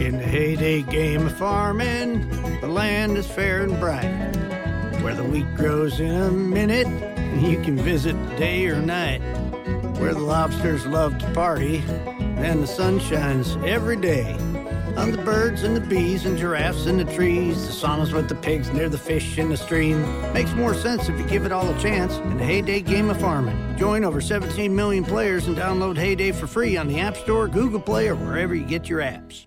In the Hay Day game of farming, the land is fair and bright. Where the wheat grows in a minute, and you can visit day or night. Where the lobsters love to party, and the sun shines every day. On the birds and the bees and giraffes in the trees, the saunas with the pigs near the fish in the stream. Makes more sense if you give it all a chance in the Hay Day game of farming. Join over 17 million players and download Hay Day for free on the App Store, Google Play, or wherever you get your apps.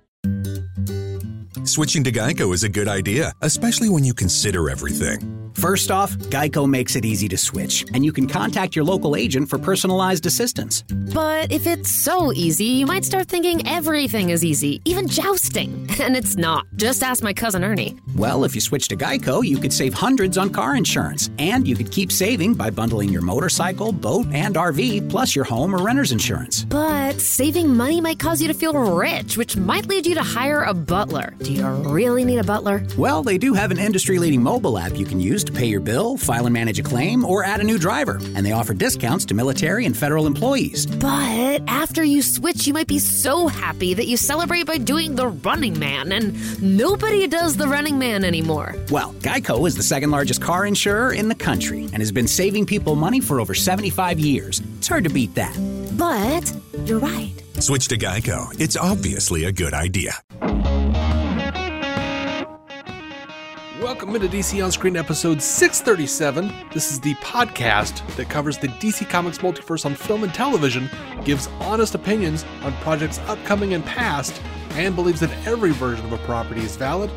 Switching to Geico is a good idea, especially when you consider everything. First off, Geico makes it easy to switch, and you can contact your local agent for personalized assistance. But if it's so easy, you might start thinking everything is easy, even jousting. And it's not. Just ask my cousin Ernie. Well, if you switch to Geico, you could save hundreds on car insurance, and you could keep saving by bundling your motorcycle, boat, and RV, plus your home or renter's insurance. But saving money might cause you to feel rich, which might lead you to hire a butler. Do you really need a butler? Well, they do have an industry leading mobile app you can use to pay your bill, file and manage a claim, or add a new driver. And they offer discounts to military and federal employees. But after you switch, you might be so happy that you celebrate by doing the running man, and nobody does the running man anymore. Well, Geico is the second largest car insurer in the country and has been saving people money for over 75 years. It's hard to beat that. But you're right. Switch to Geico. It's obviously a good idea. Welcome into DC On Screen episode 637. This is the podcast that covers the DC Comics multiverse on film and television, gives honest opinions on projects upcoming and past, and believes that every version of a property is valid,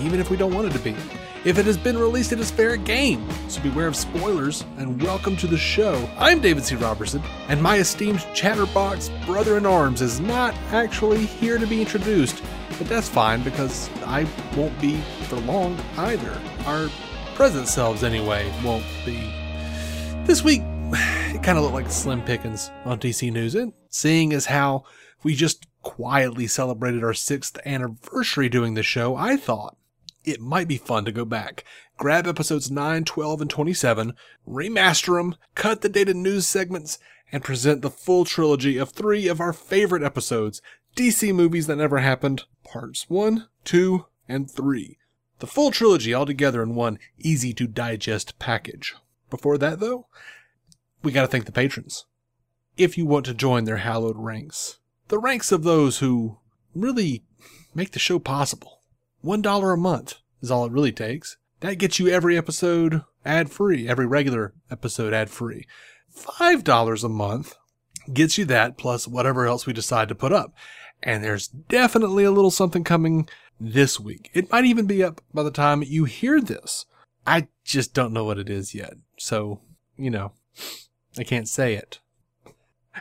even if we don't want it to be. If it has been released, it is fair game, so beware of spoilers, and welcome to the show. I'm David C. Robertson, and my esteemed Chatterbox brother in arms is not actually here to be introduced, but that's fine because I won't be for long either. Our present selves, anyway, won't be. This week, it kind of looked like Slim Pickens on DC News, and seeing as how we just quietly celebrated our sixth anniversary doing the show, I thought it might be fun to go back, grab episodes 9, 12, and 27, remaster them, cut the dated news segments, and present the full trilogy of three of our favorite episodes DC Movies That Never Happened, Parts 1, 2, and 3. The full trilogy all together in one easy to digest package. Before that, though, we gotta thank the patrons. If you want to join their hallowed ranks, the ranks of those who really make the show possible. One dollar a month is all it really takes. That gets you every episode ad free, every regular episode ad free. Five dollars a month gets you that plus whatever else we decide to put up. And there's definitely a little something coming this week. It might even be up by the time you hear this. I just don't know what it is yet. So, you know, I can't say it.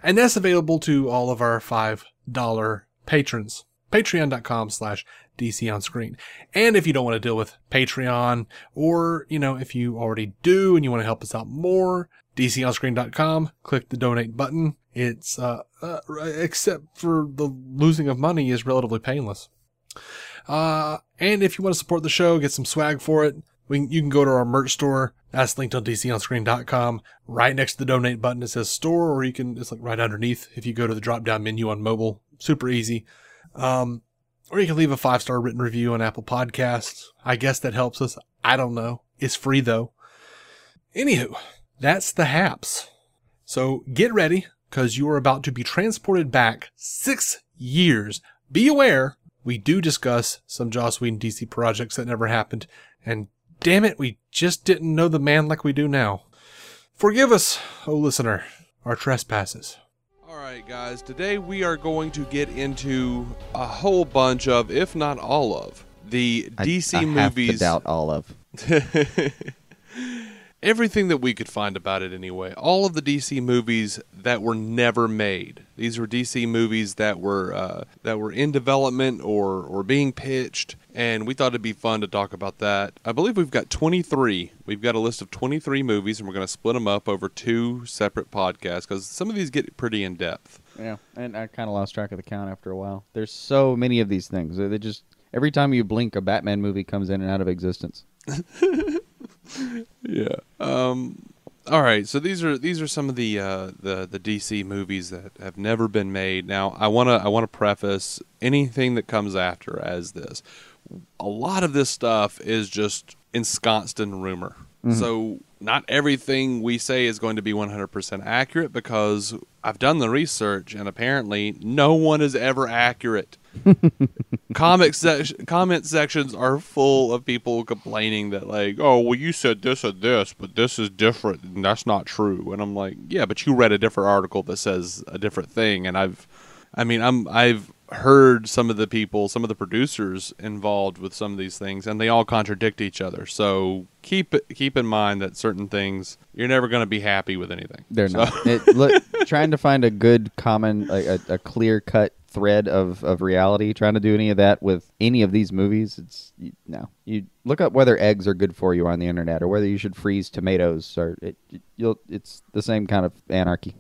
And that's available to all of our $5 patrons. Patreon.com slash DC on screen. And if you don't want to deal with Patreon, or, you know, if you already do and you want to help us out more, DCOnScreen.com, click the donate button. It's, uh, uh, except for the losing of money is relatively painless. Uh, and if you want to support the show, get some swag for it, we you can go to our merch store. That's linked on DCOnScreen.com. Right next to the donate button, it says store, or you can, it's like right underneath if you go to the drop down menu on mobile. Super easy. Um, or you can leave a five star written review on Apple Podcasts. I guess that helps us. I don't know. It's free though. Anywho, that's the haps. So get ready because you are about to be transported back six years. Be aware, we do discuss some Joss Whedon DC projects that never happened. And damn it, we just didn't know the man like we do now. Forgive us, O oh listener, our trespasses. All right, guys, today we are going to get into a whole bunch of, if not all of, the DC I, I movies. Have to doubt all of. Everything that we could find about it anyway. All of the DC movies that were never made. These were DC movies that were uh, that were in development or or being pitched, and we thought it'd be fun to talk about that. I believe we've got 23. We've got a list of 23 movies, and we're going to split them up over two separate podcasts because some of these get pretty in depth. Yeah, and I kind of lost track of the count after a while. There's so many of these things. They just every time you blink, a Batman movie comes in and out of existence. yeah. Um, All right, so these are these are some of the uh, the the DC movies that have never been made. Now, I want to I want to preface anything that comes after as this. A lot of this stuff is just ensconced in rumor. Mm-hmm. So not everything we say is going to be 100% accurate because I've done the research and apparently no one is ever accurate. Comic sec- comment sections are full of people complaining that like, oh, well, you said this or this, but this is different, and that's not true. And I'm like, yeah, but you read a different article that says a different thing, and I've, I mean, I'm I've heard some of the people, some of the producers involved with some of these things, and they all contradict each other. So keep keep in mind that certain things you're never going to be happy with anything. They're So- not. It, look, trying to find a good common, like a, a clear cut thread of, of reality. Trying to do any of that with any of these movies, it's you, no. You look up whether eggs are good for you on the internet, or whether you should freeze tomatoes, or it, you'll. It's the same kind of anarchy.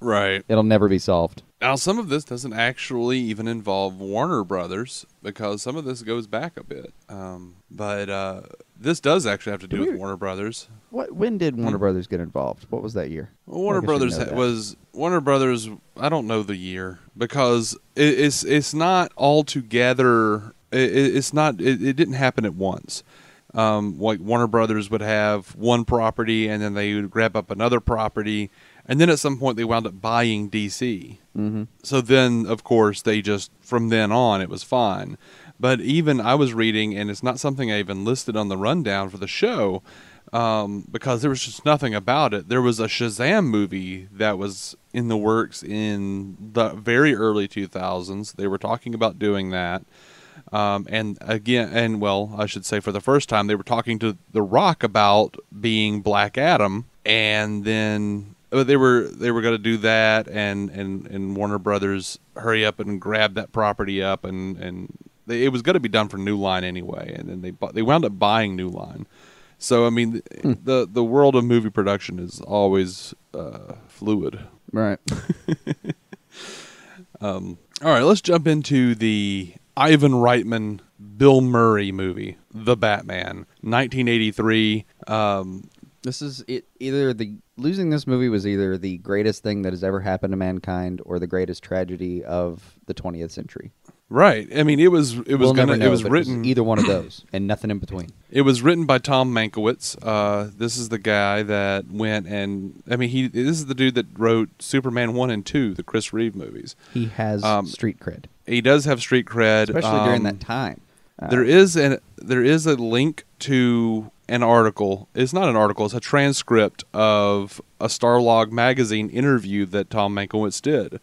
Right. It'll never be solved. Now, some of this doesn't actually even involve Warner Brothers because some of this goes back a bit. Um, but uh, this does actually have to do with we- Warner Brothers. What? When did Warner Brothers get involved? What was that year? Well, Warner guess you Brothers know was Warner Brothers. I don't know the year because it, it's it's not all together. It, it- it's not. It, it didn't happen at once. Um, like Warner Brothers would have one property and then they would grab up another property, and then at some point they wound up buying DC. Mm-hmm. So then, of course, they just from then on it was fine. But even I was reading, and it's not something I even listed on the rundown for the show, um, because there was just nothing about it. There was a Shazam movie that was in the works in the very early 2000s. They were talking about doing that. Um, and again, and well, I should say for the first time, they were talking to The Rock about being Black Adam, and then uh, they were they were going to do that, and, and and Warner Brothers hurry up and grab that property up, and and they, it was going to be done for New Line anyway, and then they bu- they wound up buying New Line. So I mean, the the, the world of movie production is always uh, fluid. Right. um, All right, let's jump into the Ivan Reitman Bill Murray movie, The Batman, 1983. Um, This is it. Either the losing this movie was either the greatest thing that has ever happened to mankind, or the greatest tragedy of the 20th century. right. I mean, it was it was we'll gonna know, it was written either one of those, and nothing in between. It was written by Tom Mankiewicz. Uh, this is the guy that went and I mean he this is the dude that wrote Superman one and two, the Chris Reeve movies. He has Um, street cred, He does have street cred, especially during um, that time. Uh, There is an there is a link to an article. It's not an article. It's a transcript of a Starlog magazine interview that Tom Mankiewicz did,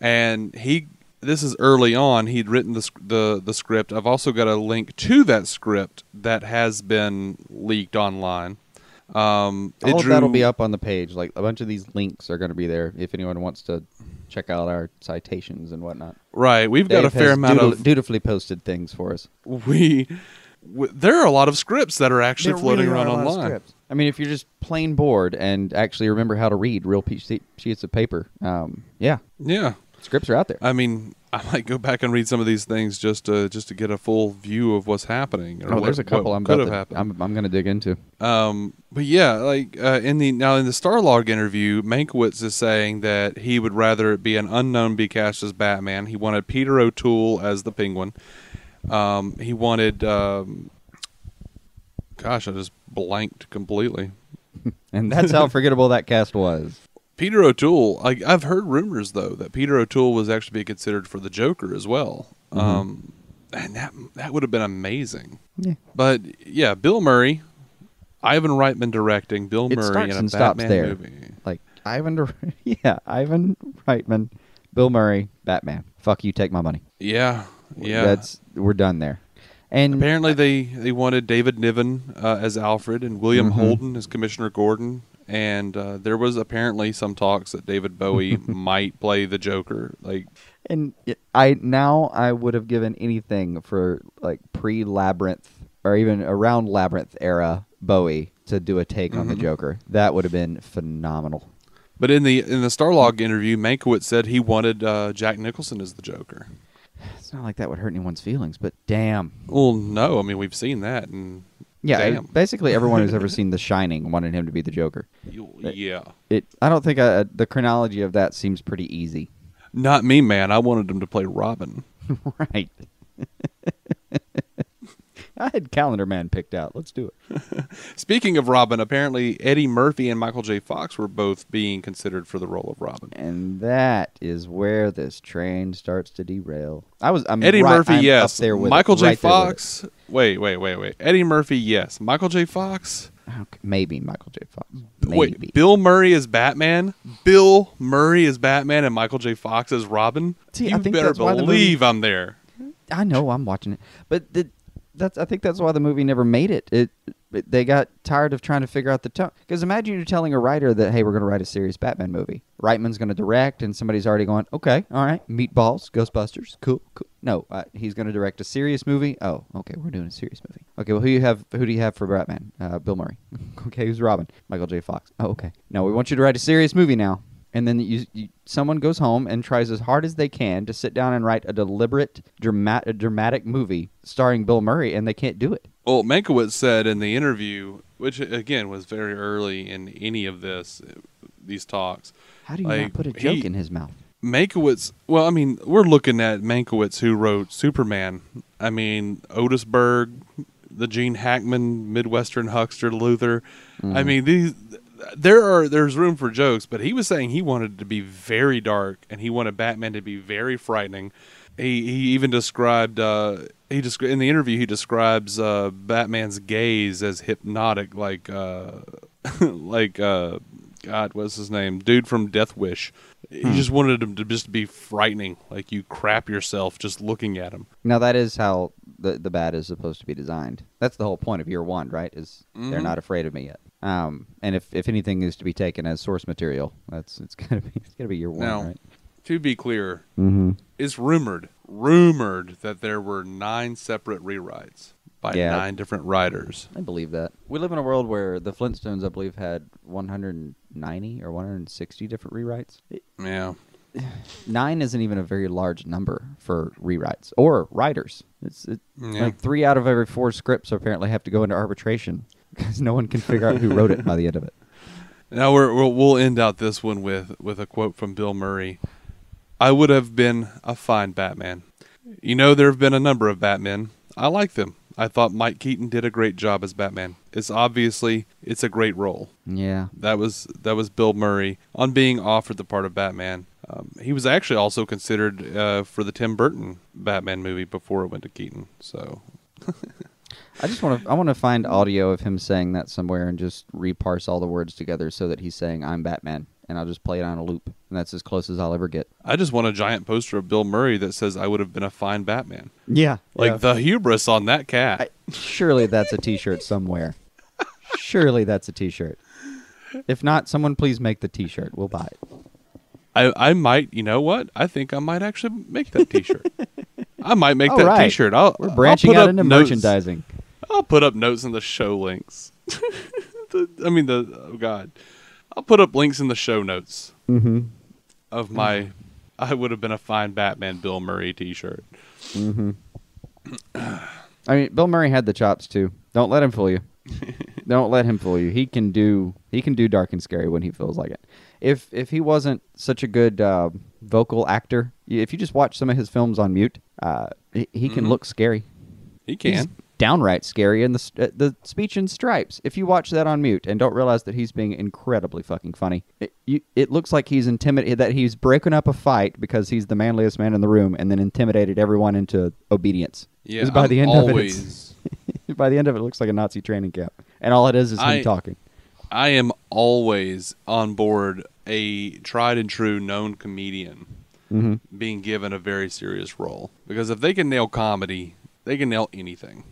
and he. This is early on. He'd written the the the script. I've also got a link to that script that has been leaked online. Um, all of that'll be up on the page. Like a bunch of these links are going to be there if anyone wants to check out our citations and whatnot. Right, we've got a fair amount dutiful- of dutifully posted things for us. we. W- There are a lot of scripts that are actually There floating really around are a lot of online. scripts. I mean, if you're just plain bored and actually remember how to read real pe- she- sheets of paper, um, yeah, Yeah, scripts are out there. I mean, I might go back and read some of these things just to just to get a full view of what's happening. or oh, what- there's a couple what I'm could about have to, happened. I'm, I'm going to dig into. Um, but yeah, like uh, in the now in the Starlog interview, Mankiewicz is saying that he would rather it be an unknown be cast as Batman. He wanted Peter O'Toole as the Penguin. Um, he wanted, um, gosh, I just blanked completely. And that's how forgettable that cast was. Peter O'Toole, like I've heard rumors though that Peter O'Toole was actually being considered for the Joker as well. Mm-hmm. Um, and that that would have been amazing. Yeah. But yeah, Bill Murray, Ivan Reitman directing Bill It Murray in a Batman there. movie. Like Ivan, yeah, Ivan Reitman, Bill Murray, Batman. Fuck you, take my money. Yeah, yeah. that's we're done there. And Apparently, they they wanted David Niven uh, as Alfred and William Mm-hmm. Holden as Commissioner Gordon. And uh, there was apparently some talks that David Bowie might play the Joker. Like, And I now I would have given anything for like pre Labyrinth or even around Labyrinth era Bowie to do a take Mm-hmm. on the Joker. That would have been phenomenal. but in the in the Starlog interview, Mankiewicz said he wanted uh, Jack Nicholson as the Joker. It's not like that would hurt anyone's feelings, but damn. Well, no, I mean we've seen that, and Yeah, Damn. basically everyone who's ever seen The Shining wanted him to be the Joker. Yeah. It. I don't think uh the chronology of that seems pretty easy. Not me, man. I wanted him to play Robin. right. I had Calendar Man picked out. Let's do it. Speaking of Robin, apparently Eddie Murphy and Michael J. Fox were both being considered for the role of Robin. And that is where this train starts to derail. I was I'm Eddie right- Murphy, I'm yes. Up there with Michael it, J. right there with it. Fox. Wait, wait, wait, wait. Eddie Murphy, yes. Michael J. Fox. Oh, okay, Maybe Michael J. Fox. Maybe. Wait, Bill Murray is Batman. Bill Murray is Batman, and Michael J. Fox is Robin. See, you I think better why the believe I'm there. I know I'm watching it, but the, that's I think that's why the movie never made it. It, it they got tired of trying to figure out the tone. Because imagine you're telling a writer that hey, we're going to write a serious Batman movie. Reitman's going to direct, and somebody's already going, okay, all right, Meatballs, Ghostbusters, cool, cool. No, uh, he's going to direct a serious movie. Oh, okay, we're doing a serious movie. Okay, well, who you have? Who do you have for Batman? Uh, Bill Murray. okay, who's Robin? Michael J. Fox. Oh, okay. No, we want you to write a serious movie now. And then you, you, someone goes home and tries as hard as they can to sit down and write a deliberate, dramatic, a dramatic movie starring Bill Murray, and they can't do it. Well, Mankiewicz said in the interview, which again was very early in any of this, these talks. How do you like, not put a joke he- in his mouth? Mankiewicz. Well, I mean, we're looking at Mankiewicz, who wrote Superman. I mean, Otisburg, the Gene Hackman, Midwestern huckster Luther. I mm-hmm. mean, these. There are there's room for jokes, but he was saying he wanted it to be very dark, and he wanted Batman to be very frightening. He he even described uh, he descri- in the interview he describes uh, Batman's gaze as hypnotic, like uh, like uh, God, what's his name? Dude from Death Wish. He just wanted him to just be frightening, like you crap yourself just looking at him. Now that is how the the bat is supposed to be designed. That's the whole point of year one, right? Is they're not afraid of me yet. Um, and if if anything is to be taken as source material, that's it's gonna be it's gonna be year one, Now, right? to be clear, Mm-hmm. it's rumored rumored that there were nine separate rewrites by Yeah. nine different writers. I believe that. We live in a world where the Flintstones, I believe, had 190 or 160 different rewrites. Yeah. Nine isn't even a very large number for rewrites or writers. It's it, Yeah. like three out of every four scripts apparently have to go into arbitration because no one can figure out who wrote it by the end of it. Now we're, we'll we'll end out this one with with a quote from Bill Murray. I would have been a fine Batman. You know, there have been a number of Batmen. I like them. I thought Mike Keaton did a great job as Batman. It's obviously it's a great role. Yeah. That was that was Bill Murray on being offered the part of Batman. Um, he was actually also considered uh, for the Tim Burton Batman movie before it went to Keaton. So I just want to. I want to find audio of him saying that somewhere and just reparse all the words together so that he's saying "I'm Batman," and I'll just play it on a loop, and that's as close as I'll ever get. I just want a giant poster of Bill Murray that says I would have been a fine Batman. Yeah, Like the hubris on that cat. I, surely that's a T-shirt somewhere. surely that's a T-shirt. If not, someone please make the T-shirt. We'll buy it. I, I might, you know what? I think I might actually make that T-shirt. I might make All that right. T-shirt. I'll, We're I'll branching out into notes. merchandising. I'll put up notes in the show links. the, I mean, the oh god, I'll put up links in the show notes Mm-hmm. of my. I would have been a fine Batman Bill Murray T-shirt. I mean, Bill Murray had the chops too. Don't let him fool you. Don't let him fool you. He can do he can do dark and scary when he feels like it. If if he wasn't such a good uh, vocal actor, if you just watch some of his films on mute, uh, he, he can look scary. He He's can. downright scary. in the uh, the speech in Stripes, if you watch that on mute and don't realize that he's being incredibly fucking funny, it, you, it looks like he's intimidated that he's breaking up a fight because he's the manliest man in the room and then intimidated everyone into obedience. Yeah, by I'm the end always. of it, by the end of it, it looks like a Nazi training camp, and all it is is him I- talking. I am always on board a tried and true known comedian Mm-hmm. being given a very serious role because if they can nail comedy, they can nail anything.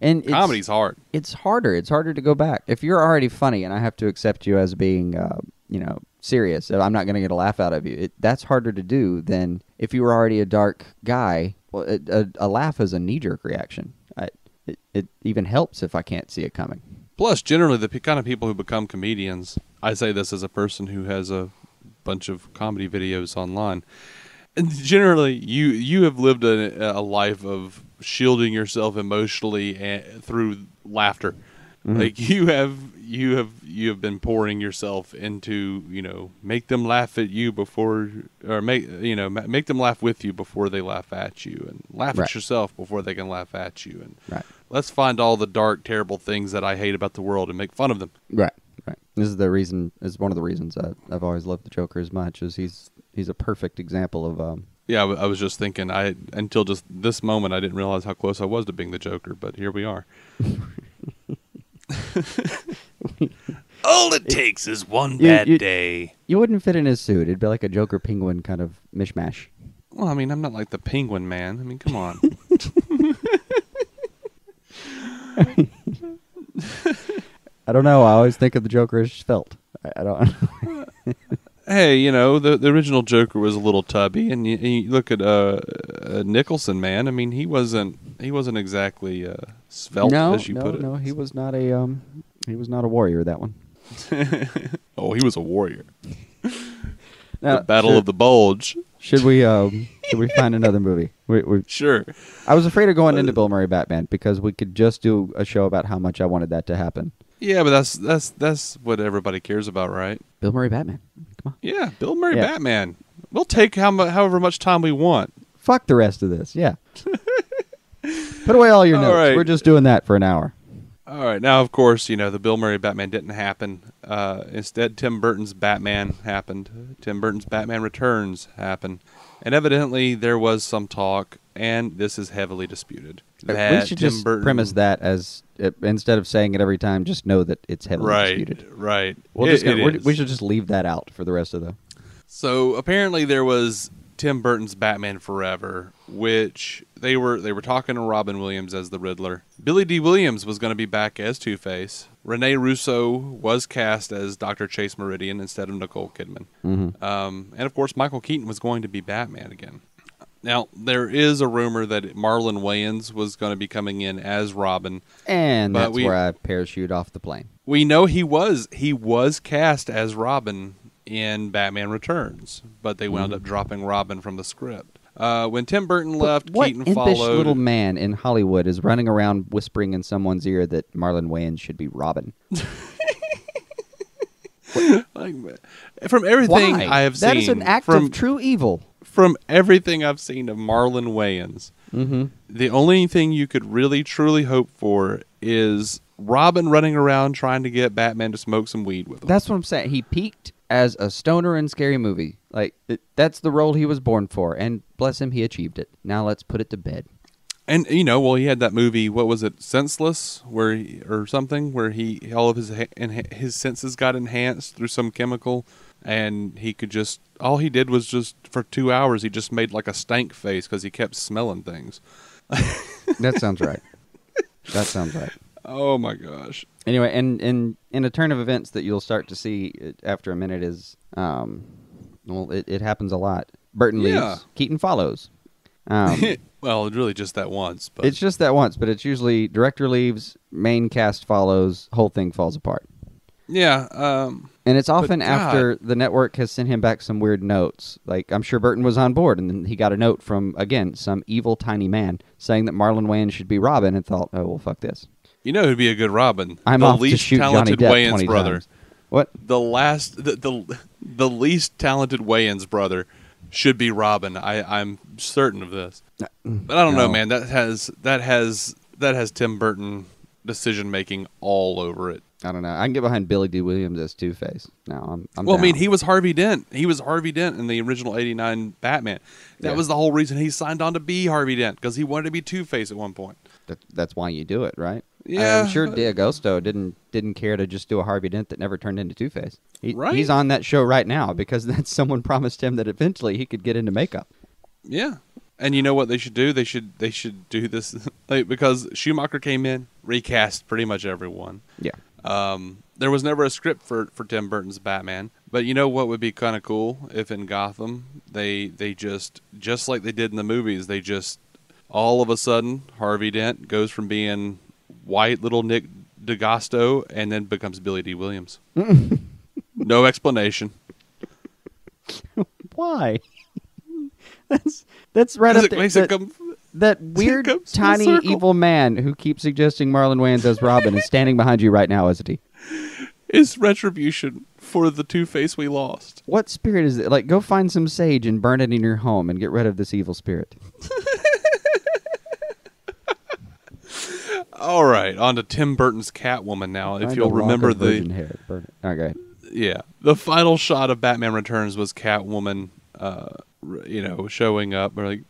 And it's, Comedy's hard. it's harder. It's harder to go back. If you're already funny and I have to accept you as being, uh, you know, serious, I'm not going to get a laugh out of you. It, that's harder to do than if you were already a dark guy. Well, it, a, a laugh is a knee jerk reaction. I, it, it even helps if I can't see it coming. Plus, generally, the p- kind of people who become comedians, I say this as a person who has a bunch of comedy videos online. And generally, you you have lived a, a life of shielding yourself emotionally and, through laughter. Mm-hmm. Like you have you have you have been pouring yourself into you know make them laugh at you before or make you know make them laugh with you before they laugh at you and laugh Right. at yourself before they can laugh at you and Right. Let's find all the dark terrible things that I hate about the world and make fun of them. Right, right. This is the reason. Is one of the reasons I, I've always loved the Joker as much. Is he's he's a perfect example of um. Yeah, I was just thinking. I until just this moment, I didn't realize how close I was to being the Joker, but here we are. All it takes is one You- bad you- day. You wouldn't fit in his suit. It'd be like a Joker penguin kind of mishmash. Well, I mean, I'm not like the Penguin Man. I mean, come on. I don't know. I always think of the Joker as felt. I, I don't. hey, you know, the the original Joker was a little tubby, and you, you look at uh, uh, Nicholson, man. I mean, he wasn't he wasn't exactly uh, svelte, no, as you no, put it. no. He was not a um. He was not a warrior. That one. Oh, he was a warrior. Now, the Battle should, of the Bulge. Should we um? should we find another movie? We, we, Sure. I was afraid of going into Bill Murray Batman because we could just do a show about how much I wanted that to happen. Yeah, but that's that's that's what everybody cares about, right? Bill Murray Batman. Come on. Yeah, Bill Murray Yeah. Batman. We'll take how mu- however much time we want. Fuck the rest of this. Yeah. Put away all your All notes. right. We're just doing that for an hour. All right, now of course you know the Bill Murray Batman didn't happen. Uh, instead, Tim Burton's Batman happened. Tim Burton's Batman Returns happened, and evidently there was some talk, and this is heavily disputed. we should Tim just Burton, premise that as uh, instead of saying it every time, just know that it's heavily right, disputed. right. We'll It- just it we're- is. we should just leave that out for the rest of the. So apparently there was Tim Burton's Batman Forever, which they were they were talking to Robin Williams as the Riddler. Billy Dee Williams was going to be back as Two Face. Rene Russo was cast as Dr. Chase Meridian instead of Nicole Kidman. Mm-hmm. Um, and of course, Michael Keaton was going to be Batman again. Now there is a rumor that Marlon Wayans was going to be coming in as Robin. And that's we- where I parachute off the plane. We know he was he was cast as Robin in Batman Returns, but they wound up dropping Robin from the script. Uh, when Tim Burton left, what Keaton impish followed. little man in Hollywood is running around whispering in someone's ear that Marlon Wayans should be Robin? from everything Why? I have seen, that is an act from of true evil. from everything I've seen of Marlon Wayans, Mm-hmm. the only thing you could really truly hope for is Robin running around trying to get Batman to smoke some weed with him. That's what I'm saying. He peaked as a stoner in Scary Movie. Like it, that's the role he was born for, and bless him, he achieved it. Now let's put it to bed. And you know, well, he had that movie. What was it, Senseless, where he, or something, where he all of his enha- his senses got enhanced through some chemical, and he could just all he did was just for two hours he just made like a stank face because he kept smelling things. That sounds right. that sounds right. Oh my gosh! Anyway, and in in a turn of events that you'll start to see after a minute is, um, well, it, it happens a lot. Burton Yeah. leaves, Keaton follows. Um, well, really just that once, but it's just that once, but it's usually director leaves, main cast follows, whole thing falls apart. yeah. Um, And it's often after the network has sent him back some weird notes. Like I'm sure Burton was on board, and then he got a note from again some evil tiny man saying that Marlon Wayans should be Robin, and thought, oh well, fuck this. You know who'd be a good Robin? I'm the off least to shoot Johnny talented Depp Wayans brother. times. What? the last the, the the least talented Wayans brother should be Robin. I I'm certain of this. Uh, but I don't know, man. That has that has that has Tim Burton decision making all over it. I don't know. I can get behind Billy Dee Williams as Two Face. Now I'm. I'm well, I mean, he was Harvey Dent. He was Harvey Dent in the original '89 Batman. That Yeah. was the whole reason he signed on to be Harvey Dent because he wanted to be Two Face at one point. That, that's why you do it, right? Yeah. I'm sure D'Agosto didn't didn't care to just do a Harvey Dent that never turned into Two Face. He, Right. He's on that show right now because that someone promised him that eventually he could get into makeup. Yeah. And you know what they should do? They should they should do this like, because Schumacher came in, recast pretty much everyone. Yeah. Um, there was never a script for, for Tim Burton's Batman, but you know what would be kind of cool if in Gotham they they just just like they did in the movies, they just all of a sudden Harvey Dent goes from being white little Nick D'Agosto and then becomes Billy Dee Williams. no explanation. Why? that's that's right up it there. that- it com- that weird tiny evil man who keeps suggesting Marlon Wayans as Robin is standing behind you right now, isn't he? Is retribution for the Two Face we lost. What spirit is it? Like, go find some sage and burn it in your home and get rid of this evil spirit. All right, on to Tim Burton's Catwoman now. if you'll remember the hair, burn it. Okay. yeah, the final shot of Batman Returns was Catwoman, uh, you know, showing up. Or like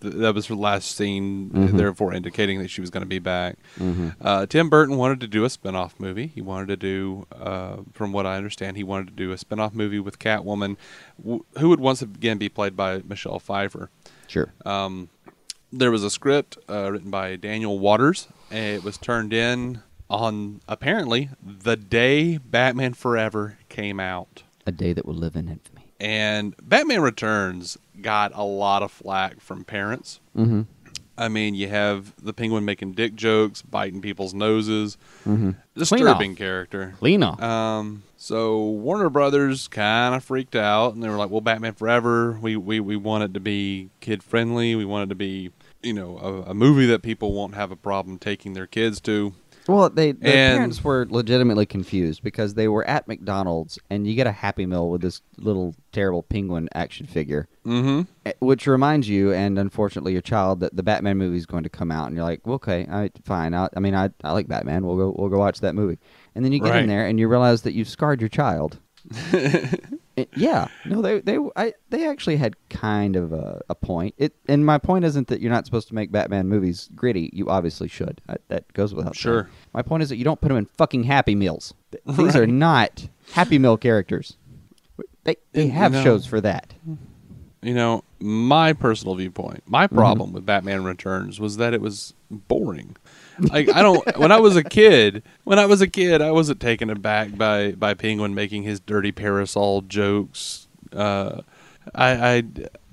that was her last scene, Mm-hmm. therefore indicating that she was going to be back. Uh, Tim Burton wanted to do a spin-off movie. He wanted to do, uh, from what I understand, he wanted to do a spin-off movie with Catwoman, w- who would once again be played by Michelle Pfeiffer. Sure. Um, there was a script uh, written by Daniel Waters. and It was turned in on apparently the day Batman Forever came out. a day that will live in infamy. And Batman Returns got a lot of flack from parents. Mm-hmm. I mean, you have the penguin making dick jokes, biting people's noses. Mm-hmm. Disturbing character. Lena. Um, so Warner Brothers kind of freaked out, and they were like, "Well, Batman Forever, we we we want it to be kid friendly. We want it to be, you know, a, a movie that people won't have a problem taking their kids to." Well, they the And- parents were legitimately confused because they were at McDonald's and you get a Happy Meal with this little terrible penguin action figure, Mm-hmm. eh, which reminds you, and unfortunately your child, that the Batman movie is going to come out, and you're like, okay, I, fine. I, I mean, I, I like Batman. We'll go we'll go watch that movie, and then you get Right. in there and you realize that you've scarred your child. It- yeah, no, they they I, they actually had kind of a, a point. It and my point isn't that you're not supposed to make Batman movies gritty. You obviously should. I, that goes without Sure. saying. My point is that you don't put them in fucking Happy Meals. Th- These are not Happy Meal characters. They they You have know- shows for that. You know, my personal viewpoint, my mm-hmm. problem with Batman Returns was that it was boring. Like I don't. when I was a kid, when I was a kid, I wasn't taken aback by by Penguin making his dirty parasol jokes. Uh, I, I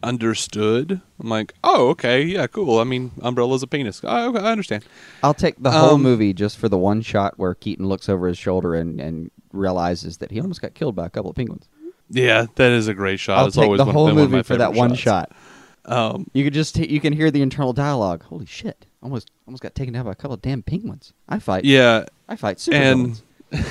understood. I'm like, oh, okay, yeah, cool. I mean, umbrella's a penis. Okay, I understand. I'll take the whole Um, movie just for the one shot where Keaton looks over his shoulder and, and realizes that he almost got killed by a couple of penguins. Yeah, that is a great shot. I'll it's take always the one, whole been one of movie for that one shots. shot. Um, You could just t- you can hear the internal dialogue. Holy shit! Almost almost got taken down by a couple of damn penguins. I fight. yeah, I fight super and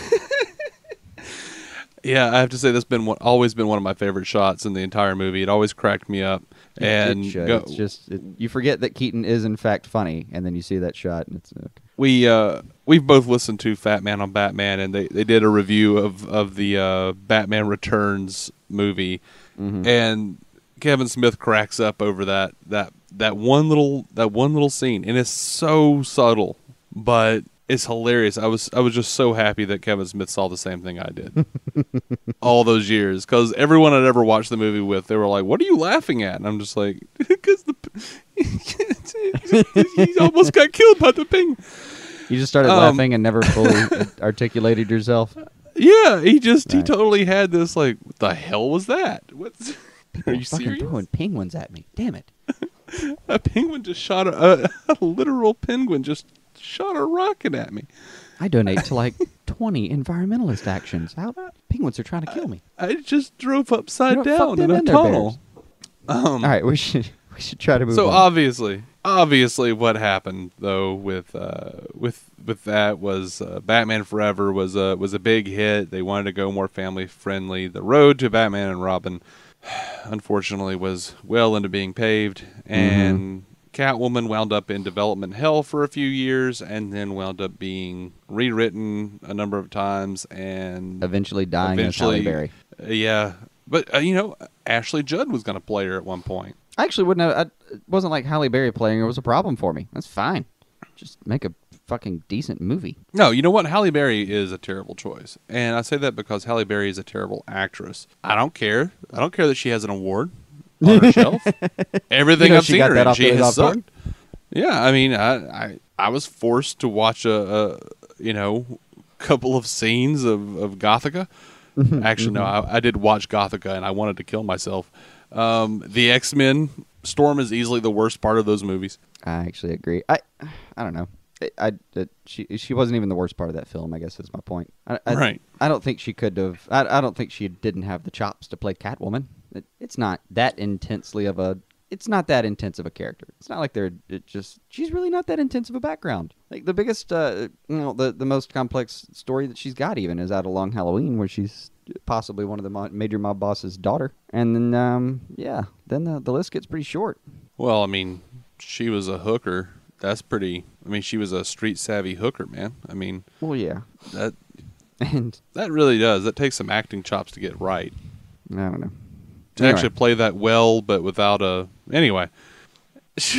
yeah, I have to say that's been one, always been one of my favorite shots in the entire movie. It always cracked me up. and it go- it's just it, you forget that Keaton is in fact funny, and then you see that shot, and it's okay. we uh, we've both listened to Fat Man on Batman, and they, they did a review of of the uh, Batman Returns movie, Mm-hmm. and Kevin Smith cracks up over that that that one little that one little scene, and it's so subtle, but it's hilarious. I was I was just so happy that Kevin Smith saw the same thing I did all those years because everyone I'd ever watched the movie with, they were like, "What are you laughing at?" And I'm just like, "Because the he almost got killed by the ping." You just started Um, laughing and never fully articulated yourself. Yeah, he just he totally had this like, what the hell was that? What's are you fucking serious? throwing penguins at me? Damn it! A penguin just shot a, a, a literal penguin just shot a rocket at me. I donate to like twenty environmentalist actions. How penguins are trying to kill me? I just drove upside down in a tunnel. Um, All right, we should we should try to move so on. obviously, obviously, what happened though with uh, with with that was uh, Batman Forever was a was a big hit. They wanted to go more family friendly. The road to Batman and Robin, unfortunately, was well into being paved, and Catwoman wound up in development hell for a few years, and then wound up being rewritten a number of times, and Eventually dying as Halle eventually, Berry. uh, yeah. But uh, you know, Ashley Judd was going to play her at one point. I actually wouldn't have. I, it wasn't like Halle Berry playing her was a problem for me. That's fine. Just make a fucking decent movie. No, you know what? Halle Berry is a terrible choice, and I say that because Halle Berry is a terrible actress. I don't care. I don't care that she has an award on her shelf. Everything You know I've she seen got her that in, she has sucked. Yeah, I mean, I, I I was forced to watch a, a you know couple of scenes of of Gothika. Actually, no, I, I did watch Gothika, and I wanted to kill myself. Um, the X Men Storm is easily the worst part of those movies. I actually agree. I I don't know. I, I she she wasn't even the worst part of that film. I guess is my point. I, I, Right. I don't think she could have. I, I don't think she didn't have the chops to play Catwoman. It, it's not that intensely of a it's not that intense of a character. It's not like they're it just she's really not that intense of a background. Like the biggest, uh, you know, the the most complex story that she's got even is out of Long Halloween, where she's possibly one of the mo- major mob boss's daughter. And then, um, yeah, then the the list gets pretty short. Well, I mean, she was a hooker. That's pretty. I mean, she was a street savvy hooker, man. I mean, Well, yeah, that and that really does. That takes some acting chops to get right. I don't know. To Anyway. actually play that well, but without a. Anyway.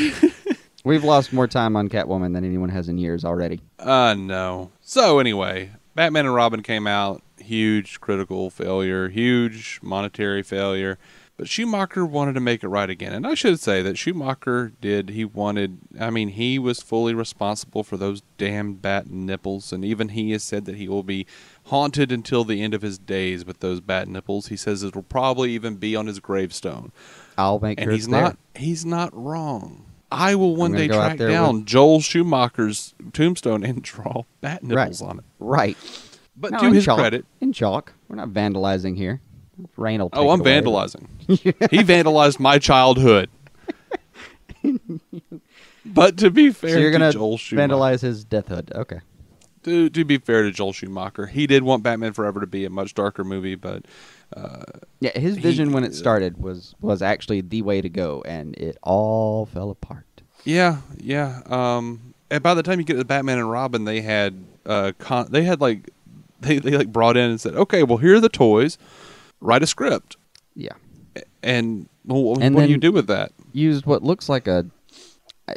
We've lost more time on Catwoman than anyone has in years already. Uh, no. So, anyway, Batman and Robin came out. Huge critical failure, huge monetary failure. But Schumacher wanted to make it right again. And I should say that Schumacher did. He wanted, I mean, he was fully responsible for those damn bat nipples. And even he has said that he will be haunted until the end of his days with those bat nipples. He says it will probably even be on his gravestone. I'll make And sure he's it's there. not he's not wrong. I will one day track down with- Joel Schumacher's tombstone and draw bat nipples right. on it. Right. But No, to his chalk. credit, in chalk. We're not vandalizing here. Rain will. oh, I'm away. vandalizing. he vandalized my childhood. but to be fair So you're to gonna Joel Schumacher, vandalize his death hood. Okay. to, to be fair to Joel Schumacher, he did want Batman Forever to be a much darker movie, but Yeah, his He- vision when it started was was actually the way to go, and it all fell apart. Yeah, yeah. Um, and by the time you get to Batman and Robin, they had uh, con- they had like they they like brought in and said, okay, well here are the toys, write a script, Yeah, and well, And what do you do with that? used what looks like a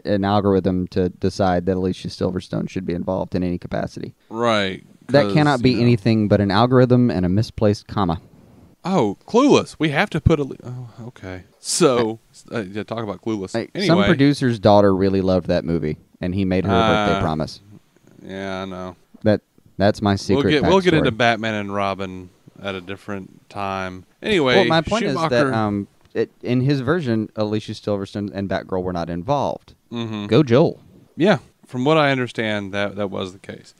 an algorithm to decide that Alicia Silverstone should be involved in any capacity. Right. That cannot be you know- anything but an algorithm and a misplaced comma. Oh, clueless. We have to put a. Oh, okay. So uh, yeah, talk about clueless. Anyway, Some producer's daughter really loved that movie, and he made her a birthday Ah, promise. yeah, I know. That that's my secret. We'll get we'll get into Batman and Robin at a different time. Anyway, Well, my point is that um, it, in his version, Alicia Silverstone and Batgirl were not involved. Mhm. Go Joel. Yeah, from what I understand, that that was the case.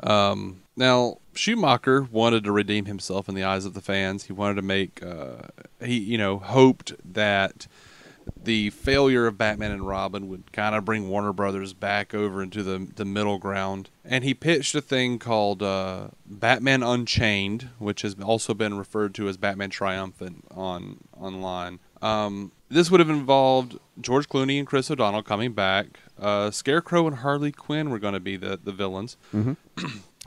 Um, now Schumacher wanted to redeem himself in the eyes of the fans. He wanted to make uh, he you know hoped that the failure of Batman and Robin would kind of bring Warner Brothers back over into the the middle ground. And he pitched a thing called uh, Batman Unchained, which has also been referred to as Batman Triumphant on online. Um, this would have involved George Clooney and Chris O'Donnell coming back. Uh, Scarecrow and Harley Quinn were going to be the, the villains.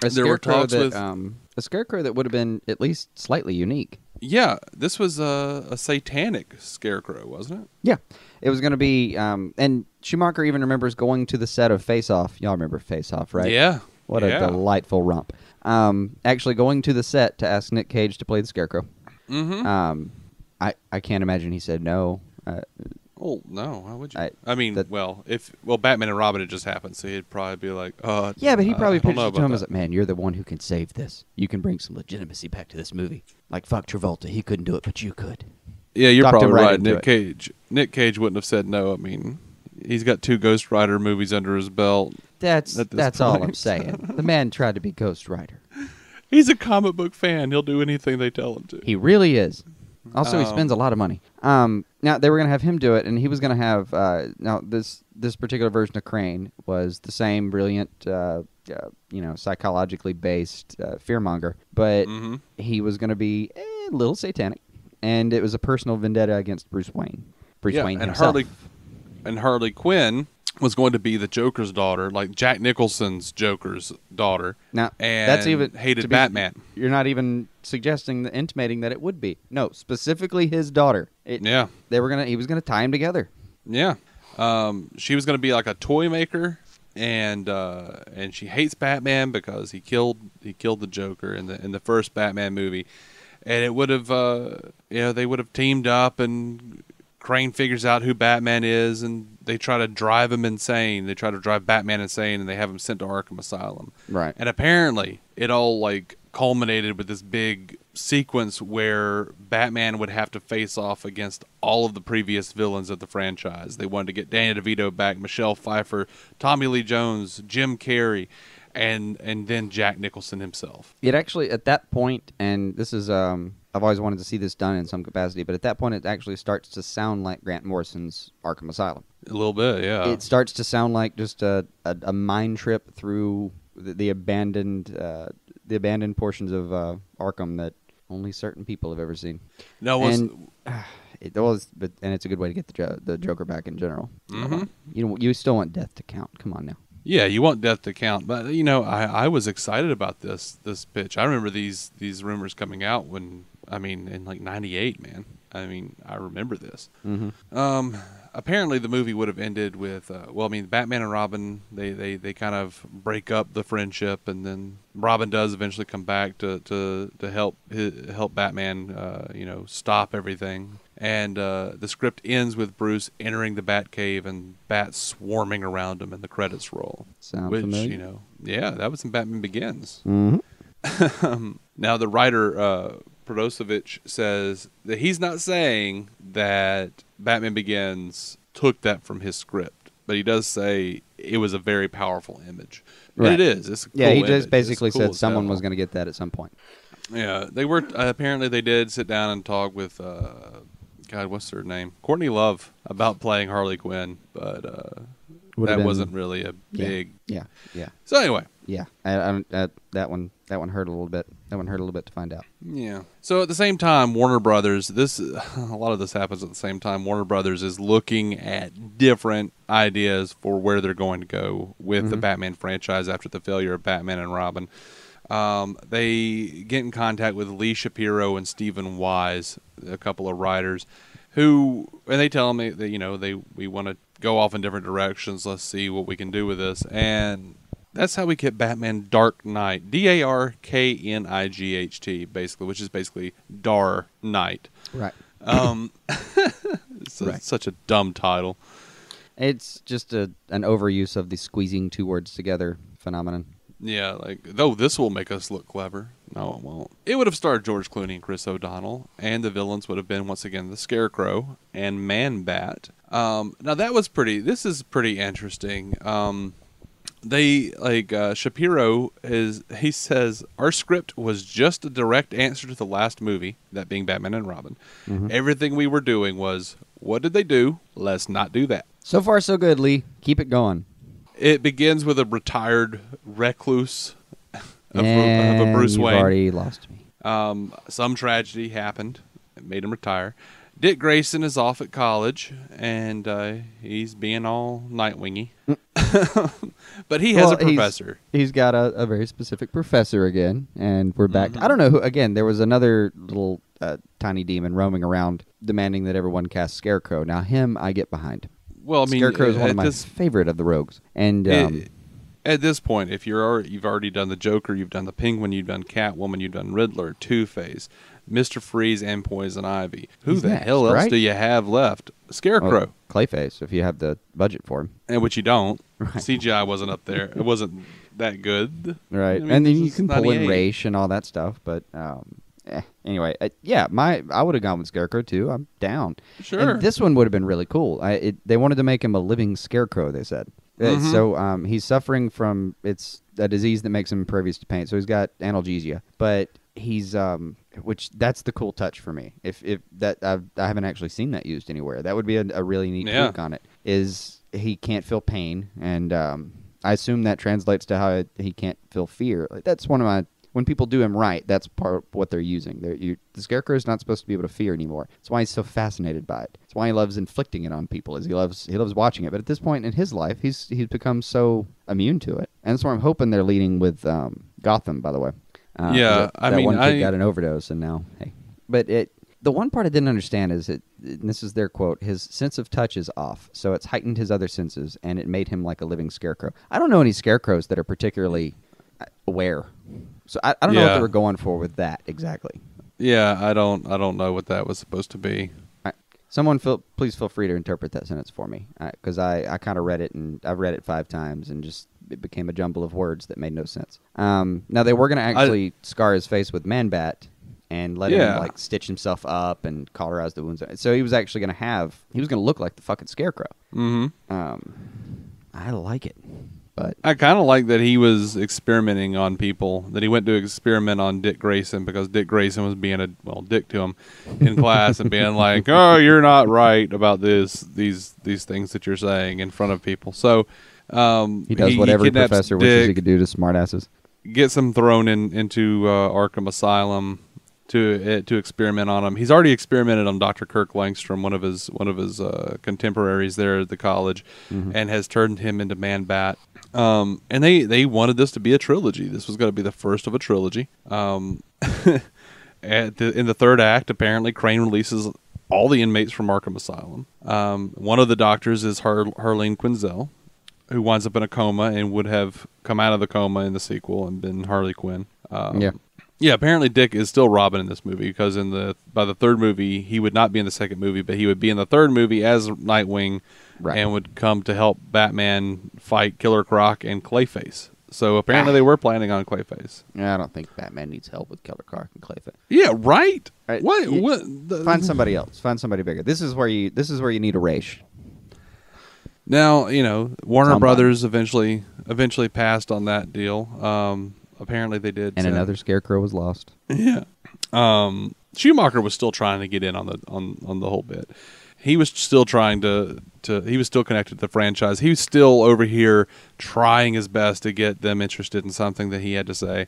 A There were talks that with- um, a scarecrow that would have been at least slightly unique. Yeah, this was a, a satanic scarecrow, wasn't it? Yeah, it was going to be, um, and Schumacher even remembers going to the set of Face Off. Y'all remember Face Off, right? Yeah. What yeah. a delightful romp. Um, actually going to the set to ask Nick Cage to play the Scarecrow. Mm-hmm. Um, I I can't imagine he said no. Uh, Oh no, why would you? I, I- mean, that- well, if well, Batman and Robin had just happened, so he'd probably be like, "Uh, yeah, but he probably pitched it to him as like, "Man, you're the one who can save this. You can bring some legitimacy back to this movie. Like fuck Travolta, he couldn't do it, but you could." Yeah, you're probably right right. Nick it. Cage. Nick Cage wouldn't have said no. I mean, he's got two Ghost Rider movies under his belt. That's that's all I'm saying. the man tried to be Ghost Rider. He's a comic book fan. He'll do anything they tell him to. He really is. Also, he Um, spends a lot of money. Um, now they were going to have him do it, and he was going to have. Uh, now this this particular version of Crane was the same brilliant, uh, uh, you know, psychologically based uh, fearmonger, but Mhm. he was going to be a little satanic, and it was a personal vendetta against Bruce Wayne. Bruce yeah, Wayne and himself. Harley and Harley Quinn was going to be the Joker's daughter, like Jack Nicholson's Joker's daughter. Now and that's even hated be- Batman. You're not even suggesting, intimating that it would be. No, specifically his daughter. It, Yeah, they were gonna. He was gonna tie him together. yeah. Um, she was going to be like a toy maker, and uh, and she hates Batman because he killed he killed the Joker in the in the first Batman movie, and it would have uh, you know they would have teamed up and Crane figures out who Batman is and they try to drive him insane. They try to drive Batman insane and they have him sent to Arkham Asylum. Right. And apparently, it all like culminated with this big sequence where Batman would have to face off against all of the previous villains of the franchise. They wanted to get Danny DeVito back, Michelle Pfeiffer, Tommy Lee Jones, Jim Carrey, and and then Jack Nicholson himself. It actually at that point, and this is um I've always wanted to see this done in some capacity. But at that point, it actually starts to sound like Grant Morrison's Arkham Asylum. A little bit, yeah. it starts to sound like just a, a, a mind trip through the, the abandoned uh, the abandoned portions of uh, Arkham that only certain people have ever seen. no, was and uh, it was, but and it's a good way to get the jo- the Joker back in general. Mhm. You you still want death to count. Come on now. Yeah, you want death to count, but you know, I, I was excited about this this pitch. I remember these these rumors coming out when I mean in like '98, man. I mean, I remember this. Mm-hmm. Um, apparently, the movie would have ended with uh, well, I mean, Batman and Robin they, they, they kind of break up the friendship, and then Robin does eventually come back to to, to help help Batman, uh, you know, stop everything. And uh, the script ends with Bruce entering the Batcave and bats swarming around him, and the credits roll. Sound which familiar? you know, yeah, that was in Batman Begins. Mm-hmm. Now, the writer Protosevich says that he's not saying that Batman Begins took that from his script, but he does say it was a very powerful image. Right. it is. It's Yeah, cool he just It's basically cool said someone was going to get that at some point. Yeah, they were. Uh, apparently, they did sit down and talk with. Uh, God, what's her name? Courtney Love about playing Harley Quinn, but uh, that been- wasn't really a big. Yeah, yeah, So anyway, yeah. I, I, that that one that one hurt a little bit. That one hurt a little bit to find out. Yeah. So at the same time, Warner Brothers, this a lot of this happens at the same time. Warner Brothers is looking at different ideas for where they're going to go with the Batman franchise after the failure of Batman and Robin. Um, they get in contact with Lee Shapiro and Stephen Wise, a couple of writers, who and they tell me that you know they we want to go off in different directions. Let's see what we can do with this, and that's how we get Batman Dark Knight, D A R K N I G H T, basically, which is basically Dar Knight. Right. Um, Right. such a dumb title. It's just a an overuse of the squeezing two words together phenomenon. Yeah, like though this will make us look clever. No, it won't. It would have starred George Clooney and Chris O'Donnell, and the villains would have been once again the Scarecrow and Man Bat. Um, now that was pretty. This is pretty interesting. Um, they like uh, Shapiro is. He says our script was just a direct answer to the last movie, that being Batman and Robin. Everything we were doing was, what did they do? Let's not do that. So far, so good, Lee. Keep it going. It begins with a retired recluse of, of a And Bruce Wayne. already lost me. Um, some tragedy happened. It made him retire. Dick Grayson is off at college, and uh, he's being all Nightwingy. but he has Well, a he's- professor. he's got a, a very specific professor again, and we're back. Mm-hmm. I don't know who. Again, there was another little uh, tiny demon roaming around, demanding that everyone cast Scarecrow. Now, him, I get behind. Well, I mean, Scarecrow is one of my this, favorite of the rogues, and it- um, at this point, if you're already, you've already done the Joker, you've done the Penguin, you've done Catwoman, you've done Riddler, Two Face, Mister Freeze, and Poison Ivy. Who He's the next, hell else right? do you have left? Scarecrow. well, Clayface, if you have the budget for him, and which you don't. Right. CGI wasn't up there. It wasn't that good. right? I mean, and then you can pull in 98. Raish and all that stuff, but. Um, eh. Anyway, uh, yeah, my I would have gone with Scarecrow too. I'm down. Sure. And this one would have been really cool. I, it, they wanted to make him a living scarecrow. They said. Uh, Mhm. So um, he's suffering from it's a disease that makes him impervious to pain. So he's got analgesia, but he's um, which that's the cool touch for me. If if that I've, I haven't actually seen that used anywhere. That would be a, a really neat Yeah. on it. Is he can't feel pain, and um, I assume that translates to how he can't feel fear. Like that's one of my when people do him right, that's part of what they're using. They're, you, the scarecrow is not supposed to be able to fear anymore. That's why he's so fascinated by it. That's why he loves inflicting it on people. Is he loves he loves watching it. But at this point in his life, he's he's become so immune to it, and that's where I'm hoping they're leading with um, Gotham. By the way, uh, Yeah, that, I that mean, one kid I- got an overdose, and now hey, but it. The one part I didn't understand is it. This is their quote: "His sense of touch is off, so it's heightened his other senses, and it made him like a living scarecrow." I don't know any scarecrows that are particularly uh, aware, so I, I don't know what they were going for with that exactly. Yeah, I don't I don't know what that was supposed to be. Someone, feel, please feel free to interpret that sentence for me, because I, I kind of read it and I've read it five times and just it became a jumble of words that made no sense. Um, now they were going to actually scar his face with Man Bat and let Yeah. him like stitch himself up and cauterize the wounds. So he was actually going to have he was going to look like the fucking scarecrow. Mm-hmm. Um, I like it. but I kind of like that he was experimenting on people. That he went to experiment on Dick Grayson because Dick Grayson was being a well dick to him in class and being like, "Oh, you're not right about this these these things that you're saying in front of people." So um, he does what every professor wishes he could do to smartasses. gets him thrown in into uh, Arkham Asylum to uh, to experiment on him. He's already experimented on Dr. Kirk Langstrom, one of his one of his uh, contemporaries there at the college, and has turned him into Man Bat. Um, and they they wanted this to be a trilogy. This was going to be the first of a trilogy. Um, at the, in the third act, apparently Crane releases all the inmates from Arkham Asylum. Um, one of the doctors is Har- Harleen Quinzel, who winds up in a coma and would have come out of the coma in the sequel and been Harley Quinn. Um, Yeah. yeah. Apparently, Dick is still Robin in this movie because in the by the third movie he would not be in the second movie, but he would be in the third movie as Nightwing, Right. and would come to help Batman fight Killer Croc and Clayface. So apparently, they were planning on Clayface. Yeah, I don't think Batman needs help with Killer Croc and Clayface. Yeah, right. Right, What? you- what? The, Find somebody else. Find somebody bigger. This is where you. This is where you need a race. Now you know Warner Somebody. Brothers eventually eventually passed on that deal. Um, apparently they did. And another scarecrow was lost. Yeah. Um, Schumacher was still trying to get in on the on on the whole bit. He was still trying to to he was still connected to the franchise. He was still over here trying his best to get them interested in something that he had to say.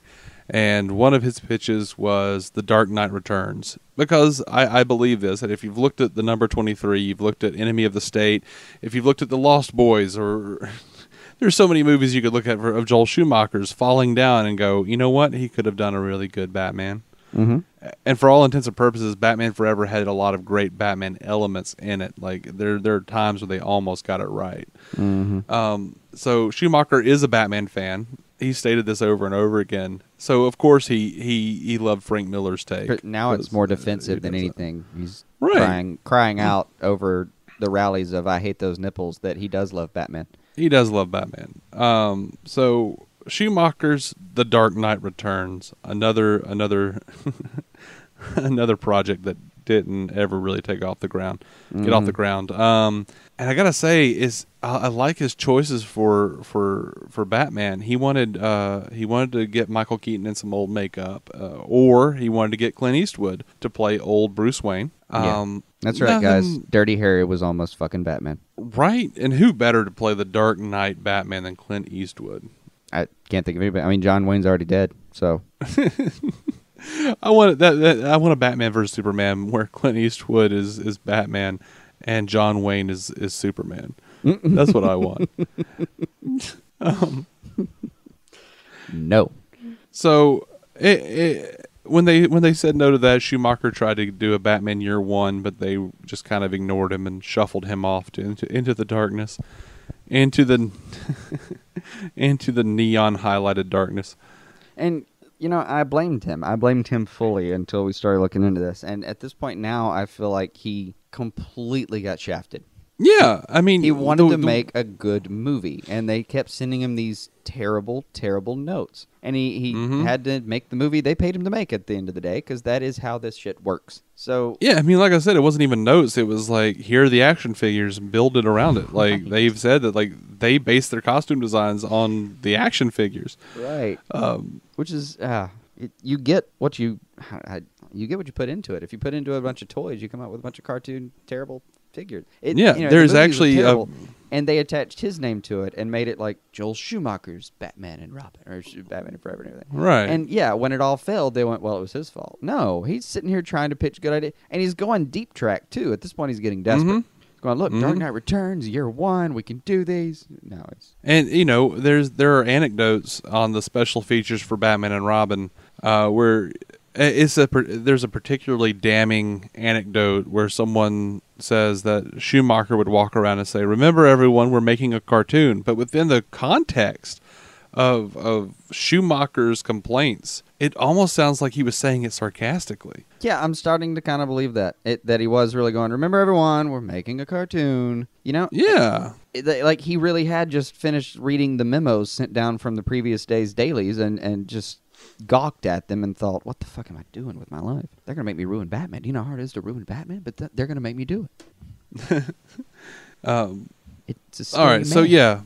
And one of his pitches was The Dark Knight Returns. Because I, I believe this that if you've looked at the number twenty three, you've looked at Enemy of the State, if you've looked at The Lost Boys or there's so many movies you could look at for, of Joel Schumacher's falling down and go, you know what? He could have done a really good Batman. Mm-hmm. And for all intents and purposes, Batman Forever had a lot of great Batman elements in it. Like there, there are times where they almost got it right. Mm-hmm. Um, so Schumacher is a Batman fan. He stated this over and over again. So of course he he he loved Frank Miller's take. But now it's more defensive than does that. anything. He's Right. crying, crying out over the rallies of "I hate those nipples" that he does love Batman. He does love Batman. Um, so Schumacher's The Dark Knight Returns, another another another project that didn't ever really take off the ground, get off the ground. Um, and I gotta say, is I, I like his choices for for for Batman. He wanted uh, he wanted to get Michael Keaton in some old makeup, uh, or he wanted to get Clint Eastwood to play old Bruce Wayne. Yeah. Um, That's right, guys. Dirty Harry was almost fucking Batman. Right, and who better to play the Dark Knight Batman than Clint Eastwood? I can't think of anybody. I mean, John Wayne's already dead, so I want that, that. I want a Batman versus Superman where Clint Eastwood is is Batman and John Wayne is is Superman. That's what I want. Um, no. So it, it, when they when they said no to that, Schumacher tried to do a Batman Year One, but they just kind of ignored him and shuffled him off to, into into the darkness, into the into the neon highlighted darkness. And you know, I blamed him. I blamed him fully until we started looking into this. And at this point now, I feel like he completely got shafted. Yeah, I mean, He wanted the- to the- make a good movie, and they kept sending him these terrible, terrible notes. And he, he Mhm. had to make the movie they paid him to make at the end of the day because that is how this shit works. So Yeah, I mean, like I said, it wasn't even notes. It was like here are the action figures, and build it around it. Like they've said that, like they base their costume designs on the action figures. right, Um, which is uh, it, you get what you I, you get what you put into it. If you put into a bunch of toys, you come out with a bunch of cartoon terrible figures. It, Yeah, you know, there's the actually a- and they attached his name to it and made it like Joel Schumacher's Batman and Robin or Batman and Forever and everything. Right. And yeah, when it all failed, they went, "Well, it was his fault." No, he's sitting here trying to pitch good idea, and he's going deep track too. At this point, he's getting desperate. Mhm. Going, "Look, Dark Mhm. Knight Returns, year one, we can do these." No, it's and you know, there's there are anecdotes on the special features for Batman and Robin uh, where it's a there's a particularly damning anecdote where someone says that Schumacher would walk around and say, "Remember, everyone, we're making a cartoon," but within the context of of Schumacher's complaints, it almost sounds like he was saying it sarcastically. Yeah, I'm starting to kind of believe that it, that he was really going. Remember, everyone, we're making a cartoon. You know, Yeah, It- it- like he really had just finished reading the memos sent down from the previous day's dailies, and and just gawked at them and thought, "What the fuck am I doing with my life? They're gonna make me ruin Batman. Do you know how hard it is to ruin Batman? But th- they're gonna make me do it. um, It's a all scary. So yeah,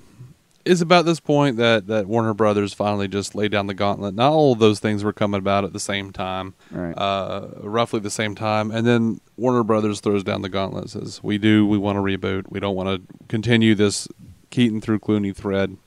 is about this point that that Warner Brothers finally just laid down the gauntlet. Not all of those things were coming about at the same time, Right. uh, roughly the same time, and then Warner Brothers throws down the gauntlet. Says, "We do. We want to reboot. We don't want to continue this Keaton through Clooney thread."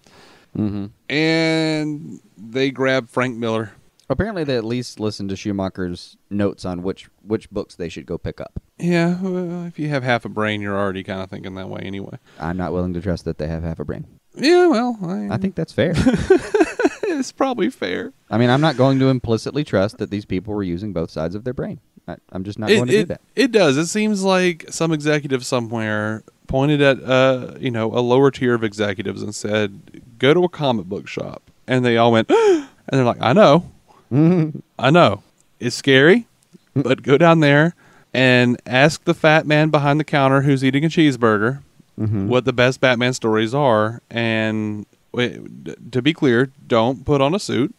hmm And they grab Frank Miller. Apparently, they at least listened to Schumacher's notes on which which books they should go pick up. Yeah, well, if you have half a brain, you're already kind of thinking that way anyway. I'm not willing to trust that they have half a brain. Yeah, well, I, I think that's fair. it's probably fair. I mean, I'm not going to implicitly trust that these people were using both sides of their brain. I, I'm just not it, going to it, do that. It does. It seems like some executive somewhere pointed at uh, you know, a lower tier of executives and said, "Go to a comic book shop." And they all went and they're like, "I know. I know. It's scary, but go down there and ask the fat man behind the counter who's eating a cheeseburger what the best Batman stories are and to be clear, don't put on a suit.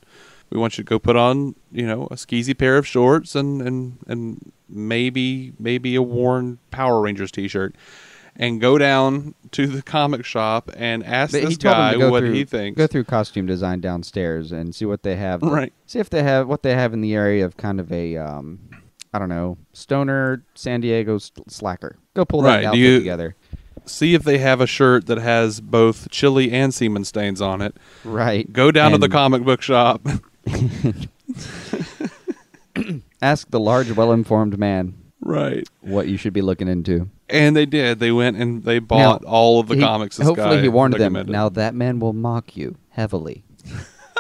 We want you to go put on, you know, a skeezy pair of shorts and and and maybe maybe a worn Power Rangers t-shirt, and go down to the comic shop and ask But this he told them guy what through, he thinks. Go through costume design downstairs and see what they have. Right. See if they have what they have in the area of kind of a, um, I don't know, stoner San Diego slacker. Go pull that Right, outfit you- together. See if they have a shirt that has both chili and semen stains on it. Right. Go down to the comic book shop. Ask the large, well-informed man right. what you should be looking into. And they did. They went and they bought Now, all of the he- comics. This Hopefully, he warned them. Now that man will mock you heavily.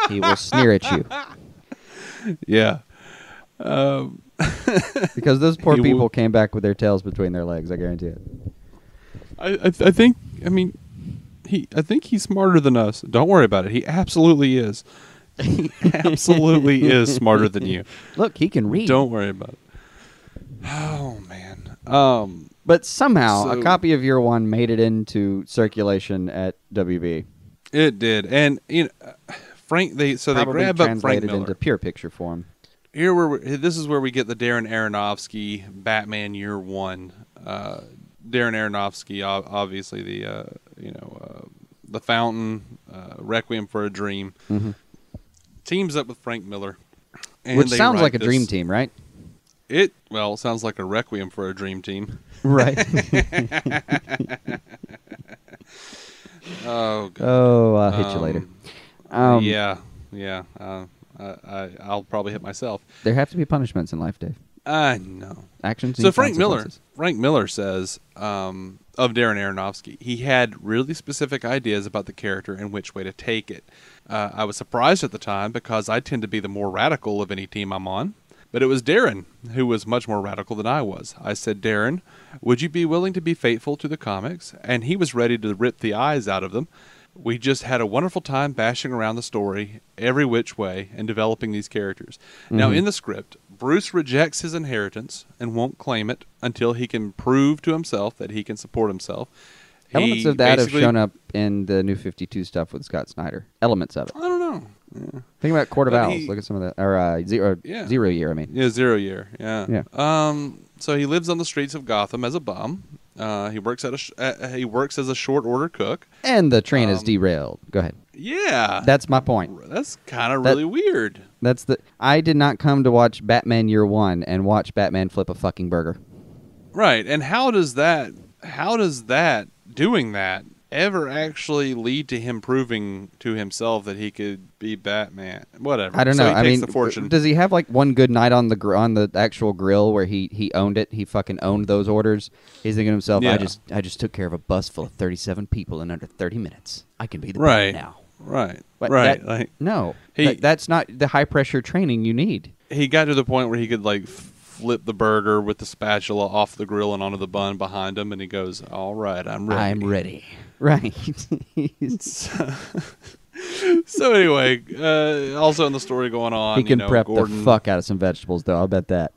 he will sneer at you yeah. Um, because those poor will- people came back with their tails between their legs. I guarantee it. I, I, I think. I mean, he. I think he's smarter than us. Don't worry about it. He absolutely is. He absolutely is smarter than you. Look, he can read. Don't worry about it. Oh man. Um. But somehow, So- a copy of Year One made it into circulation at WB. It did, and you know, Frank. They so they Probably grab up Frank Miller. into pure picture form. Here, where this is where we get the Darren Aronofsky Batman Year One. Uh, Darren Aronofsky, obviously the uh, you know uh, the Fountain, uh, Requiem for a Dream, teams up with Frank Miller, and Which sounds like a this- dream team, right? It well sounds like a Requiem for a Dream team. Right. Oh, God. oh, I'll hit you later. Um, yeah, yeah. Uh, I, I, I'll probably hit myself. There have to be punishments in life, Dave. I know. Actions. So Frank Miller. Frank Miller says um, of Darren Aronofsky, he had really specific ideas about the character and which way to take it. Uh, I was surprised at the time because I tend to be the more radical of any team I'm on. But it was Darren who was much more radical than I was. I said, Darren, would you be willing to be faithful to the comics? And he was ready to rip the eyes out of them. We just had a wonderful time bashing around the story every which way and developing these characters. Now, in the script, Bruce rejects his inheritance and won't claim it until he can prove to himself that he can support himself. Elements He of that have shown up in the New Fifty Two stuff with Scott Snyder. Elements of it. I don't know. Yeah. Think about Court of But Owls. he- Look at some of that, or uh, zero, Yeah. zero year. I mean, Yeah, zero year. Yeah. Yeah. Um. So he lives on the streets of Gotham as a bum. Uh, he works at a sh- uh, he works as a short order cook. and the train is Um, derailed. Go ahead. Yeah. That's my point. that's kind of that- really weird. That's the. I did not come to watch Batman Year One and watch Batman flip a fucking burger. Right. And how does that how does that doing that ever actually lead to him proving to himself that he could be Batman? Whatever. I don't So know. he I mean, the fortune. does he have like one good night on the gr- on the actual grill where he he owned it? He fucking owned those orders. He's thinking to himself, Yeah. I just I just took care of a bus full of thirty seven people in under thirty minutes. I can be the right. Now. Right. But right. that- like No, He- That- that's not the high pressure training you need. he got to the point where he could like flip the burger with the spatula off the grill and onto the bun behind him, and he goes, "All right, I'm ready." I'm ready. Right. So anyway, uh, also in the story going on, he can you know, prep Gordon, the fuck out of some vegetables, though. I'll bet that.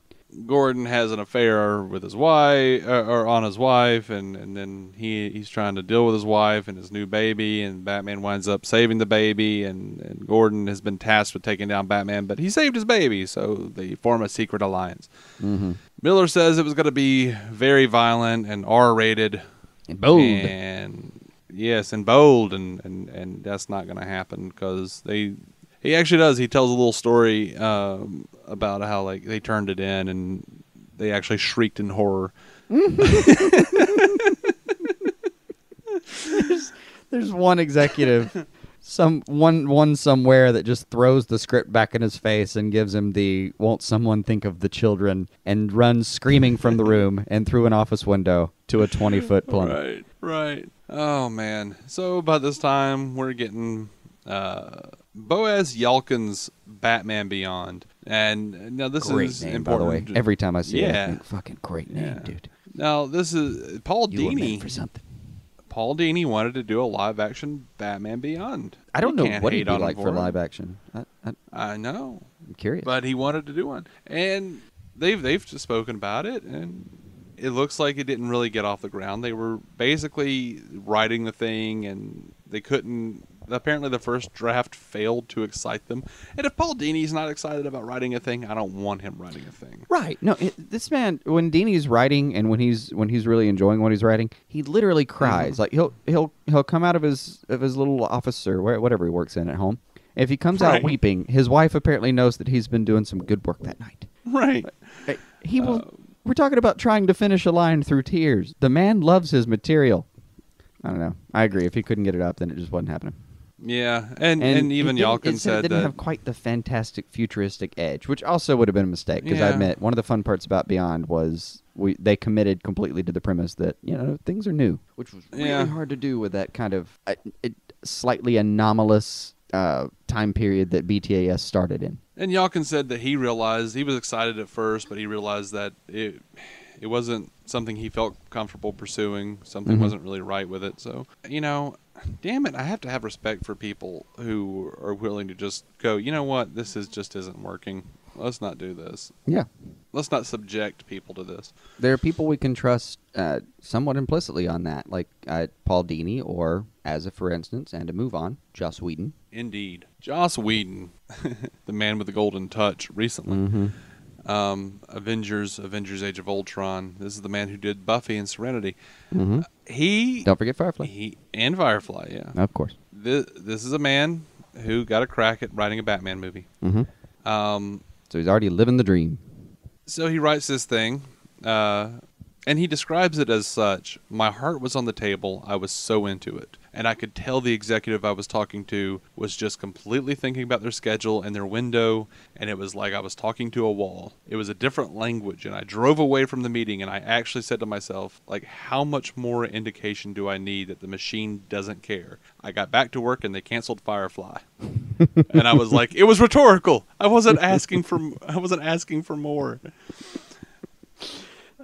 Gordon has an affair with his wife, uh, or on his wife, and, and then he he's trying to deal with his wife and his new baby, and Batman winds up saving the baby, and, and Gordon has been tasked with taking down Batman, but he saved his baby, so they form a secret alliance. Mm-hmm. Miller says it was going to be very violent and R-rated, and Bold. and yes, in bold, and and and that's not going to happen because they. He actually does. He tells a little story um, about how like they turned it in and they actually shrieked in horror. There's one executive, some one one somewhere that just throws the script back in his face and gives him the "Won't someone think of the children?" and runs screaming from the room and through an office window to a twenty foot plummet. Right, right. Oh man. So by this time we're getting uh, Boaz Yalkin's Batman Beyond, and now this Great is name, by the way. important. Every time I see it, I Yeah. think, "Fucking great name, Yeah. dude." Now this is Paul You Dini. for something. Paul Dini wanted to do a live action Batman Beyond. I don't You know what he'd be like for it. live action. I, I, I know, I'm curious. but he wanted to do one, and they've they've just spoken about it, and it looks like it didn't really get off the ground. They were basically writing the thing, and they couldn't. Apparently, the first draft failed to excite them. And if Paul Dini's not excited about writing a thing, I don't want him writing a thing. Right. No, it, this man when Dini's writing and when he's when he's really enjoying what he's writing, he literally cries. Mm-hmm. Like he'll he'll he'll come out of his of his little office or whatever he works in at home. If he comes out weeping, his wife apparently knows that he's been doing some good work that night. Right. Hey, He will. Uh, we're talking about trying to finish a line through tears. The man loves his material. I don't know. I agree. If he couldn't get it up, then it just wasn't happening. Yeah, and and, even it didn't- Yalkin said it didn't that. have quite the fantastic futuristic edge, which also would have been a mistake. Because I admit, one of the fun parts about Beyond was we they committed completely to the premise that you know things are new, which was really Yeah. hard to do with that kind of uh, it, slightly anomalous uh, time period that BTAS started in. And Yalkin said that he realized he was excited at first, but he realized that it it wasn't something he felt comfortable pursuing. Something Mhm. wasn't really right with it. So you know, damn it, I have to have respect for people who are willing to just go. You know what? This is just isn't working. Let's not do this. Yeah, Let's not subject people to this. there are people we can trust uh, somewhat implicitly on that, like uh, Paul Dini, or as a for instance, and to move on, Joss Whedon. Indeed, Joss Whedon, the man with the golden touch, recently. Mm-hmm. Um, Avengers, Avengers: Age of Ultron. This is the man who did Buffy and Serenity. Mm-hmm. He, Don't forget Firefly, he and Firefly. Yeah, of course. this, this is a man who got a crack at writing a Batman movie. Mm-hmm. Um, So he's already living the dream. so he writes this thing, uh, and he describes it as such. My heart was on the table. I was so into it. And I could tell the executive I was talking to was just completely thinking about their schedule and their window, and it was like I was talking to a wall. It was a different language, and I drove away from the meeting, and I actually said to myself, like, how much more indication do I need that the machine doesn't care? I got back to work, and they canceled Firefly, and I was like, it was rhetorical. I wasn't asking for, I wasn't asking for more.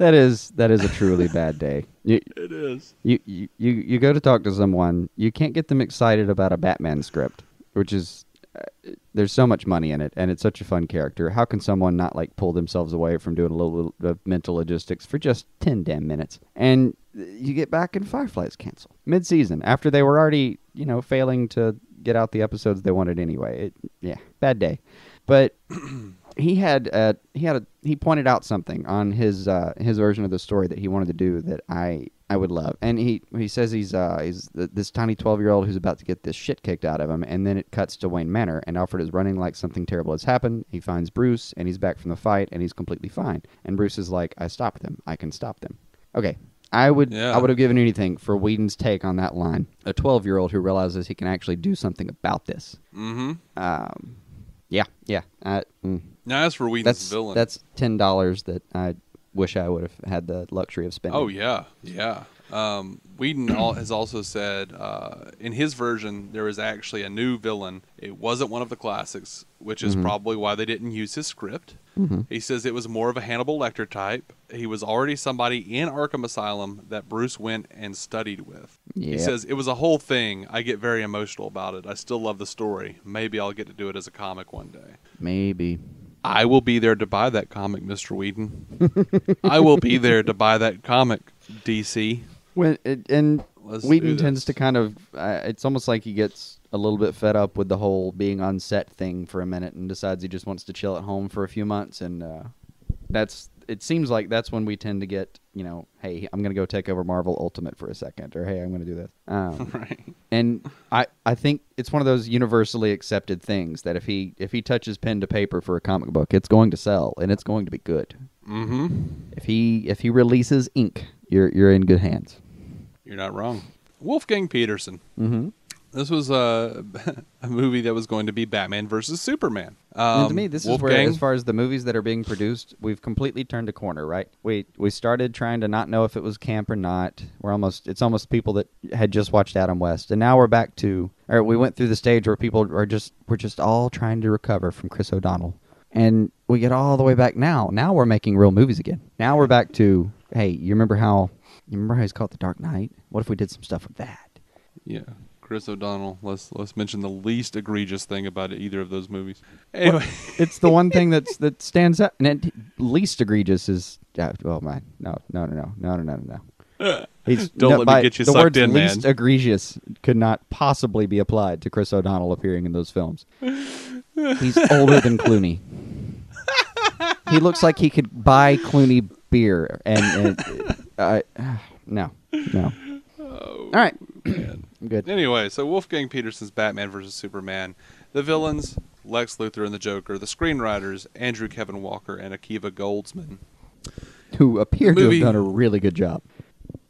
That is that is a truly bad day. You, It is. you you you you go to talk to someone, you can't get them excited about a Batman script, which is uh, there's so much money in it, and it's such a fun character. How can someone not like pull themselves away from doing a little bit of mental logistics for just ten damn minutes? And you get back and Firefly's canceled mid season after they were already you know failing to get out the episodes they wanted anyway. It, yeah, bad day, but. he had uh, he had a he pointed out something on his uh, his version of the story that he wanted to do that I I would love, and he he says he's uh he's th- this tiny twelve year old who's about to get this shit kicked out of him, and then it cuts to Wayne Manor, and Alfred is running like something terrible has happened. He finds Bruce, and he's back from the fight, and he's completely fine. And Bruce is like, I stopped them, I can stop them. Okay. I would Yeah. I would have given anything for Whedon's take on that line. A twelve year old who realizes he can actually do something about this. Mm-hmm. Um, yeah, yeah. Uh, mm. Now, as for Whedon's That's villain, that's ten dollars that I wish I would have had the luxury of spending. Oh yeah, yeah. Um, Whedon has also said uh, in his version there is actually a new villain. It wasn't one of the classics, which is probably why they didn't use his script. He says it was more of a Hannibal Lecter type. He was already somebody in Arkham Asylum that Bruce went and studied with. He says it was a whole thing. I get very emotional about it. I still love the story. Maybe I'll get to do it as a comic one day. maybe. I will be there to buy that comic, Mr. Whedon. I will be there to buy that comic, DC. When it, and Let's Whedon tends to kind of, uh, it's almost like he gets a little bit fed up with the whole being on set thing for a minute and decides he just wants to chill at home for a few months, and uh, that's. It seems like that's when we tend to get you know, hey, I'm gonna go take over Marvel Ultimate for a second, or hey, I'm gonna do this. Um, Right. and I I think it's one of those universally accepted things that if he if he touches pen to paper for a comic book, it's going to sell and it's going to be good. Mm-hmm. If he if he releases ink, you're you're in good hands. You're not wrong. Wolfgang Petersen. Mm-hmm. This was a, a movie that was going to be Batman versus Superman. Um, to me, this is where, as far as the movies that are being produced, we've completely turned a corner. Right? We we started trying to not know if it was camp or not. We're almost it's almost people that had just watched Adam West, and now we're back to or we went through the stage where people are just we're just all trying to recover from Chris O'Donnell, and we get all the way back now. Now we're making real movies again. Now we're back to hey, you remember how you remember how he's called The Dark Knight? What if we did some stuff with that? Yeah, Chris O'Donnell. Let's let's mention the least egregious thing about either of those movies. Anyway, it's the one thing that's that stands out. And it, least egregious is yeah, well, man, no, no, no, no, no, no, no, no. He's Don't no, let me get you the sucked words in, least man. egregious could not possibly be applied to Chris O'Donnell appearing in those films. He's older than Clooney. he looks like he could buy Clooney beer, and, and uh, no, no. Oh, All right, man. I'm good. Anyway, so Wolfgang Petersen's Batman versus Superman. The villains, Lex Luthor and the Joker. The screenwriters, Andrew Kevin Walker and Akiva Goldsman. Who appear to movie- have done a really good job.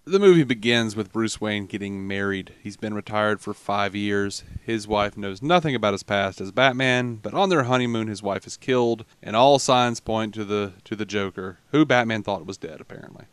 The movie begins with Bruce Wayne getting married. He's been retired for five years. His wife knows nothing about his past as Batman, but on their honeymoon, his wife is killed, and all signs point to the to the Joker, who Batman thought was dead, apparently.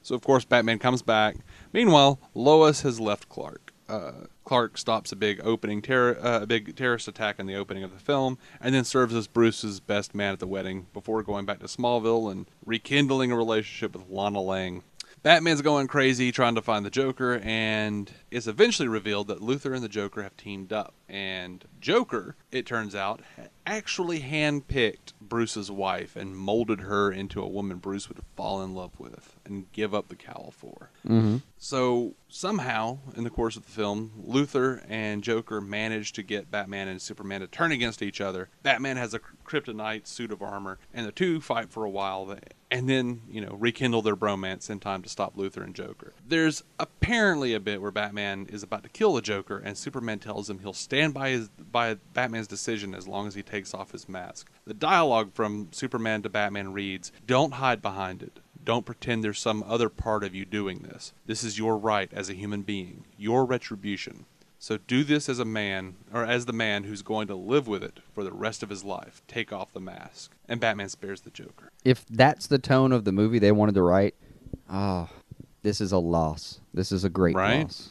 So of course, Batman comes back. Meanwhile, Lois has left Clark. Uh, Clark stops a big opening terror, uh, a big terrorist attack in the opening of the film, and then serves as Bruce's best man at the wedding before going back to Smallville and rekindling a relationship with Lana Lang. Batman's going crazy trying to find the Joker, and it's eventually revealed that Luthor and the Joker have teamed up. And Joker, it turns out, actually handpicked Bruce's wife and molded her into a woman Bruce would fall in love with and give up the cowl for. Mm-hmm. So somehow, in the course of the film, Luthor and Joker manage to get Batman and Superman to turn against each other. Batman has a kryptonite suit of armor, and the two fight for a while, and then you know rekindle their bromance in time to stop Luthor and Joker. There's apparently a bit where Batman is about to kill the Joker, and Superman tells him he'll stand by his by Batman's decision as long as he takes off his mask. The dialogue from Superman to Batman reads, "Don't hide behind it." Don't pretend there's some other part of you doing this. This is your right as a human being, your retribution. So do this as a man, or as the man who's going to live with it for the rest of his life. Take off the mask. And Batman spares the Joker. if that's the tone of the movie they wanted to write, ah, this is a loss. This is a great Right? loss.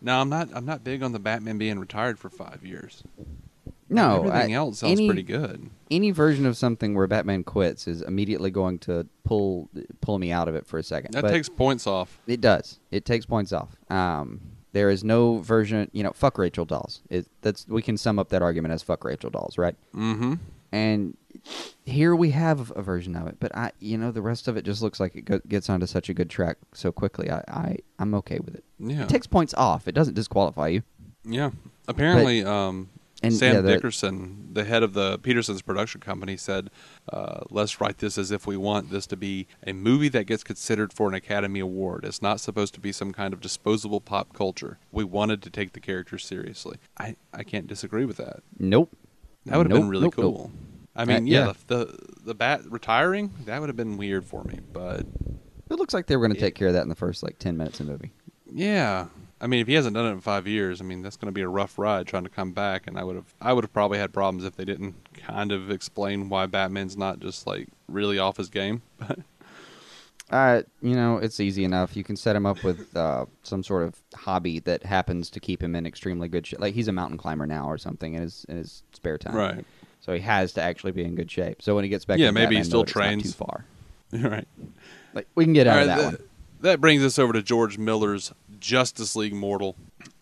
Now I'm not I'm not big on the Batman being retired for five years. No, Everything I- else sounds any, pretty good. Any version of something where Batman quits is immediately going to pull pull me out of it for a second. That But takes points off. it does. It takes points off. Um, there is no version. You know, fuck Rachel Dawes. It, that's we can sum up that argument as fuck Rachel Dawes, right? Mm-hmm. And here we have a version of it, but I, you know, the rest of it just looks like it go, gets onto such a good track so quickly. I, I, I'm okay with it. Yeah. It takes points off. It doesn't disqualify you. Yeah. Apparently, um, and, Sam yeah, the- Dickerson, the head of the Petersen's production company, said, uh, "Let's write this as if we want this to be a movie that gets considered for an Academy Award. It's not supposed to be some kind of disposable pop culture. We wanted to take the characters seriously. I, I can't disagree with that. Nope. That would have Nope, been really nope, nope. cool. I mean, Uh, yeah, yeah. The, the the bat retiring that would have been weird for me, but It looks like they were going to take care of that in the first like ten minutes of the movie. Yeah. I mean, if he hasn't done it in five years, I mean, that's going to be a rough ride trying to come back. And I would have, I would have probably had problems if they didn't kind of explain why Batman's not just like really off his game. But Uh, you know, it's easy enough. You can set him up with uh, some sort of hobby that happens to keep him in extremely good shape. Like he's a mountain climber now or something in his in his spare time. right, So he has to actually be in good shape. So when he gets back, Yeah, to maybe he still mode, trains. too far. right. Like we can get out All of that th- one. That brings us over to George Miller's Justice League Mortal.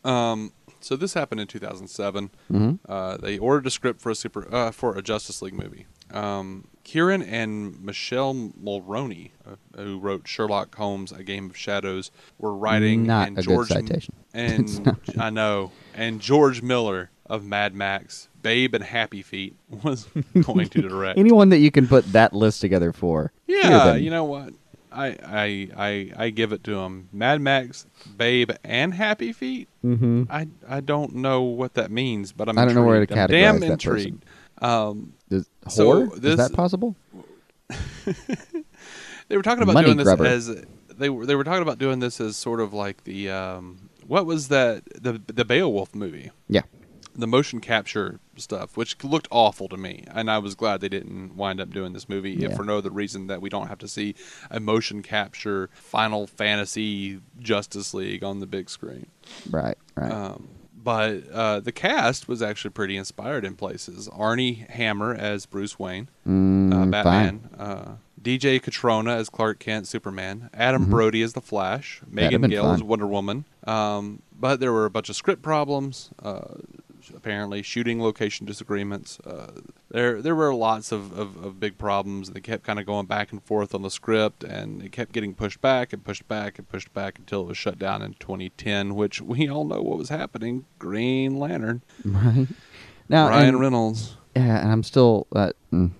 Um, so this happened in 2007. Mhm. Uh, they ordered a script for a super uh, for a Justice League movie. Um, Kieran and Michelle Mulroney, uh, who wrote Sherlock Holmes: A Game of Shadows, were writing. Not and a good citation. And I know. And George Miller of Mad Max, Babe and Happy Feet was going to direct. Anyone that you can put that list together for. Yeah, you know what? I, I I I give it to him. Mad Max, Babe, and Happy Feet. Mm-hmm. I I don't know what that means, but I'm. I don't know where to intrigued. I'm categorize damn that intrigued. Um, Does, So, horror? this- Is that possible? they were talking about Money doing this grubber. as they were they were talking about doing this as sort of like the um, what was that the the Beowulf movie, Yeah. The motion capture stuff, which looked awful to me, and I was glad they didn't wind up doing this movie, if for no other reason that we don't have to see a motion capture Final Fantasy Justice League on the big screen. Right. Right. Um, but uh, the cast was actually pretty inspired in places. Armie Hammer as Bruce Wayne, Mm, uh. Batman. Uh, DJ Cotrona as Clark Kent, Superman. Adam Brody as the Flash. Megan Gale as. Wonder Woman. Um, but there were a bunch of script problems. Apparently, shooting location disagreements. Uh, there, there were lots of, of, of big problems. They kept kind of going back and forth on the script, and it kept getting pushed back and pushed back and pushed back until it was shut down in 2010. Which we all know what was happening. Green Lantern. Right. Now, Ryan and- Reynolds. Yeah, and I'm still. Uh, mm,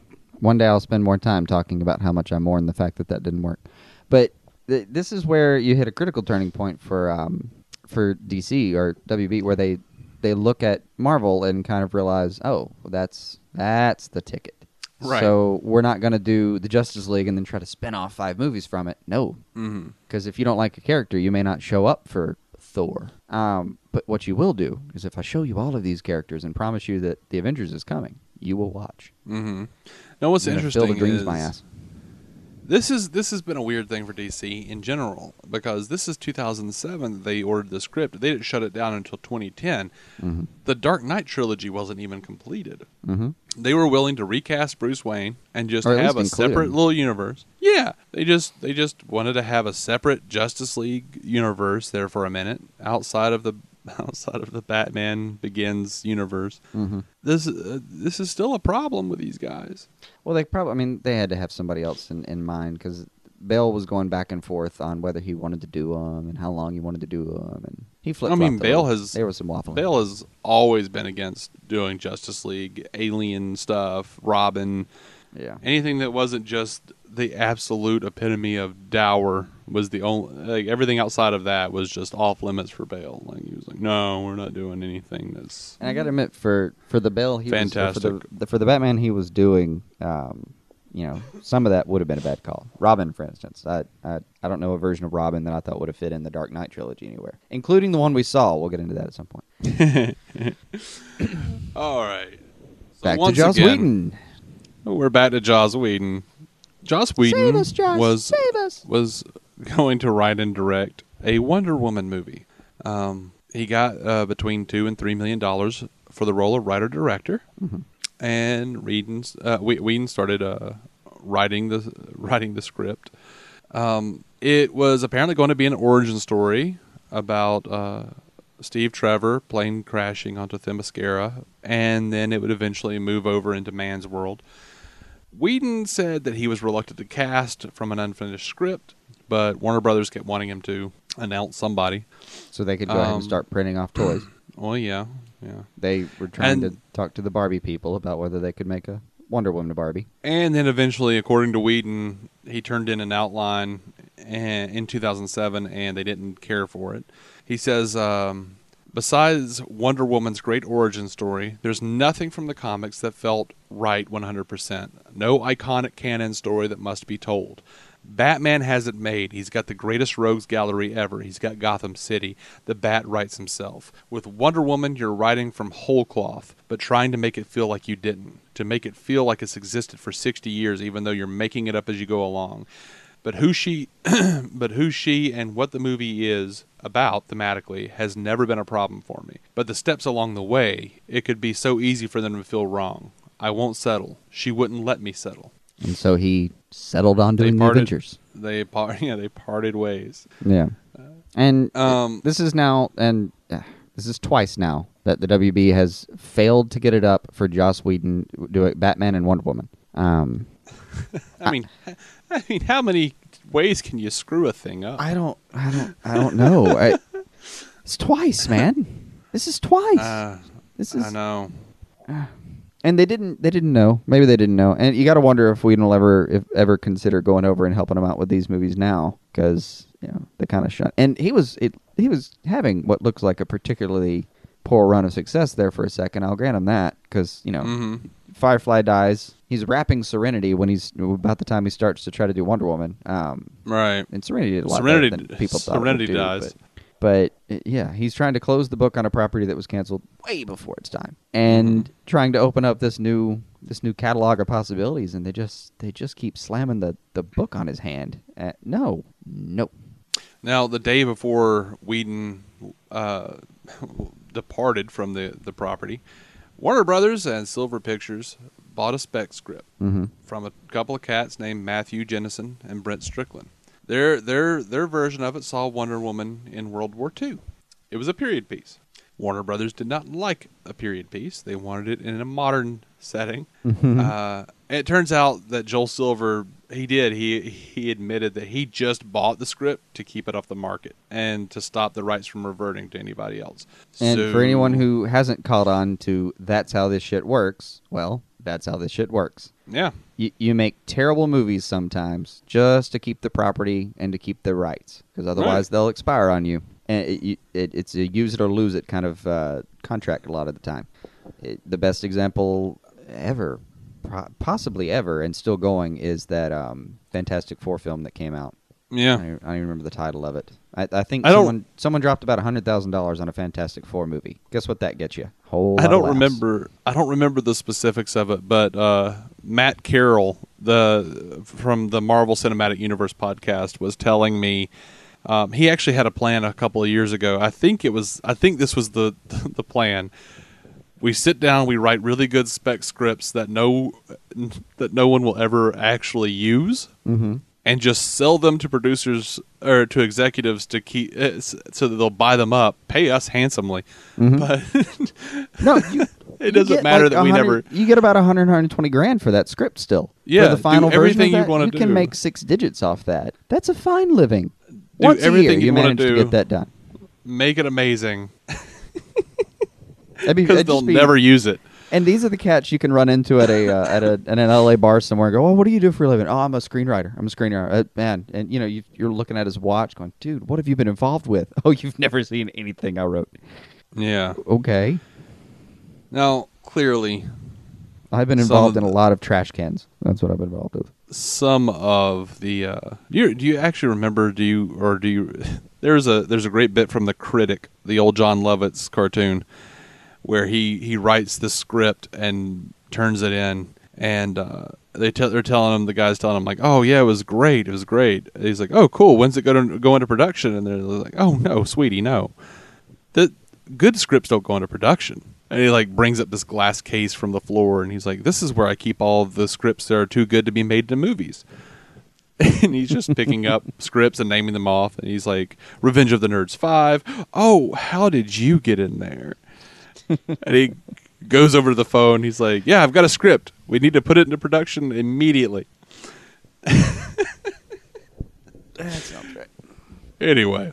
one day I'll spend more time talking about how much I mourn the fact that that didn't work. But th- this is where you hit a critical turning point for um, for DC or WB, where they they look at Marvel and kind of realize, oh, that's that's the ticket. Right. So we're not going to do the Justice League and then try to spin off five movies from it. No, hmm because if you don't like a character, you may not show up for Thor. Um, but what you will do is if I show you all of these characters and promise you that the Avengers is coming, you will watch. Mm-hmm. Now, what's interesting Fill the dreams is my ass. This is this has been a weird thing for DC in general because this is 2007 that they ordered the script. They didn't shut it down until 2010. Mhm. The Dark Knight trilogy wasn't even completed. hmm They were willing to recast Bruce Wayne and just have a separate him. little universe. Yeah, they just they just wanted to have a separate Justice League universe there for a minute outside of the outside of the Batman Begins universe. hmm This uh, this is still a problem with these guys. Well, they probably. I mean, they had to have somebody else in, in mind because Bale was going back and forth on whether he wanted to do them and how long he wanted to do them, and he flipped. I mean, Bale has there was some waffling. Bale has always been against doing Justice League, alien stuff, Robin, yeah. anything that wasn't just the absolute epitome of dour was the only like everything outside of that was just off limits for Bale. Like he was like, no, we're not doing anything that's And I got to admit, for for the Bale, he Was, for, the, Fantastic. for the Batman he was doing, um, you know, some of that would have been a bad call. Robin, for instance, I, I I don't know a version of Robin that I thought would have fit in the Dark Knight trilogy anywhere, including the one we saw. We'll get into that at some point. all right. So Back to Joss again, Whedon. We're back to Joss Whedon. Joss Whedon Save us, Joss. was Save us. was going to write and direct a Wonder Woman movie. Um, he got uh, between two and three million dollars for the role of writer director, Mm-hmm. and Whedon uh, Whedon started uh, writing the writing the script. Um, it was apparently going to be an origin story about uh, Steve Trevor plane crashing onto Themyscira, and then it would eventually move over into Man's World. Whedon said that he was reluctant to cast from an unfinished script, but Warner Brothers kept wanting him to announce somebody. So they could go ahead Um, and start printing off toys. Well, yeah, yeah. They were trying And- to talk to the Barbie people about whether they could make a Wonder Woman Barbie. And then eventually, according to Whedon, he turned in an outline in 2007, and they didn't care for it. He says, um, besides Wonder Woman's great origin story, there's nothing from the comics that felt right 100%. No iconic canon story that must be told. Batman has it made. He's got the greatest rogues gallery ever. He's got Gotham City. The Bat writes himself. With Wonder Woman, you're writing from whole cloth, but trying to make it feel like you didn't. To make it feel like it's existed for 60 years, even though you're making it up as you go along. But who she, but who she and what the movie is about thematically has never been a problem for me. But the steps along the way, it could be so easy for them to feel wrong. I won't settle. She wouldn't let me settle. And so he settled on doing the parted. Avengers. They par- yeah, they parted ways. Yeah. And Um, this is now, and uh, this is twice now that the WB has failed to get it up for Joss Whedon doing Batman and Wonder Woman. Um, I mean, I mean, how many ways can you screw a thing up? I don't, I don't, I don't know. I, it's twice, man. This is twice. Uh, this I is know. And they didn't they didn't know. Maybe they didn't know. And you got to wonder if will ever if ever consider going over and helping him out with these movies now because you know they kind of shut. And he was it he was having what looks like a particularly poor run of success there for a second. I'll grant him that because you know Mhm. Firefly dies. He's wrapping Serenity when he's about the time he starts to try to do Wonder Woman. Um, Right. and Serenity did a lot Serenity- better than people thought. Serenity do, dies. But, but uh, yeah, he's trying to close the book on a property that was canceled way before its time, and Mm-hmm. trying to open up this new this new catalog of possibilities. And they just they just keep slamming the the book on his hand. Uh, no, no. Now, the day before Whedon uh, departed from the, the property, Warner Brothers and Silver Pictures bought a spec script Mhm. from a couple of cats named Matthew Jennison and Brent Strickland. Their their their version of it saw Wonder Woman in World War II. It was a period piece. Warner Brothers did not like a period piece. They wanted it in a modern setting. Uh, it turns out that Joel Silver he did he he admitted that he just bought the script to keep it off the market and to stop the rights from reverting to anybody else. And So- for anyone who hasn't caught on to that's how this shit works, well, that's how this shit works. yeah You, you make terrible movies sometimes just to keep the property and to keep the rights because otherwise Right. they'll expire on you. And it, it, it's a use it or lose it kind of uh, contract a lot of the time. It, the best example ever, pro- possibly ever, and still going is that um, Fantastic Four film that came out. I yeah I don't even remember the title of it. I, I think I someone someone dropped about hundred thousand dollars on a Fantastic Four movie. Guess what that gets you? Whole. I don't remember. I don't remember the specifics of it, but uh, Matt Carroll, the from the Marvel Cinematic Universe podcast, was telling me um, he actually had a plan a couple of years ago. I think it was. I think this was the the plan. We sit down, we write really good spec scripts that no that no one will ever actually use, Mm-hmm. And just sell them to producers or to executives to keep uh, so that they'll buy them up, pay us handsomely. But No, you, It doesn't get matter like that we never- You get about 100, 120 grand for that script still. Yeah, for the do final version everything of you'd that, wanna you can make six digits off that. That's a fine living. Do Once a year, you wanna manage to get that done. make it amazing because they'll be- never use it. And these are the cats you can run into at a uh, at a an LA bar somewhere. and Go, oh, what do you do for a living? Oh, I'm a screenwriter. I'm a screenwriter. Uh, man, and you know you, you're looking at his watch, going, dude, what have you been involved with? Oh, you've never seen anything I wrote. Yeah. Okay, Now, clearly, I've been involved in a lot of trash cans. That's what I've been involved with. some of the uh, do you do you actually remember? Do you or do you? There's a there's a great bit from the critic, the old Jon Lovitz cartoon, where he he writes the script and turns it in, and uh, they they're telling him the guys telling him like, oh yeah, it was great, it was great. And he's like, oh cool, when's it going to go into production? And they're like, oh no, sweetie, no. The good scripts don't go into production. And he like brings up this glass case from the floor, and he's like, "This is where I keep all the scripts that are too good to be made into movies." and he's just picking up scripts and naming them off. And he's like, "Revenge of the Nerds five. Oh, how did you get in there?" and he goes over to the phone. He's like, "Yeah, I've got a script. We need to put it into production immediately." That sounds right. Anyway,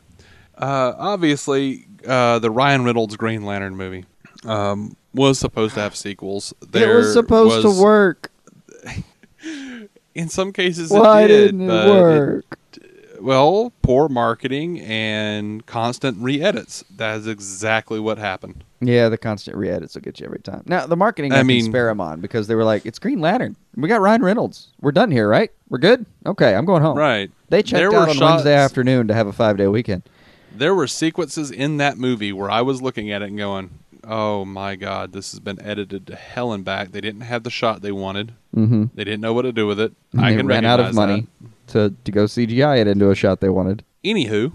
uh, obviously, uh, the Ryan Reynolds Green Lantern movie um, was supposed to have sequels. There it was supposed was- to work. In some cases, Why it did. didn't it work? Well, poor marketing and constant re-edits. That is exactly what happened. Yeah, the constant re-edits will get you every time. Now the marketing, I mean- spare them on because they were like, "It's Green Lantern. We got Ryan Reynolds. We're done here, right? We're good. Okay, I'm going home." Right. They checked There out on shots- Wednesday afternoon to have a five-day weekend. There were sequences in that movie where I was looking at it and going, "Oh my god, this has been edited to hell and back." They didn't have the shot they wanted. Mm-hmm. They didn't know what to do with it. And I they can ran out of money that. To to go CGI it into a shot they wanted. Anywho,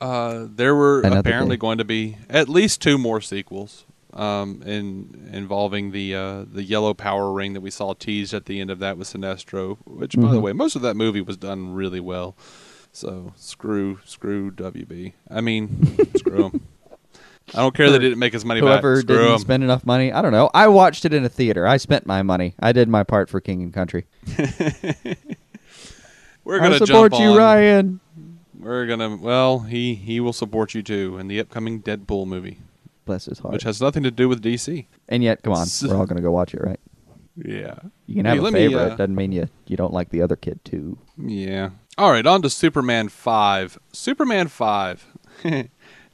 uh, there were Another apparently going to be at least two more sequels um, in involving the uh, the yellow power ring that we saw teased at the end of that with Sinestro. Which, by the Mhm. way, most of that movie was done really well. So screw screw WB. I mean, screw them. I don't care they didn't make his money Whoever back. Screw didn't 'em. spend enough money, I don't know. I watched it in a theater. I spent my money. I did my part for King and Country. We're gonna support jump you, on- Ryan. We're gonna. Well, he he will support you too in the upcoming Deadpool movie, Bless his heart. which has nothing to do with DC. and yet, come on, we're all going to go watch it, right? Yeah. You can Hey, have a let me, favorite. uh, Doesn't mean you you don't like the other kid too. Yeah. All right, on to Superman 5. Superman 5.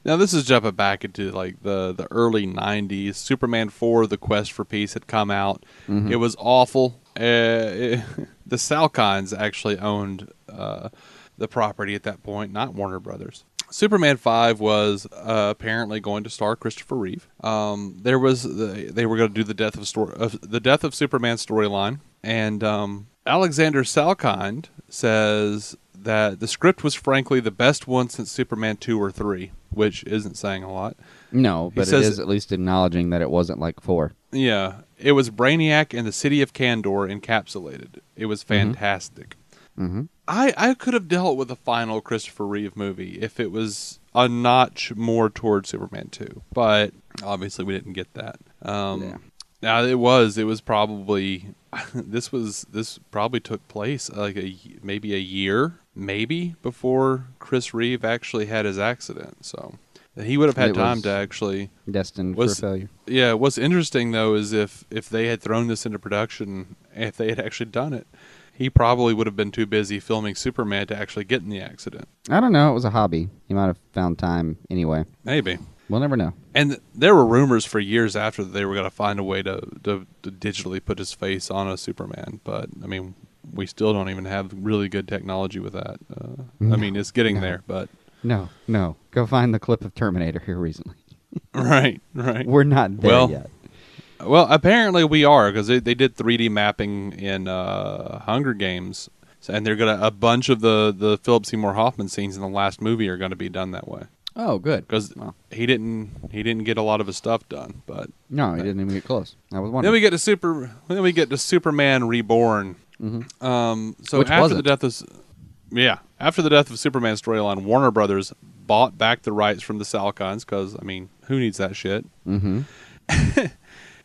now this is jumping back into like the the early 90s. Superman 4 The Quest for Peace had come out. It was awful. Uh, it- the Salkinds actually owned uh, the property at that point, not Warner Brothers. Superman 5 was uh, apparently going to star Christopher Reeve. Um, there was the, they were going to do the death of story of the death of Superman storyline and um, Alexander Salkind says that the script was frankly the best one since Superman 2 or 3, which isn't saying a lot. No, He but it says- is at least acknowledging that it wasn't like four. Yeah, it was Brainiac and the city of Kandor encapsulated. It was fantastic. Mm-hmm. I, I could have dealt with a final Christopher Reeve movie if it was a notch more towards Superman 2, but obviously we didn't get that. Um, Yeah. Now it was it was probably this was this probably took place like a maybe a year maybe before Chris Reeve actually had his accident, so he would have had It time to actually Destined Was- for failure. yeah, what's interesting though is if if they had thrown this into production, if they had actually done it, he probably would have been too busy filming Superman to actually get in the accident. I don't know. It was a hobby. He might have found time anyway. Maybe. We'll never know. And there were rumors for years after that they were going to find a way to, to to digitally put his face on a Superman, but I mean, we still don't even have really good technology with that. Uh, I mean, it's getting No. there, but No, no. Go find the clip of Terminator here recently. right, right. We're not there Well, yet. Well, apparently we are because they, they did 3D mapping in uh, Hunger Games, and they're gonna a bunch of the the Philip Seymour Hoffman scenes in the last movie are going to be done that way Oh, good. because Well, he didn't he didn't get a lot of his stuff done. But no, he didn't even get close. I was wondering. then we get to super then we get to Superman Reborn. Um, so Which after wasn't. the death of yeah after the death of Superman storyline, Warner Brothers bought back the rights from the Salkinds because I mean who needs that shit? mm-hmm.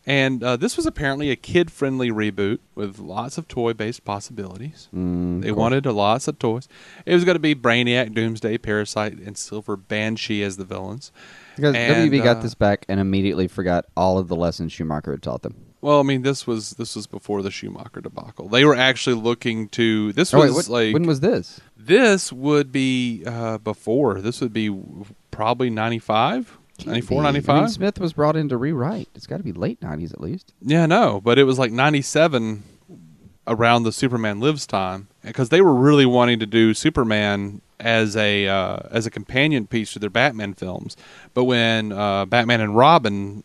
And uh, this was apparently a kid-friendly reboot with lots of toy-based possibilities. Mm, they course. wanted a lots of toys. It was going to be Brainiac, Doomsday, Parasite, and Silver Banshee as the villains. Because and, WB got uh, this back and immediately forgot all of the lessons Schumacher had taught them. Well, I mean, this was this was before the Schumacher debacle. They were actually looking to. This Oh, was wait, what, like when was this? this would be uh, before. This would be probably 95, 94, I 95? mean, Smith was brought in to rewrite. It's got to be late '90s at least. Yeah, no, but it was like 97 around the Superman Lives time because they were really wanting to do Superman as a uh, as a companion piece to their Batman films. But when uh, Batman and Robin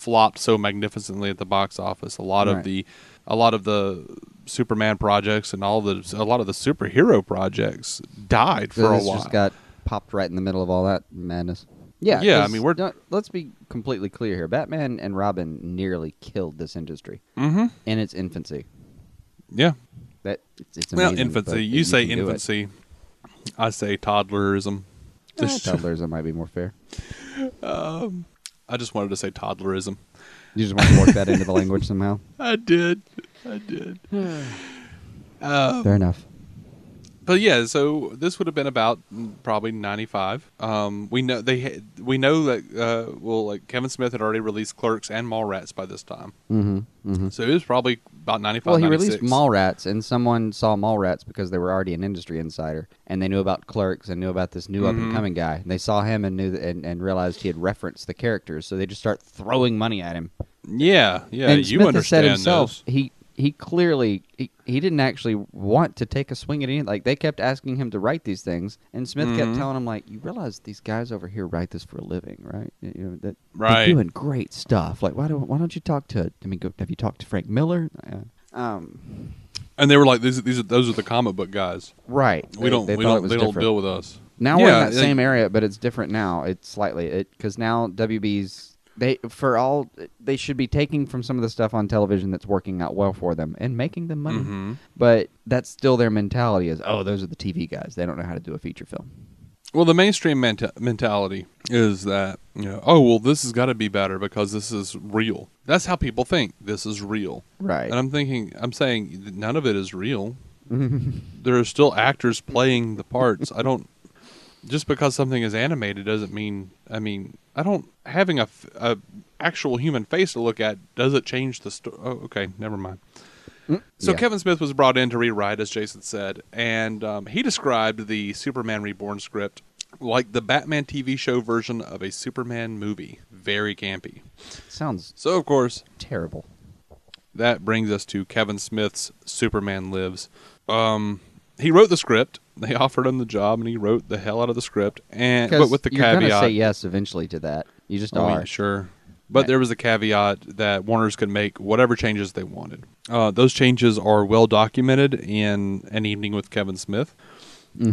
flopped so magnificently at the box office, a lot Right. of the a lot of the Superman projects and all the a lot of the superhero projects died So for a while. just got popped right in the middle of all that madness. Yeah, Yeah, I mean, we're- let's be completely clear here. Batman and Robin nearly killed this industry mm-hmm. in its infancy. Yeah. That it's, it's Well, infancy. but You say can do it. infancy. I say toddlerism. Eh, that might be more fair. I just wanted to say toddlerism. You just want to work that into the language somehow. I did. I did. um, Fair enough. But yeah, so this would have been about mm, probably ninety five. Um, we know they had, we know that uh, well, like Kevin Smith had already released Clerks and Mallrats by this time, Mm-hmm. Mm-hmm. so it was probably about ninety five. Well, he released Mallrats, and someone saw Mallrats because they were already an industry insider, and they knew about Clerks and knew about this new up Mm-hmm. and coming guy. And they saw him and knew that, and, and realized he had referenced the characters, so they just start throwing money at him. Yeah, yeah. and you Smith has said understand himself this. he he clearly he, he didn't actually want to take a swing at any like they kept asking him to write these things and Smith kept Mhm. telling him like you realize these guys over here write this for a living right you know that Right. they're doing great stuff like why don't why don't you talk to I mean go, have you talked to Frank Miller uh, um And they were like, "These, these are those are the comic book guys. right We They- don't, they we don't, they don't deal with us." Now we're in that it- same area, but it's different now. It's slightly it because now WB's they for all they should be taking from some of the stuff on television that's working out well for them and making them money. Mhm. But that's still their mentality is oh those are the TV guys. They don't know how to do a feature film. Well, the mainstream menta- mentality is that you know, oh well, this has got to be better because this is real. That's how people think. This is real, Right. and I'm thinking, I'm saying none of it is real. there are still actors playing the parts. I don't. Just because something is animated doesn't mean. I mean, I don't having a, a actual human face to look at, does it change the story? Oh, okay, never mind. So yeah. Kevin Smith was brought in to rewrite, as Jason said, and um, he described the Superman Reborn script like the Batman TV show version of a Superman movie. Very campy. Sounds So, of course, terrible. that brings us to Kevin Smith's Superman Lives. Um, he wrote the script. They offered him the job, and he wrote the hell out of the script. And but with the you're gonna caveat, say yes eventually to that. You just Oh, are. yeah, sure. But there was a caveat that Warner's could make whatever changes they wanted. Uh, those changes are well documented in An Evening with Kevin Smith.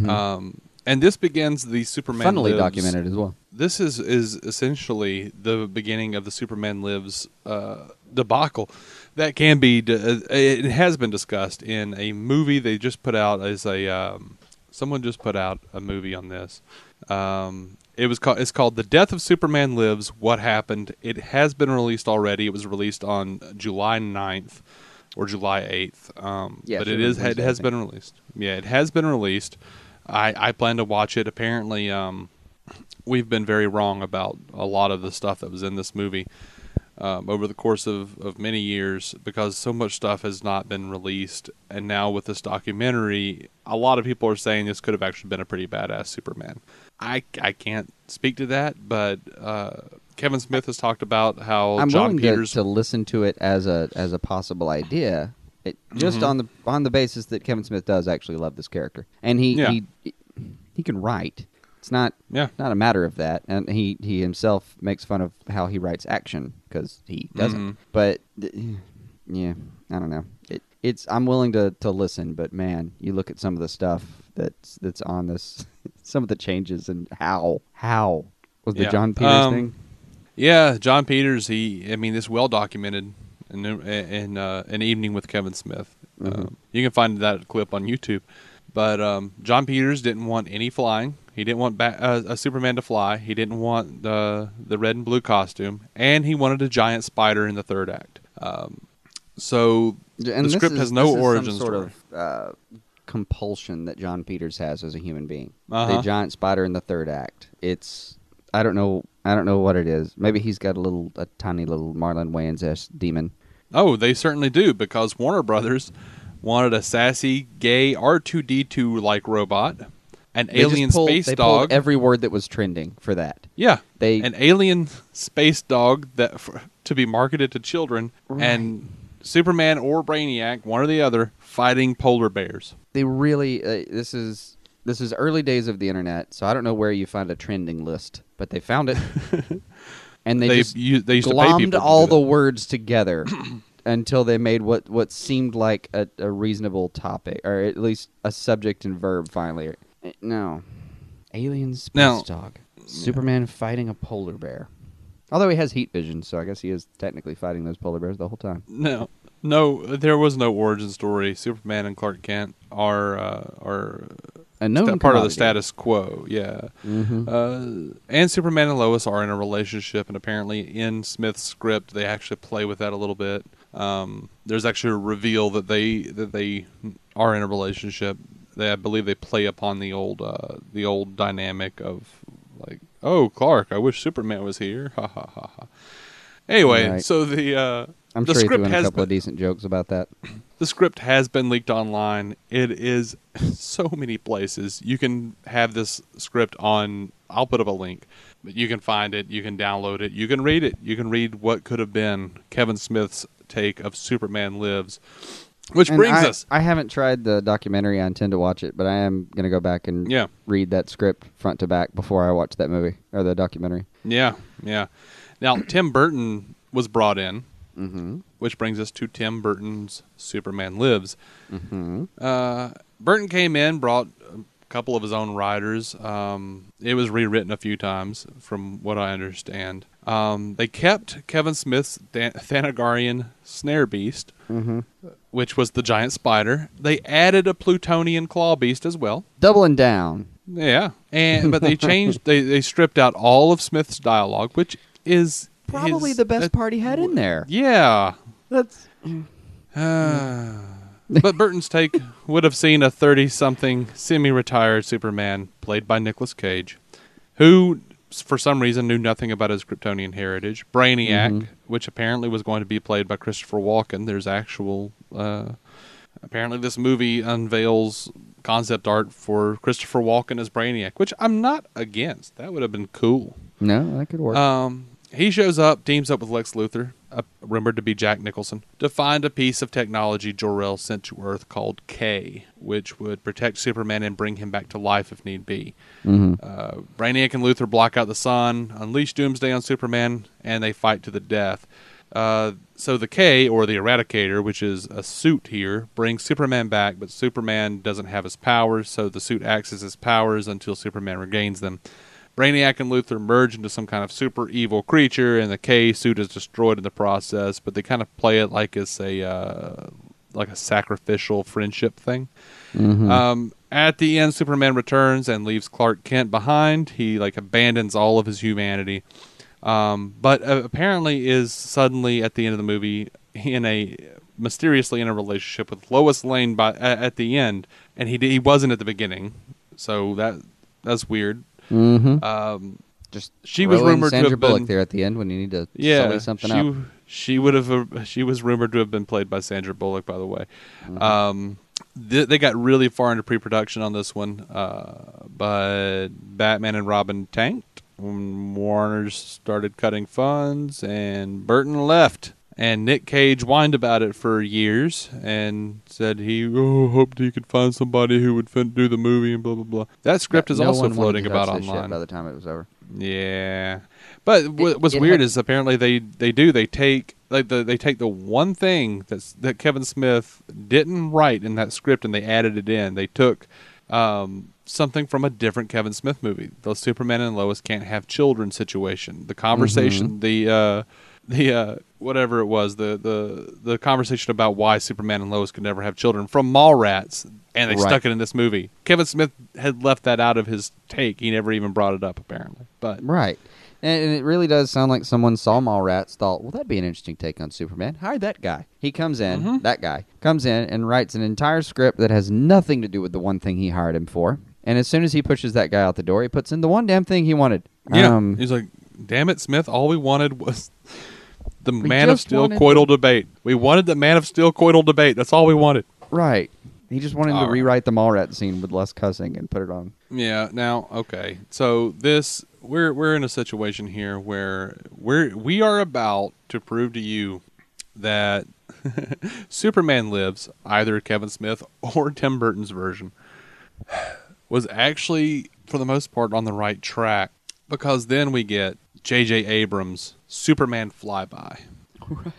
Um, and this begins the Superman. Funnily Lives- documented as well. This is is essentially the beginning of the Superman Lives uh, debacle. That can be. d- uh, It has been discussed in a movie they just put out as a. Um, someone just put out a movie on this. Um, it was called. It's called "The Death of Superman Lives: What Happened." It has been released already. It was released on July 9th or July eighth. Um, Yeah, but it it was is. It I has think. been released. Yeah, it has been released. I I plan to watch it. Apparently, um, we've been very wrong about a lot of the stuff that was in this movie um, over the course of, of many years because so much stuff has not been released. And now with this documentary, a lot of people are saying this could have actually been a pretty badass Superman. I, I can't speak to that, but uh, Kevin Smith has talked about how I'm Jon willing Peters. to, to listen to it as a as a possible idea, it, just Mm-hmm. on the on the basis that Kevin Smith does actually love this character, and he Yeah. he he can write. It's not Yeah. not a matter of that, and he he himself makes fun of how he writes action because he doesn't. Mhm. But yeah, I don't know. It it's I'm willing to to listen, but man, you look at some of the stuff that's that's on this, some of the changes and how how was the Yeah. Jon Peters Um, thing? Yeah, Jon Peters. He, I mean, this well documented in in uh, an evening with Kevin Smith. Mm-hmm. Um, you can find that clip on YouTube. But um, Jon Peters didn't want any flying. He didn't want ba- uh, a Superman to fly. He didn't want the the red and blue costume, and he wanted a giant spider in the third act. Um, so And the script is- has no this is some origin sort story. of uh, compulsion that Jon Peters has as a human being. Uh-huh. The giant spider in the third act. It's I don't know I don't know what it is. Maybe he's got a little a tiny little Marlon Wayans demon. Oh, they certainly do because Warner Brothers wanted a sassy, gay R two D two like robot, an They alien pulled- space they dog. every word that was trending for that. yeah, they- an alien space dog that for, to be marketed to children, and Superman or Brainiac, one or the other, fighting polar bears. They really uh, this is this is early days of the internet, so I don't know where you find a trending list, but they found it. and they, They just u- they used glommed all the words together until they made what what seemed like a, a reasonable topic, or at least a subject and verb. Finally, Uh, no, alien space Now- dog, Superman fighting a polar bear. Although he has heat vision, so I guess he is technically fighting those polar bears the whole time. No, no, there was no origin story. Superman and Clark Kent are uh, are A known sta- part of the status quo. Yeah, Mhm. uh, and Superman and Lois are in a relationship, and apparently in Smith's script they actually play with that a little bit. Um, there's actually a reveal that they that they are in a relationship. They, I believe they play upon the old uh, the old dynamic of like, oh Clark, I wish Superman was here. Ha ha ha ha. Anyway, Right. so the uh, I'm the sure he script threw in a couple of decent jokes about that. the script has been leaked online. It is so many places. You can have this script on. I'll put up a link, but you can find it. You can download it. You can read it. You can read what could have been Kevin Smith's take of Superman Lives, which And brings I, us. I haven't tried the documentary. I intend to watch it, but I am going to go back and Yeah. read that script front to back before I watch that movie or the documentary. Yeah, yeah. Now Tim Burton was brought in, Mm-hmm. which brings us to Tim Burton's Superman Lives. Mm-hmm. Uh, Burton came in, brought a couple of his own writers. Um, it was rewritten a few times, from what I understand. Um, they kept Kevin Smith's Dan- Thanagarian Snare Beast, Mm-hmm. which was the giant spider. They added a Plutonian Claw Beast as well. Doubling down. Yeah, and but they changed. they they stripped out all of Smith's dialogue, which is Probably his- the best uh, part he had in there. Yeah, That's but Burton's take would have seen a 30 something semi retired Superman played by Nicolas Cage, who for some reason knew nothing about his Kryptonian heritage. Brainiac, which apparently was going to be played by Christopher Walken. There's actual. Uh, apparently, this movie unveils concept art for Christopher Walken as Brainiac, which I'm not against. That would have been cool. No, that could work. Um, he shows up, teams up with Lex Luthor, uh, rumored to be Jack Nicholson, to find a piece of technology Jor-El sent to Earth called K, which would protect Superman and bring him back to life if need be. Uh, Brainiac and Luthor block out the sun, unleash Doomsday on Superman, and they fight to the death. Uh, so the K, or the Eradicator, which is a suit here, brings Superman back, but Superman doesn't have his powers, so the suit acts as his powers until Superman regains them. Brainiac and Luthor merge into some kind of super evil creature, and the K suit is destroyed in the process. But they kind of play it like it's a uh, like a sacrificial friendship thing. Um, at the end, Superman returns and leaves Clark Kent behind. He like abandons all of his humanity, um, but uh, apparently is suddenly at the end of the movie in a mysteriously in a relationship with Lois Lane by at, at the end, and he he wasn't at the beginning, so that that's weird. Mm-hmm. Um, Just she was rumored to have Sandra Bullock been- there at the end when you need to yeah, something she up. she would have uh, she was rumored to have been played by Sandra Bullock. By the way, Mm-hmm. um, th- they got really far into pre-production on this one, uh, but Batman and Robin tanked. When Warner started cutting funds, and Burton left. And Nick Cage whined about it for years and said he oh, hoped he could find somebody who would fin- do the movie and blah blah blah. That script is No also floating to about touch this shit online. by the time it was over. Yeah, but what what's it weird had- is apparently they they do they take like the, they take the one thing that's that Kevin Smith didn't write in that script and they added it in. They took um, something from a different Kevin Smith movie, the Superman and Lois can't have children situation. The conversation, the uh, the uh, whatever it was, the the the conversation about why Superman and Lois could never have children from Mallrats, and they Right. stuck it in this movie. Kevin Smith had left that out of his take. He never even brought it up apparently. But Right. And, and it really does sound like someone saw Mallrats, thought, well, that'd be an interesting take on Superman. Hire that guy. He comes in, Mm-hmm. that guy, comes in and writes an entire script that has nothing to do with the one thing he hired him for. And as soon as he pushes that guy out the door, he puts in the one damn thing he wanted. yeah, Um, he's like, "Damn it, Smith! All we wanted was the Man of Steel wanted coital debate. We wanted the Man of Steel coital debate. That's all we wanted." right. He just wanted All to right. rewrite the Mallrats scene with less cussing and put it on. Yeah. Now, okay. So this we're we're in a situation here where we're we are about to prove to you that Superman Lives, either Kevin Smith or Tim Burton's version, was actually for the most part on the right track because then we get J.J. Abrams' Superman flyby. Right.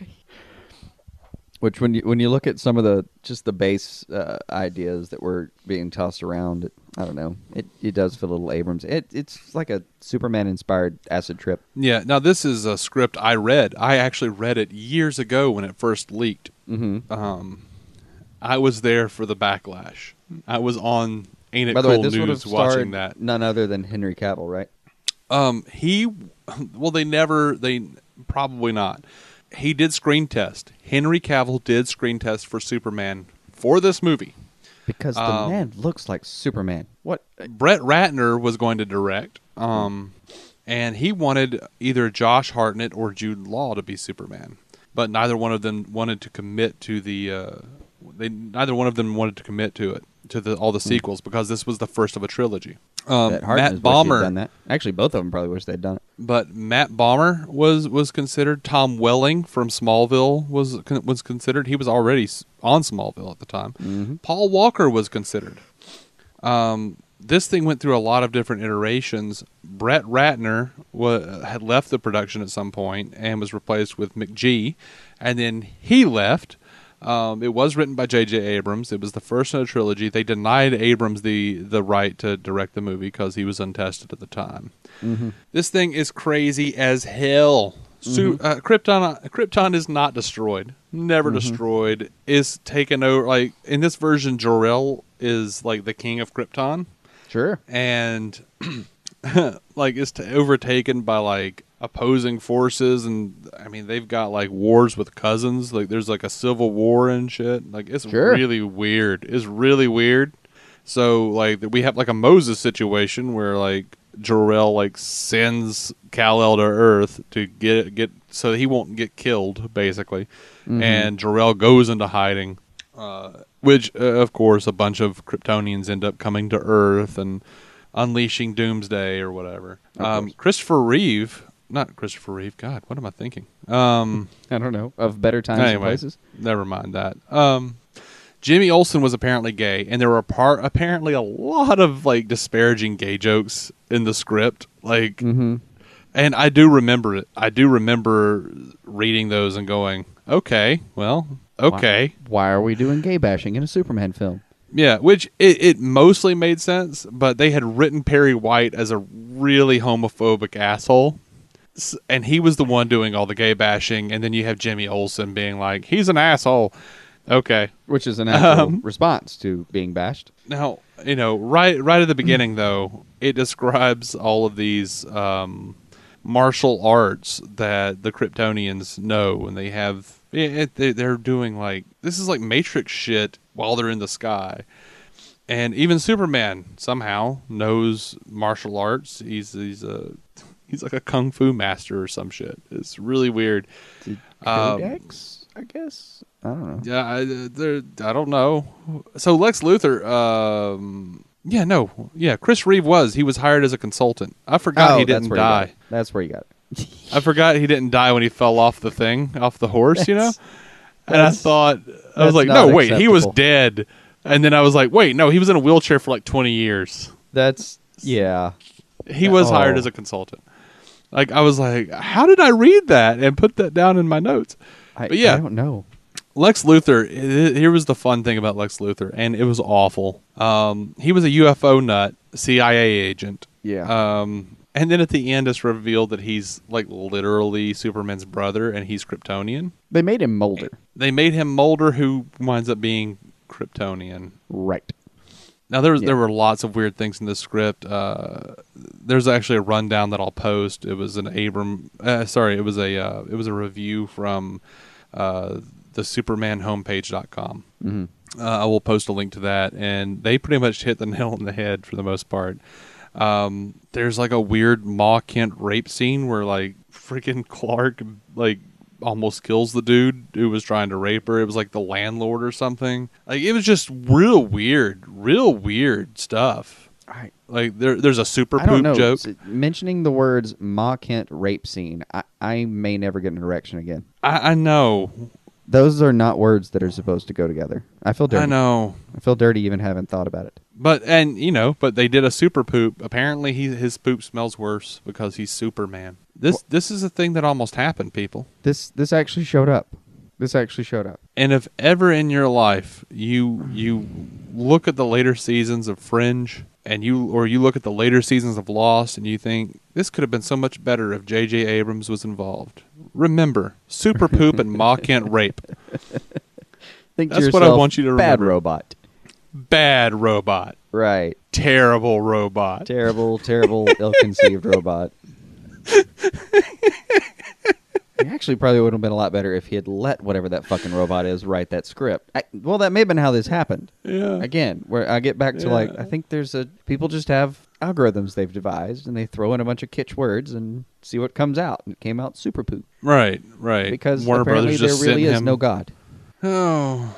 Which, when you when you look at some of the just the base uh, ideas that were being tossed around, it, I don't know, it it does feel a little Abrams. It it's like a Superman inspired acid trip. Yeah. Now this is a script I read. I actually read it years ago when it first leaked. Mm-hmm. Um, I was there for the backlash. I was on Ain't It By the Cool way, this would have News watching starred that. none other than Henry Cavill, right? Um, he, well, they never, they probably not. He did screen test. Henry Cavill did screen test for Superman for this movie. Because the Um, man looks like Superman. What? Brett Ratner was going to direct, um, and he wanted either Josh Hartnett or Jude Law to be Superman, but neither one of them wanted to commit to the. Uh, they neither one of them wanted to commit to it to the all the sequels because this was the first of a trilogy. Um, that Matt wish he'd Bomer, done that. Actually, both of them probably wish they'd done it. but Matt Bomer was was considered. Tom Welling from Smallville was was considered. He was already s- on Smallville at the time. Paul Walker was considered. Um, this thing went through a lot of different iterations. Brett Ratner wa- had left the production at some point and was replaced with McG, and then he left. Um, it was written by J.J. Abrams. It was the first in a trilogy. They denied Abrams the the right to direct the movie because he was untested at the time. This thing is crazy as hell. Su- uh, Krypton Krypton is not destroyed. Never destroyed. Is taken over. Like in this version, Jor-El is like the king of Krypton, Sure. and like is t- overtaken by like opposing forces, and I mean they've got like wars with cousins. Like there's like a civil war and shit. Like it's Sure. really weird. It's really weird. So like we have like a Moses situation where like Jor-El like sends Kal-El to Earth to get get so he won't get killed, basically. And Jor-El goes into hiding, uh, which uh, of course a bunch of Kryptonians end up coming to Earth and unleashing Doomsday or whatever. Um, Christopher Reeve, not Christopher Reeve. God, what am I thinking? Um, I don't know of better times and places. never mind that. Um, Jimmy Olsen was apparently gay, and there were part apparently a lot of like disparaging gay jokes in the script. Like, Mm-hmm. and I do remember it. I do remember reading those and going, "Okay, well, okay, Why are we doing gay bashing in a Superman film? yeah." Which it, it mostly made sense, but they had written Perry White as a really homophobic asshole. And he was the one doing all the gay bashing, and then you have Jimmy Olsen being like, "He's an asshole." Okay, Which is an Um, response to being bashed. Now, you know, right right at the beginning though, it describes all of these um, martial arts that the Kryptonians know, and they have. It, they, they're doing like this is like Matrix shit while they're in the sky, and even Superman somehow knows martial arts. He's he's a he's like a kung fu master or some shit. It's really weird. Um, Codex, I guess. I don't know. Yeah, I, there, I don't know. So Lex Luthor, um, yeah, no, yeah, Chris Reeve was. He was hired as a consultant. I forgot oh, he that's didn't got die. it. That's where you got it. I forgot he didn't die when he fell off the thing, off the horse. You know, and I thought I was like, no, wait, he was dead. And then I was like, wait, no, he was in a wheelchair for like twenty years. That's yeah. He was hired Oh. as a consultant. Like I was like, how did I read that and put that down in my notes? I, But yeah. I don't know. Lex Luthor. Here was the fun thing about Lex Luthor, and it was awful. Um, he was a UFO nut, CIA agent. Yeah. Um, and then at the end, it's revealed that he's like literally Superman's brother, and he's Kryptonian. they made him Mulder. They made him Mulder, who winds up being Kryptonian. Right. Now there was Yeah. there were lots of weird things in this script. Uh, there's actually a rundown that I'll post. It was an Abram. Uh, sorry, it was a uh, it was a review from uh, the SupermanHomepage.com. Mm-hmm. Uh, I will post a link to that, and they pretty much hit the nail on the head for the most part. Um, there's like a weird Ma Kent rape scene where like freaking Clark like almost kills the dude who was trying to rape her. It was like the landlord or something. Like it was just real weird, real weird stuff. I Like there, there's a super I don't poop know. joke. S- Mentioning the words Ma Kent rape scene, I, I may never get an erection again. I, I know, Those are not words that are supposed to go together. I feel dirty. I know. I feel dirty even having thought about it. But and you know, but they did a super poop. Apparently, he his poop smells worse because he's Superman. This this is a thing that almost happened, people. This this actually showed up. This actually showed up. And if ever in your life you you look at the later seasons of Fringe and you or you look at the later seasons of Lost and you think this could have been so much better if J.J. Abrams was involved, remember super poop and Ma Kent rape. Think to That's what I want you to remember. Bad robot. Bad robot, Right. terrible robot. Terrible, terrible, ill-conceived robot. It actually probably would have been a lot better if he had let whatever that fucking robot is write that script. I, well, that may have been how this happened. Yeah. Again, where I get back to like, I think there's a people just have algorithms they've devised and they throw in a bunch of kitsch words and see what comes out. And it came out super poop Right, right. because Warner apparently Brothers there just really is him. no god. Oh.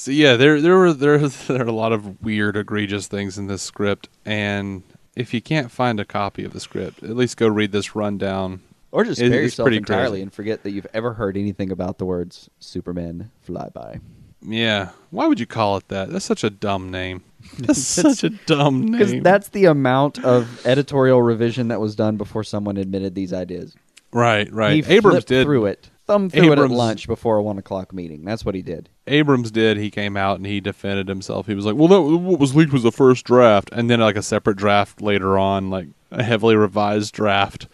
So yeah, there there were there there are a lot of weird, egregious things in this script, and if you can't find a copy of the script, at least go read this rundown. Or just It- spare it's yourself entirely crazy. and forget that you've ever heard anything about the words Superman flyby. Yeah, why would you call it that? That's such a dumb name. That's such a dumb name. Because that's the amount of editorial revision that was done before someone admitted these ideas. right, right. He Abrams did. through it, thumbed through it Abrams- at lunch before a one o'clock meeting. That's what he did. Abrams did. He came out and he defended himself. He was like, "Well, that, what was leaked was the first draft," and then like a separate draft later on, like a heavily revised draft,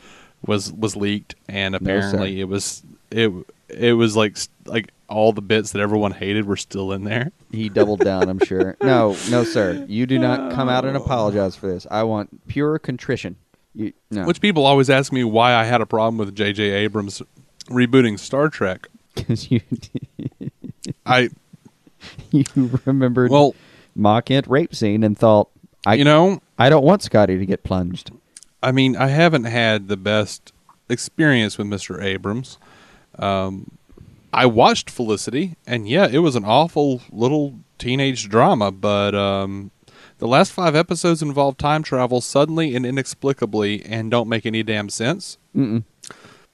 was was leaked, and apparently sir. it was it it was like like all the bits that everyone hated were still in there. He doubled down, I'm sure. No, no, sir. You do not come out and apologize for this. I want pure contrition. You, no. Which people always ask me why I had a problem with J.J. Abrams rebooting Star Trek. Because you, I you remembered well, Ma Kent rape scene and thought, I you know, I don't want Scotty to get plunged. I mean, I haven't had the best experience with Mr. Abrams. Um, I watched Felicity, and yeah, it was an awful little teenage drama, but um, the last five episodes involve time travel suddenly and inexplicably and don't make any damn sense. Mm-mm.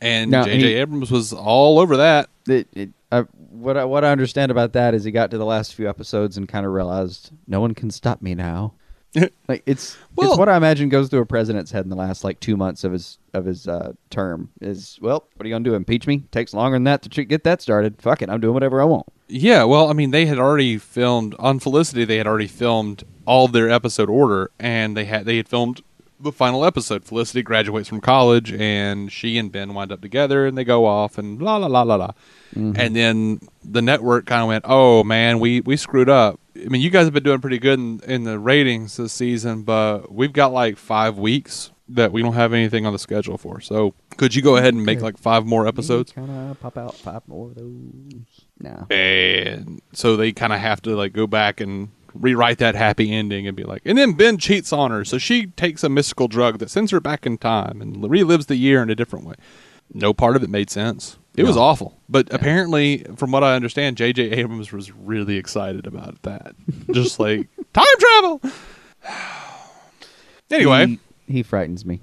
And No, J.J. he- Abrams was all over that. It, it, uh, what I, what I understand about that is he got to the last few episodes and kind of realized no one can stop me now. like it's Well- it's what I imagine goes through a president's head in the last like two months of his of his uh, term is well, what are you gonna do? Impeach me? Takes longer than that to ch- get that started. Fuck it, I'm doing whatever I want. Yeah, well, I mean, they had already filmed on Felicity. They had already filmed all their episode order, and they had they had filmed the final episode. Felicity graduates from college, and she and Ben wind up together, and they go off, and la la la la la. Mm-hmm. And then the network kind of went, "Oh man, we we screwed up." I mean, you guys have been doing pretty good in, in the ratings this season, but we've got like five weeks that we don't have anything on the schedule for. So, could you go ahead and make like five more episodes? Kind of pop out five more of those. No. and so they kind of have to like go back and rewrite that happy ending and be like, and then Ben cheats on her, so she takes a mystical drug that sends her back in time and relives the year in a different way. No part of it made sense. It was awful, but apparently, from what I understand, J.J. Abrams was really excited about that. Just like time travel. anyway, he, he frightens me.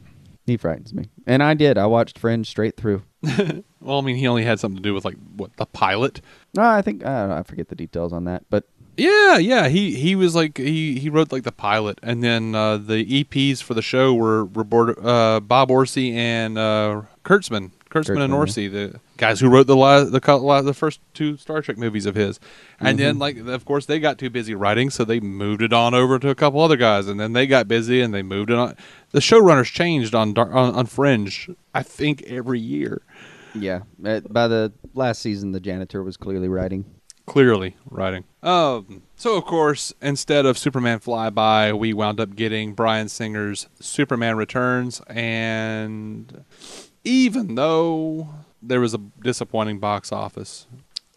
He frightens me, and I did. I watched Fringe straight through. well, I mean, he only had something to do with like what the pilot. No, I think I don't know. I forget the details on that, but Yeah, yeah. He he was like he he wrote like the pilot, and then uh, the EPs for the show were uh, Bob Orci and uh, Kurtzman, Kurtzman and Kurtzman, Orci, the guys who wrote the la- the la- the first two Star Trek movies of his. And then like of course they got too busy writing, so they moved it on over to a couple other guys, and then they got busy and they moved it on. The showrunners changed on Dar- on, on Fringe, I think every year. yeah. By the last season, the janitor was clearly writing. Clearly writing. Um, so of course, instead of Superman Flyby, we wound up getting Bryan Singer's Superman Returns, and even though there was a disappointing box office,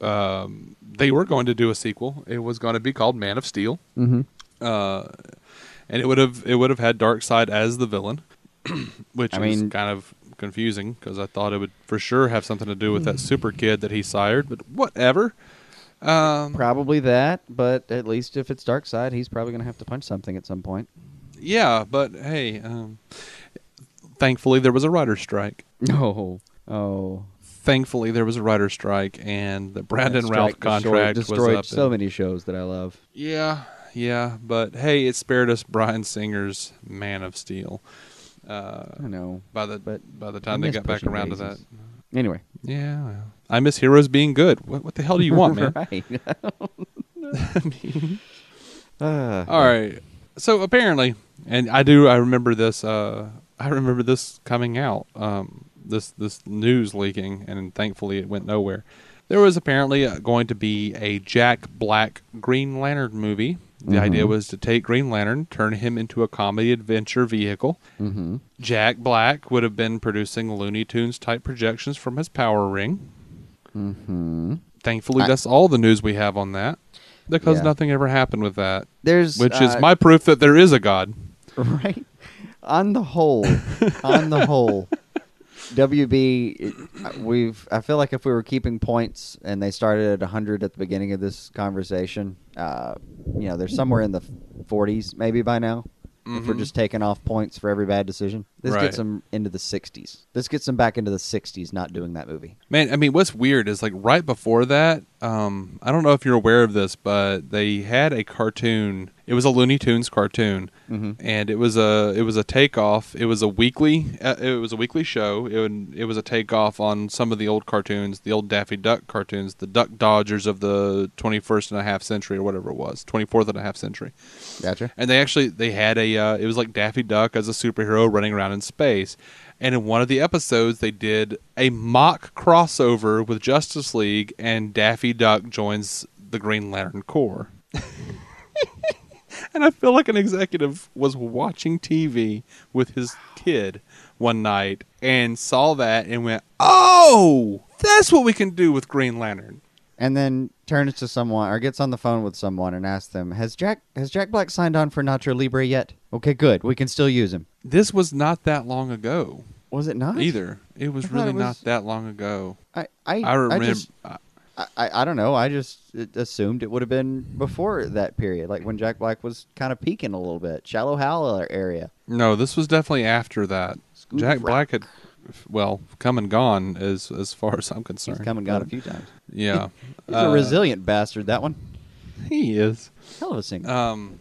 um, they were going to do a sequel. It was going to be called Man of Steel, Mm-hmm. uh, and it would have it would have had Darkseid as the villain, which I is mean- kind of confusing because I thought it would for sure have something to do with that super kid that he sired, but whatever. Um, Probably that, but at least if it's Darkseid, he's probably going to have to punch something at some point. Yeah, but hey, um, thankfully there was a writer's strike. No. Oh. Thankfully there was a writer's strike, and the Brandon That Routh strike destroyed- contract destroyed up. so in- many shows that I love. yeah, yeah, but hey, it spared us Bryan Singer's Man of Steel. Uh, I know. by the But by the time they got back around to that. Anyway. yeah, well, I miss heroes being good. What, what the hell do you want, man? right. Ah. All right. So apparently, and I do. I remember this. Uh, I remember this coming out. Um, this this news leaking, and thankfully it went nowhere. There was apparently uh, going to be a Jack Black Green Lantern movie. The idea was to take Green Lantern, turn him into a comedy adventure vehicle. Mm-hmm. Jack Black would have been producing Looney Tunes type projections from his power ring. Mm-hmm. Thankfully, I- that's all the news we have on that, because Yeah. nothing ever happened with that. There's Which is uh, my proof that there is a God. right on the whole on the whole wb we've i feel like if we were keeping points and they started at 100 at the beginning of this conversation uh, you know they're somewhere in the 40s maybe by now if we're just taking off points for every bad decision this Mm-hmm. Right. gets them into the 60s this gets them back into the 60s not doing that movie Man, I mean, what's weird is like right before that. Um, I don't know if you're aware of this, but they had a cartoon. It was a Looney Tunes cartoon, Mhm. and it was a it was a takeoff. It was a weekly. Uh, it was a weekly show. It would, it was a takeoff on some of the old cartoons, the old Daffy Duck cartoons, the Duck Dodgers of the 21st and a half century or whatever it was, 24th and a half century. gotcha And they actually they had a uh, it was like Daffy Duck as a superhero running around in space. And in one of the episodes, they did a mock crossover with Justice League, and Daffy Duck joins the Green Lantern Corps. and I feel like an executive was watching TV with his kid one night and saw that and went, "Oh, that's what we can do with Green Lantern." and then turns to someone or gets on the phone with someone and asks them, "Has Jack has Jack Black signed on for Nacho Libre yet?" Okay, good. We can still use him. This was not that long ago Was it not either. It was really it was- not that long ago. I I I remember. just, I, I, I don't know. I just assumed it would have been before that period, like when Jack Black was kind of peaking a little bit, Shallow Hal area. no, this was definitely after that. Scoop Jack. Black had, well, come and gone as as far as I'm concerned. He's come and gone a few times. Yeah, He's Uh, a resilient bastard. That one, He is. hell of a singer. Um,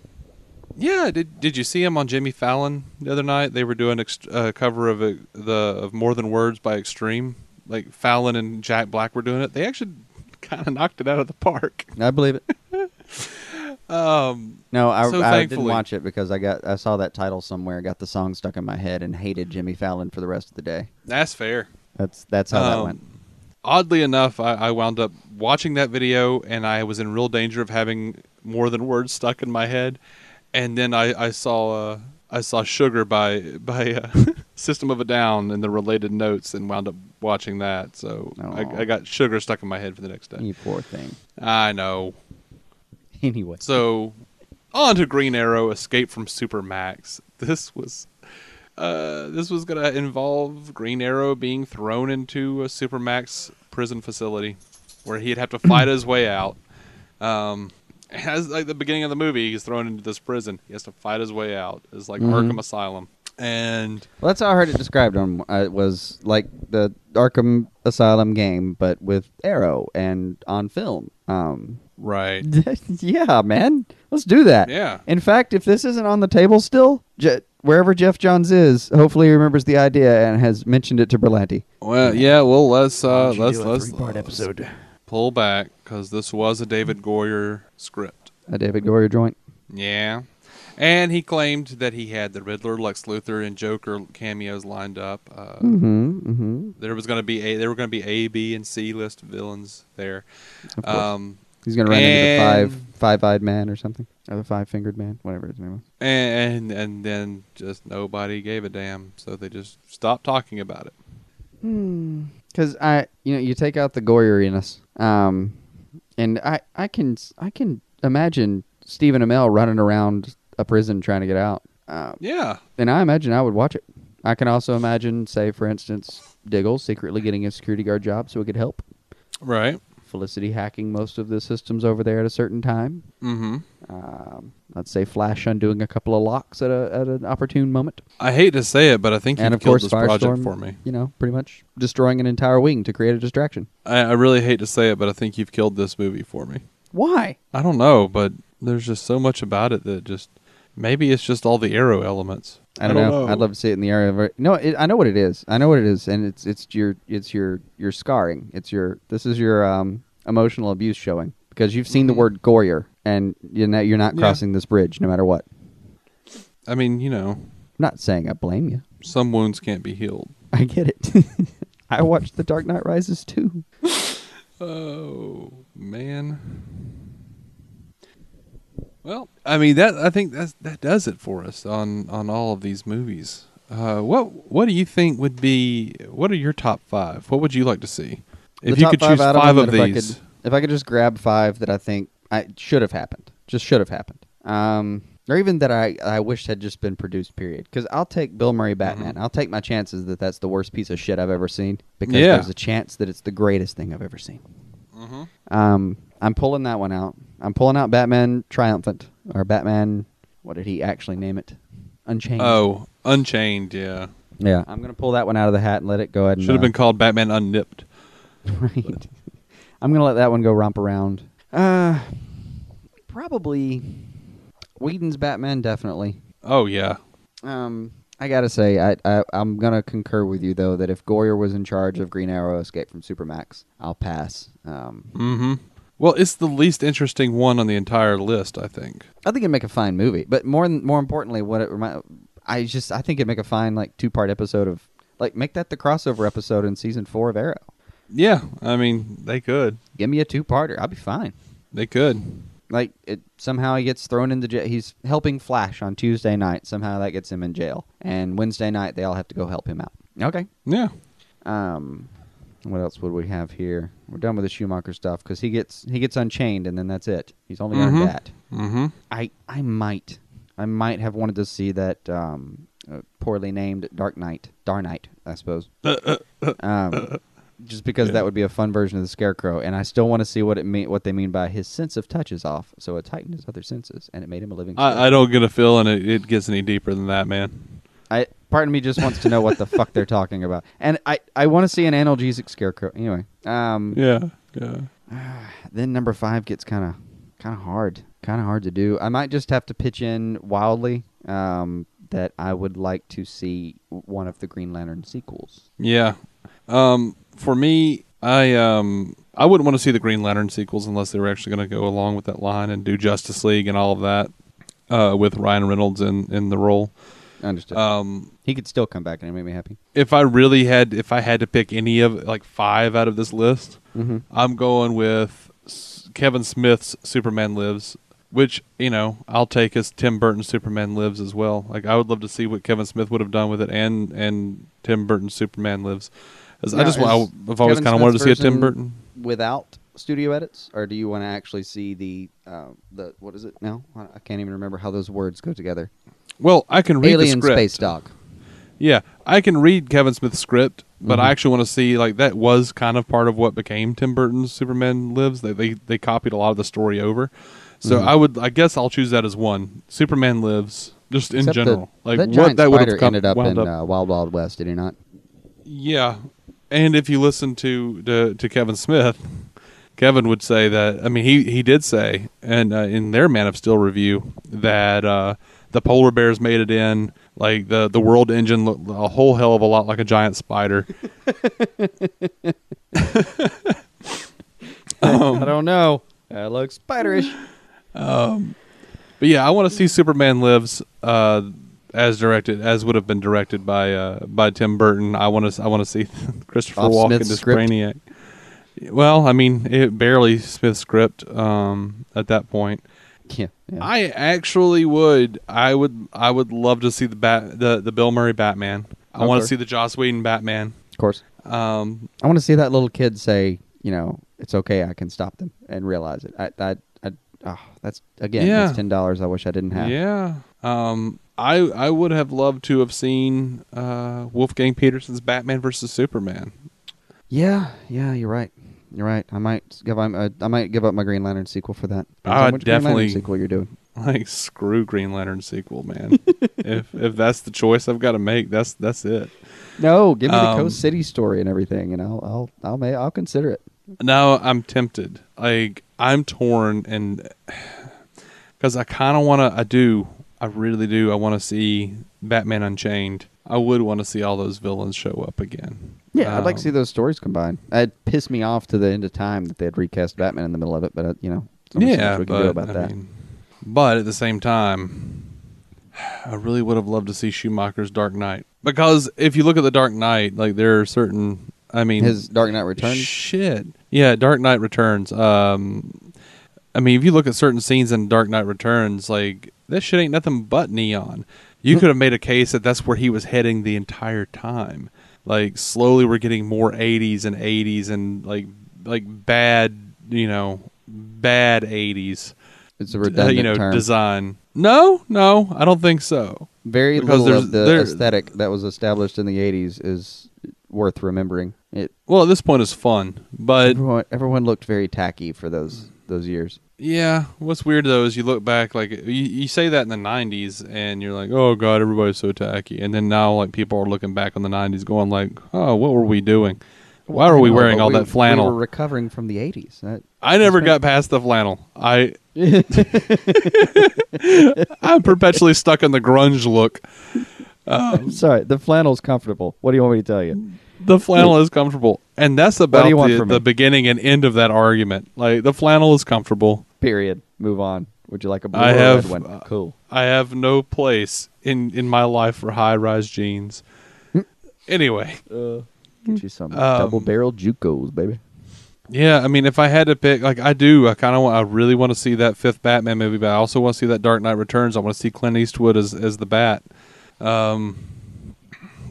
yeah. Did Did you see him on Jimmy Fallon the other night? They were doing a ext- uh, cover of a, the of More Than Words by Extreme. Like Fallon and Jack Black were doing it. They actually kind of knocked it out of the park. I believe it. Um, No, I, So I didn't watch it because I got I saw that title somewhere, got the song stuck in my head, and hated Jimmy Fallon for the rest of the day. that's fair. That's that's how that Um, went. Oddly enough, I, I wound up watching that video, and I was in real danger of having more than words stuck in my head. And then I, I saw uh, I saw "Sugar" by by uh, System of a Down and the related notes, and wound up watching that. So I, I got "Sugar" stuck in my head for the next day. You poor thing. I know. Anyway, So on to Green Arrow: Escape from Supermax. This was. Uh, this was gonna involve Green Arrow being thrown into a Supermax prison facility, where he'd have to fight his way out. Um, as like the beginning of the movie, he's thrown into this prison. He has to fight his way out. It's like Arkham Asylum, and well, that's how I heard it described. On uh, it was like the Arkham Asylum game, but with Arrow and on film. Um, right, yeah, man, let's do that. Yeah. In fact, if this isn't on the table still, Je- wherever Geoff Johns is, hopefully he remembers the idea and has mentioned it to Berlanti. well, yeah. Well, let's uh, Why don't let's do a let's three-part episode. pull back because this was a David Goyer script. A David Goyer joint. Yeah. And he claimed that he had the Riddler, Lex Luthor, and Joker cameos lined up. Uh, Mm-hmm. Mm-hmm. There was going to be a there were going to be A, B, and C list villains there. Of course. Um, He's gonna run into the five five-eyed man or something, or the five-fingered man, whatever his name was. and and then just nobody gave a damn, so they just stopped talking about it. Because I, you know, you take out the Goyeriness, um, and I, I can, I can imagine Stephen Amell running around a prison trying to get out. Uh, Yeah. and I imagine I would watch it. I can also imagine, say, for instance, Diggle secretly getting a security guard job so he could help. Right. Felicity hacking most of the systems over there at a certain time. Mm-hmm. Um, let's say Flash undoing a couple of locks at a at an opportune moment. I hate to say it, but I think you've and of killed course, this project for me. You know, pretty much destroying an entire wing to create a distraction. I, I really hate to say it, but I think you've killed this movie for me. Why? I don't know, but there's just so much about it that just maybe it's just all the arrow elements. I don't, know. I'd love to see it in the area of. No, it, I know what it is. I know what it is, and it's it's your it's your your scarring. It's your this is your um, emotional abuse showing because you've seen the word Goyer, and you know you're not Yeah. crossing this bridge no matter what. I mean, you know, I'm not saying I blame you. some wounds can't be healed. I get it. I watched The Dark Knight Rises too. Oh man. Well, I mean that I think that that does it for us on on all of these movies. Uh, what what do you think would be? What are your top five? What would you like to see if you could five choose out five of if I these? could- if I could just grab five that I think I should have happened, just should have happened, um, or even that I I wish had just been produced. Period. Because I'll take Bill Murray Batman. I'll take my chances that that's the worst piece of shit I've ever seen. Because Yeah. there's a chance that it's the greatest thing I've ever seen. Um, I'm pulling that one out. I'm pulling out Batman Triumphant or Batman. What did he actually name it? Unchained. oh, Unchained, yeah, yeah. I'm gonna pull that one out of the hat and let it go ahead. And, should have uh, been called Batman Unnipped. right. I'm gonna let that one go romp around. Uh, probably Whedon's Batman, definitely. Oh yeah, Um, I gotta say, I, I I'm gonna concur with you though that if Goyer was in charge of Green Arrow Escape from Supermax, I'll pass. Um, mm-hmm. Well, it's the least interesting one on the entire list, I think. I think it'd make a fine movie, but more more importantly, what it remind, I just I think it'd make a fine like two part episode of like make that the crossover episode in season four of Arrow. Yeah, I mean they could, Give me a two parter, I'll be fine. they could. like it somehow he gets thrown into jail. He's helping Flash on Tuesday night. Somehow that gets him in jail. And Wednesday night they all have to go help him out. Okay. Yeah, Um What else would we have here? We're done with the Schumacher stuff because he gets he gets unchained and then that's it. He's only Mhm. earned that. Mm-hmm. I I might I might have wanted to see that um, uh, poorly named Dark Knight, Dar Knight, I suppose. um, just because that would be a fun version of the Scarecrow, and I still want to see what it mean what they mean by his sense of touch is off, so it tightened his other senses and it made him a living. I, I don't get a feeling it, it gets any deeper than that, man. I part of me just wants to know what the fuck they're talking about, and I I want to see an analgesic Scarecrow. Anyway, um, Yeah, yeah. then number five gets kind of kind of hard, kind of hard to do. I might just have to pitch in wildly um, that I would like to see one of the Green Lantern sequels. Yeah. Um, for me, I um, I wouldn't want to see the Green Lantern sequels unless they were actually going to go along with that line and do Justice League and all of that uh, with Ryan Reynolds in in the role. Understood. Um, he could still come back and it make me happy. if I really had, if I had to pick any of like five out of this list, Mm-hmm. I'm going with S- Kevin Smith's Superman Lives, which you know I'll take as Tim Burton's Superman Lives as well. Like I would love to see what Kevin Smith would have done with it, and and Tim Burton's Superman Lives. As I just I've always kind of wanted to see a Tim Burton. without studio edits, or do you want to actually see the uh, the what is it now? I can't even remember how those words go together. Well, I can read Alien the script. Space Dog. Yeah, I can read Kevin Smith's script, but Mhm. I actually want to see like that was kind of part of what became Tim Burton's Superman Lives. They they, they copied a lot of the story over. So Mhm. I would I guess I'll choose that as one. Superman Lives, just in Except the- general. like that what that would have come ended up in up. Uh, Wild Wild West, did he not? Yeah, and if you listen to to, to Kevin Smith, Kevin would say that. I mean, he he did say, and uh, in their Man of Steel review, that uh, the polar bears made it in. Like the the world engine looked a whole hell of a lot like a giant spider. I don't know. That looks spiderish. But yeah, I want to see Superman Lives uh, as directed, as would have been directed by uh, by Tim Burton. I want to I want to see Christopher Off Walken as? Brainiac. Well, I mean, it barely Smith's script um, at that point. Yeah. yeah. I actually would. I would. I would love to see the bat, the the Bill Murray Batman. I want to see the Joss Whedon Batman. of course. Um, I want to see that little kid say, you know, it's okay, I can stop them and realize it. I, I, I oh, that's again, Yeah. that's ten dollars. I wish I didn't have. yeah. Um, I I would have loved to have seen uh, Wolfgang Petersen's Batman versus Superman. yeah, yeah. You're right. You're right. I might give. I'm, uh, I might give up my Green Lantern sequel for that. I on which Green Lantern definitely- sequel you're doing. Like screw Green Lantern sequel, man. if if that's the choice I've got to make, that's that's it. No, give me the Um, Coast City story and everything, and I'll, I'll, I'll, may, I'll consider it. Now I'm tempted. Like I'm torn, and because I kind of want to. I do. I really do. I want to see Batman Unchained. I would want to see all those villains show up again. Yeah, I'd like to see Um, those stories combined. It pissed me off to the end of time that they had recast Batman in the middle of it, but uh, you know, there's only so Yeah, we can but do about I that. mean, but at the same time, I really would have loved to see Schumacher's Dark Knight because if you look at the Dark Knight, like there are certain. I mean, His Dark Knight Returns. Shit. Yeah, Dark Knight Returns. Um, I mean, if you look at certain scenes in Dark Knight Returns, like this shit ain't nothing but neon. You could have made a case that that's where he was heading the entire time. Like slowly, we're getting more '80s and '80s and like like bad, you know, bad '80s. It's a redundant you know, term. design. No, no, I don't think so. Very because little of the aesthetic that was established in the '80s is worth remembering. It Well, at this point, is fun, but everyone everyone looked very tacky for those those years. Yeah, what's weird though is you look back, like you, you say that in the '90s, and you're like, "Oh God, everybody's so tacky," and then now like people are looking back on the '90s, going like, "Oh, what were we doing? Why were I we know, wearing all we- that flannel?" We were recovering from the '80s. That, I never got past the flannel. I I'm perpetually stuck in the grunge look. Um, sorry, the flannel's comfortable. What do you want me to tell you? The flannel is comfortable, and that's about the, from the beginning and end of that argument. Like the flannel is comfortable. Period. Move on. Would you like a blue I or have, red one? uh, cool. I have no place in in my life for high rise jeans. anyway, Get you some um, double barrel JUCOs, baby. yeah, I mean, if I had to pick, like I do, I kind of, want, I really want to see that fifth Batman movie, but I also want to see that Dark Knight Returns. I want to see Clint Eastwood as as the Bat. Um,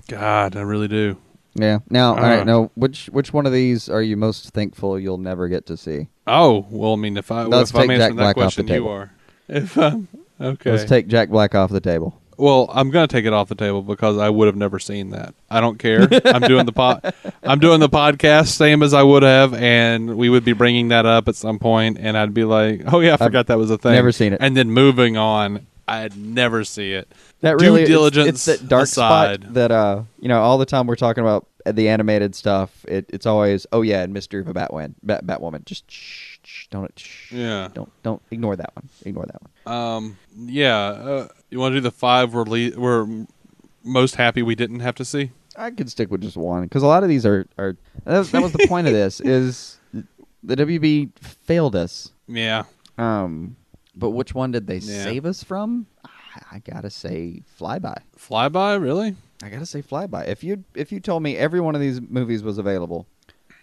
God, I really do. Yeah. Now, all Uh. right. Now, which which one of these are you most thankful you'll never get to see? Oh well, I mean, if I Let's if I'm take Jack answering that Black off the question, you are. If um, okay, Let's take Jack Black off the table. Well, I'm gonna take it off the table because I would have never seen that. I don't care. I'm doing the pod. I'm doing the podcast same as I would have, and we would be bringing that up at some point, and I'd be like, "Oh yeah, I forgot that was a thing." never seen it. And then moving on, I'd never see it. That Due really it's- diligence It's, that dark aside. spot that uh, you know, all the time we're talking about the animated stuff. It, it's always, oh yeah, and Mystery of a Batwoman, Bat, Batwoman. Just shh, shh, don't, shh, Yeah. don't, don't ignore that one. Ignore that one. Um. Yeah. Uh, you want to do the five we're le- we're most happy we didn't have to see? I could stick with just one because a lot of these are are. That was, that was the point of this is the WB failed us. Yeah. Um, but which one did they Yeah. save us from? I, gotta say, Flyby. Flyby, really? I gotta say Flyby. If you if you told me every one of these movies was available,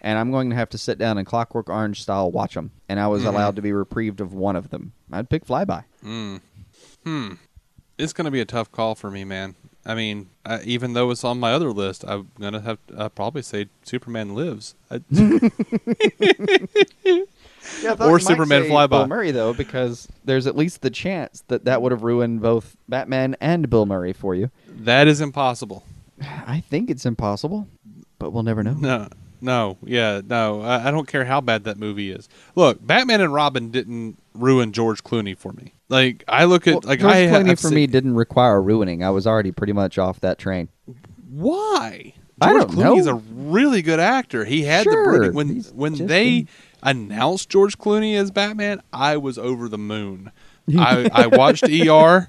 and I'm going to have to sit down and Clockwork Orange style watch them, and I was allowed to be reprieved of one of them, I'd pick Flyby. Mm. Hmm. It's going to be a tough call for me, man. I mean, I, even though it's on my other list, I'm going to have to uh, probably say Superman Lives. I, Yeah, Or Superman Flyby. Bill Murray though, because there's at least the chance that that would have ruined both Batman and Bill Murray for you. that is impossible. I think it's impossible, but we'll never know. No, no, yeah, no. I, I don't care how bad that movie is. Look, Batman and Robin didn't ruin George Clooney for me. Like I look at Well, like George I Clooney I've for seen- me didn't require ruining. I was already pretty much off that train. Why? I George don't Clooney's know. a really good actor. He had Sure, the when he's when they in- announced George Clooney as Batman, I was over the moon. I, I watched ER.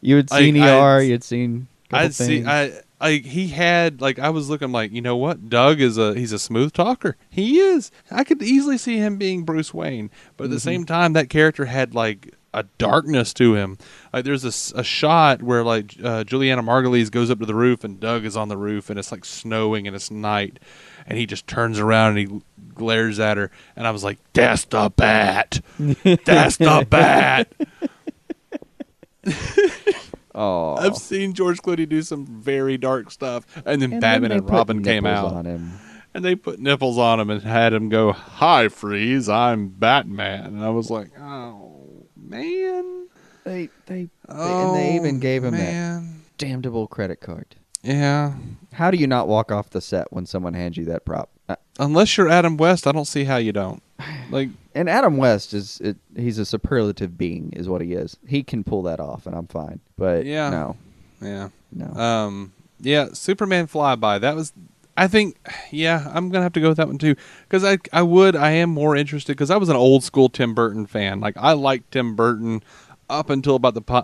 You had Like, seen I- ER. You had seen. I'd see. I like he had like I was looking like you know what Doug is a he's a smooth talker. He is. I could easily see him being Bruce Wayne, but Mm-hmm. at the same time that character had like a darkness to him. Like there's a shot where like uh, Julianna Margulies goes up to the roof and Doug is on the roof and it's like snowing and it's night, and he just turns around and he glares at her and I was like, "That's the bat. That's the bat." Oh, I've seen George Clooney do some very dark stuff, and then And Batman they and Robin came out, on him. and they put nipples on him and had him go, "Hi, Freeze, I'm Batman," and I was like, "Oh man, They they, they oh, and they even oh, gave him that damnable credit card. Yeah, How do you not walk off the set when someone hands you that prop? Uh, unless you're Adam West, I don't see how you don't. Like, and Adam West is it, he's a superlative being, is what he is. He can pull that off, and I'm fine. But Yeah. no, yeah, no. um, yeah, Superman flyby. That was. I think, yeah, I'm gonna have to go with that one too, because I, I would, I am more interested because I was an old school Tim Burton fan. Like I liked Tim Burton up until about the uh,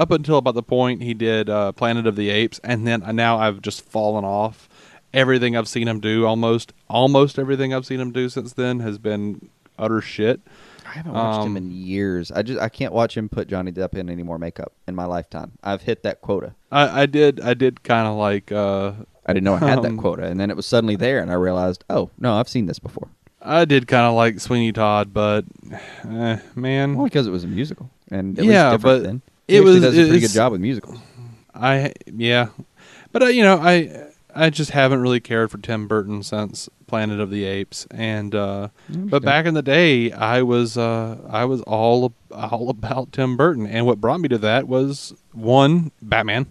up until about the point he did uh, Planet of the Apes, and then now I've just fallen off. Everything I've seen him do, almost almost everything I've seen him do since then, has been utter shit. I haven't watched him um, in years. I just I can't watch him put Johnny Depp in any more makeup in my lifetime. I've hit that quota. I, I did, I did kind of like. Uh, I didn't know I had Um, that quota, and then it was suddenly there, and I realized, oh no, I've seen this before. I did kind of like Sweeney Todd, but eh, man, Well, because it was a musical, and Yeah, but then. it was- does a pretty good job with musicals. I yeah, but uh, you know I I just haven't really cared for Tim Burton since Planet of the Apes, and uh, but back in the day I was uh, I was all all about Tim Burton, and what brought me to that was one Batman,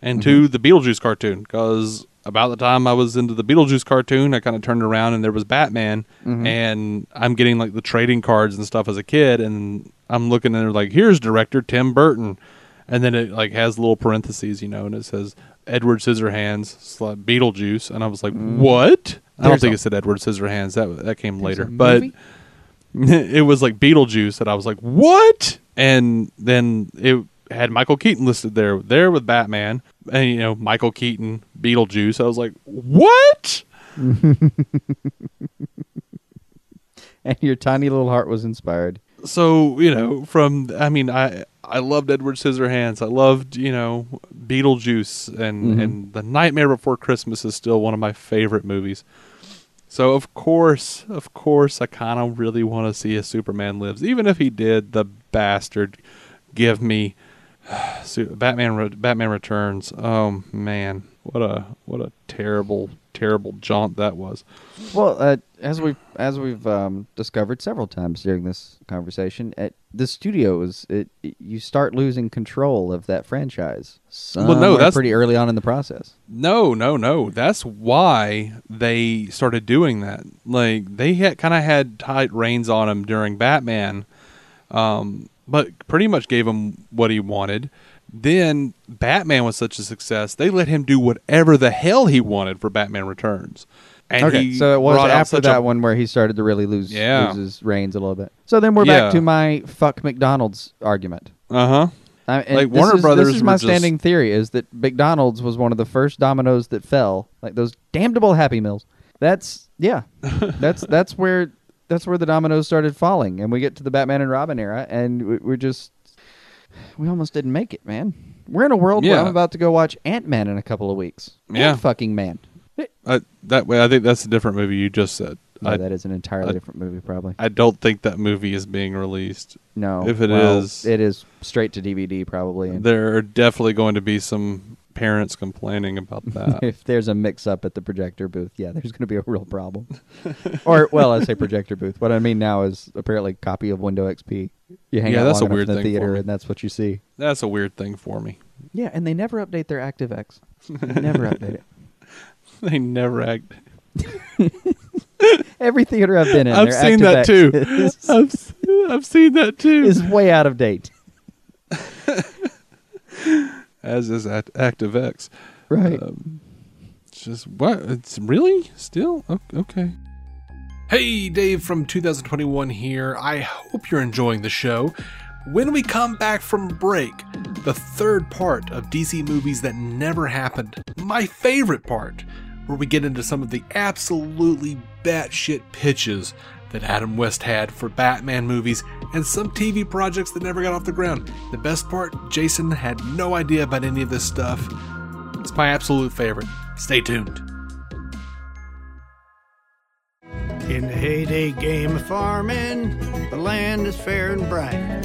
and two the Beetlejuice cartoon because. About the time I was into the Beetlejuice cartoon, I kind of turned around and there was Batman, and I'm getting like the trading cards and stuff as a kid, and I'm looking and they're like, "Here's director Tim Burton," and then it like has little parentheses, you know, and it says Edward Scissorhands Beetlejuice, and I was like, mm. "What?" I don't There's think a- it said Edward Scissorhands. That that came later, but it was like Beetlejuice, and I was like, "What?" And then it had Michael Keaton listed there, there with Batman, and you know Michael Keaton Beetlejuice. I was like, "What?" And your tiny little heart was inspired. so you know from i mean i i loved edward scissorhands. I loved you know beetlejuice and mm-hmm. and the nightmare before christmas is still one of my favorite movies. So of course of course i kind of really want to see a superman lives. Even if he did the bastard give me batman batman returns. Oh man What a what a terrible terrible jaunt that was. Well, uh, as we've as we've um, discovered several times during this conversation, at the studios, it, it- you start losing control of that franchise. Well, no, that's- pretty early on in the process. No, no, no. That's why they started doing that. Like they had kind of had tight reins on him during Batman, um, but pretty much gave him what he wanted. Then Batman was such a success, they let him do whatever the hell he wanted for Batman Returns. And okay, he so it was after that a- one where he started to really lose, Yeah. lose his reins a little bit. So then we're Yeah. back to my fuck McDonald's argument. Uh huh. I, Like, Warner is, Brothers This is my just- standing theory: is that McDonald's was one of the first dominoes that fell, like those damnable Happy Meals. That's yeah, that's that's where that's where the dominoes started falling, and we get to the Batman and Robin era, and we're just we almost didn't make it, man. We're in a world where Yeah. I'm about to go watch Ant Man in a couple of weeks. Yeah. Ant fucking man. Uh, that way, I think that's a different movie you just said. No, I, that is an entirely I- different movie, probably. I don't think that movie is being released. No, if it well, is- it is straight to DVD, probably. and- There are definitely going to be some parents complaining about that. if there's a mix up at the projector booth, yeah, there's going to be a real problem. or, well, I say projector booth. What I mean now is apparently copy of Window XP. You hang Yeah, out that's long a enough weird in the thing theater, and that's what you see. That's a weird thing for me. Yeah, and they never update their ActiveX. They never update it. They never act. Every theater I've been in, I've seen that too. Is, I've, s- I've seen that too. is way out of date. As is Act- ActiveX. Right. Um, just what? It's really still okay. Hey, Dave from 2021 here. I hope you're enjoying the show. When we come back from break, the third part of DC movies that never happened, my favorite part, where we get into some of the absolutely batshit pitches that Adam West had for Batman movies and some TV projects that never got off the ground. The best part, Jason had no idea about any of this stuff. It's my absolute favorite. Stay tuned. In the Hay Day game of farming, the land is fair and bright.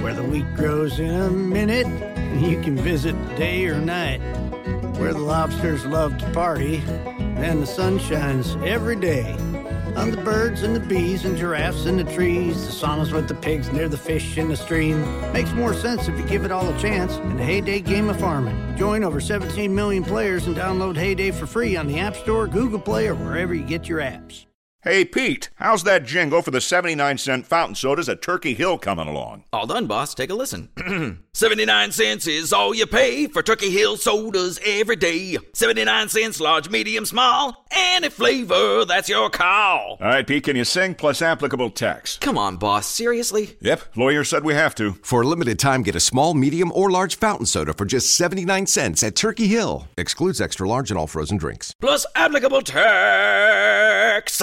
Where the wheat grows in a minute, and you can visit day or night. Where the lobsters love to party, and the sun shines every day. On the birds and the bees and giraffes in the trees, the saunas with the pigs near the fish in the stream. Makes more sense if you give it all a chance in the Hay Day game of farming. Join over 17 million players and download Hay Day for free on the App Store, Google Play, or wherever you get your apps. Hey, Pete, how's that jingle for the 79 cent fountain sodas at Turkey Hill coming along? All done, boss. Take a listen. 79 cents is all you pay for Turkey Hill sodas every day. 79 cents, large, medium, small. Any flavor, that's your call. All right, Pete, can you sing plus applicable tax? Come on, boss. Seriously? Yep, lawyer said we have to. For a limited time, get a small, medium, or large fountain soda for just 79 cents at Turkey Hill. Excludes extra large and all frozen drinks. Plus applicable tax.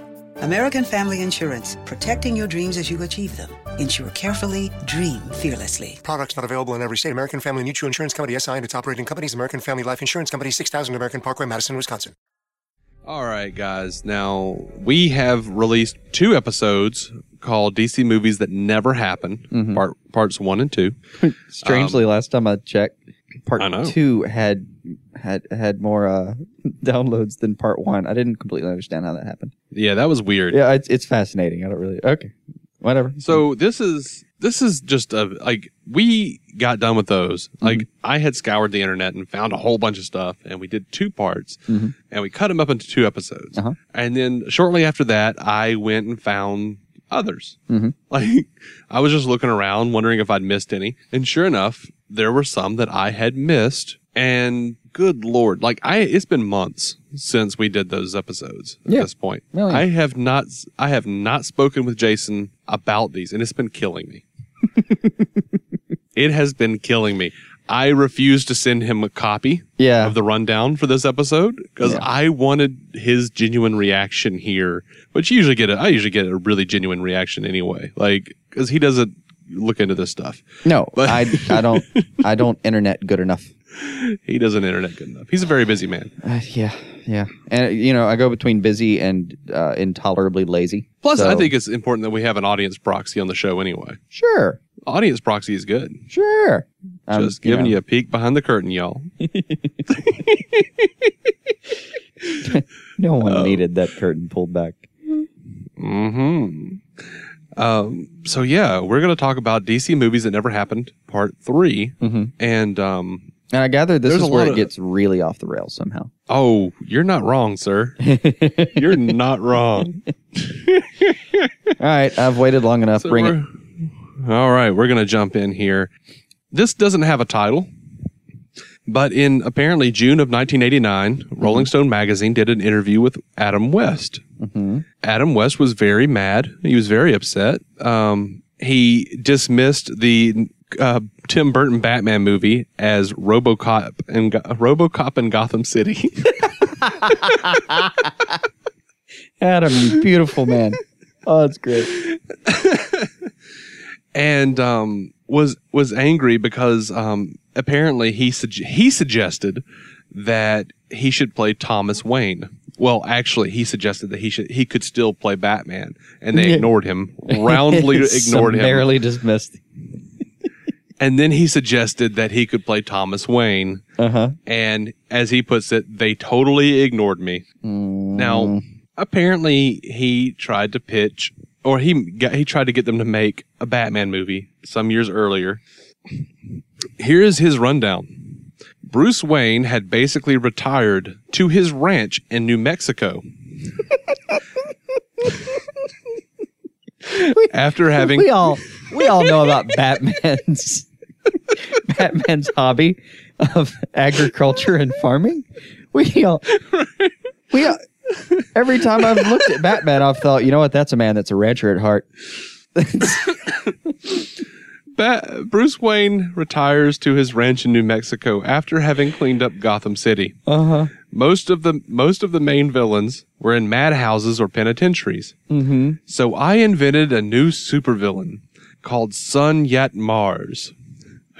American Family Insurance, protecting your dreams as you achieve them. Insure carefully, dream fearlessly. Products not available in every state. American Family Mutual Insurance Company SI and its operating companies, American Family Life Insurance Company, 6000 American Parkway, Madison, Wisconsin. All right, guys. Now we have released two episodes called DC movies that never happened, Mhm. part parts one and two. Strangely, last time I checked, part I two had had had more uh, downloads than part one. I didn't completely understand how that happened. Yeah, that was weird. Yeah, it's it's fascinating. I don't really okay, whatever. So this is this is just a like we got done with those. Like I had scoured the internet and found a whole bunch of stuff, and we did two parts, Mhm. and we cut them up into two episodes. Uh-huh. And then shortly after that, I went and found others. Mhm. Like I was just looking around, wondering if I'd missed any, and sure enough, there were some that I had missed. And good lord, like I, it's been months since we did those episodes. At Yeah. this point, Really? I have not, I have not spoken with Jason about these, and it's been killing me. it has been killing me. I refused to send him a copy Yeah. of the rundown for this episode because Yeah. I wanted his genuine reaction here, which you usually get. A, I usually get a really genuine reaction anyway, like because he doesn't look into this stuff. No, But- I I don't I don't internet good enough. He doesn't internet good enough. He's a very busy man. Uh, yeah, yeah, and you know I go between busy and uh, intolerably lazy. Plus, So- I think it's important that we have an audience proxy on the show anyway. sure, Audience proxy is good. sure. Um, Just giving know, you a peek behind the curtain, y'all. no one needed that curtain pulled back. hmm Um, so yeah, we're going to talk about DC movies that never happened, part 3 Mhm. and um, And I gather this There's is a where lot it of- gets really off the rails somehow. oh, you're not wrong, sir. you're not wrong. All right, I've waited long enough. So Bring it. we're- All right, we're going to jump in here. This doesn't have a title, but in apparently June of 1989, Rolling Stone magazine did an interview with Adam West. Adam West was very mad. He was very upset. Um, he dismissed the uh, Tim Burton Batman movie as RoboCop and Go- RoboCop in Gotham City. Adam, you beautiful man. Oh, that's great. and um, was was angry because um, apparently he he suggested that he should play Thomas Wayne. Well, actually, he suggested that he should he could still play Batman, and they ignored him, roundly ignored him. Barely dismissed. And then he suggested that he could play Thomas Wayne, Uh huh. and as he puts it, they totally ignored me. Now, apparently, he tried to pitch, or he got, he tried to get them to make a Batman movie some years earlier. Here is his rundown. Bruce Wayne had basically retired to his ranch in New Mexico. After having we all we all know about Batman's Batman's hobby of agriculture and farming. We all we all, every time I've looked at Batman, I've thought, you know what? That's a man that's a rancher at heart. Ba- Bruce Wayne retires to his ranch in New Mexico after having cleaned up Gotham City. Uh huh. Most of the most of the main villains were in madhouses or penitentiaries. Mm-hmm. So I invented a new supervillain called Sun Yat Mars,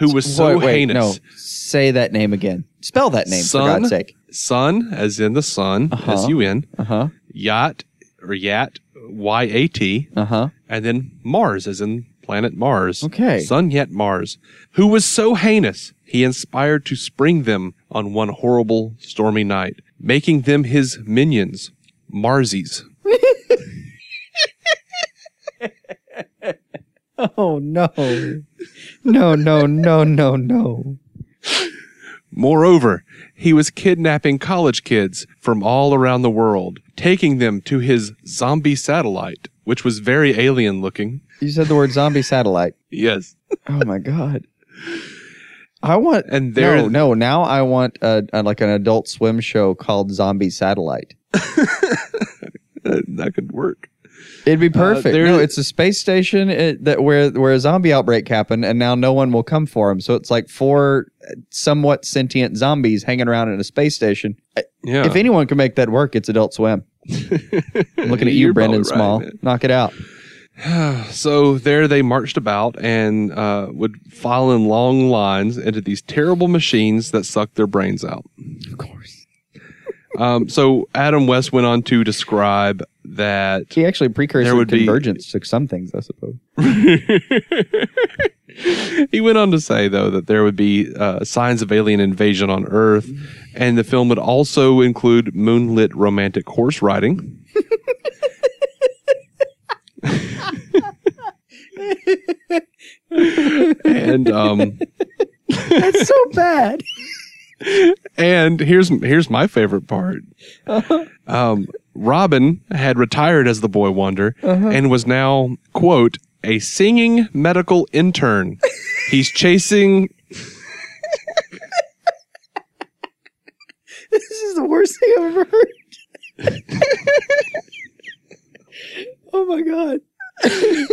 who was so wait, wait, heinous. no. Say that name again. Spell that name Sun, for God's sake. Sun, as in the sun, Uh-huh. S U N. Uh huh. Yacht or Yat, Y A T. Uh huh. and then Mars, as in planet Mars. Okay. Sun yet Mars, who was so heinous, he inspired to spring them on one horrible stormy night, making them his minions, Marsies. Oh no. No, no, no, no, no. Moreover, he was kidnapping college kids from all around the world, taking them to his zombie satellite, which was very alien looking. You said the word zombie satellite. Yes. Oh my god. I want And there- no, no. Now I want a, a like an Adult Swim show called Zombie Satellite. That, that could work. It'd be perfect. there- no, it's a space station it, that where where a zombie outbreak happened, and now no one will come for him. So it's like four somewhat sentient zombies hanging around in a space station. Yeah. If anyone can make that work, it's Adult Swim. I'm looking at you, Brendan right, Small. man. Knock it out. So there they marched about and uh, would file in long lines into these terrible machines that sucked their brains out. Of course. Um, so Adam West went on to describe that He actually precursor There would be- convergence to some things, I suppose. he went on to say though that there would be uh, signs of alien invasion on Earth, and the film would also include moonlit romantic horse riding. and um, That's so bad. and here's here's my favorite part. Um, Robin had retired as the boy wonder uh-huh. and was now quote a singing medical intern. He's chasing. This is the worst thing I've ever heard. oh my god.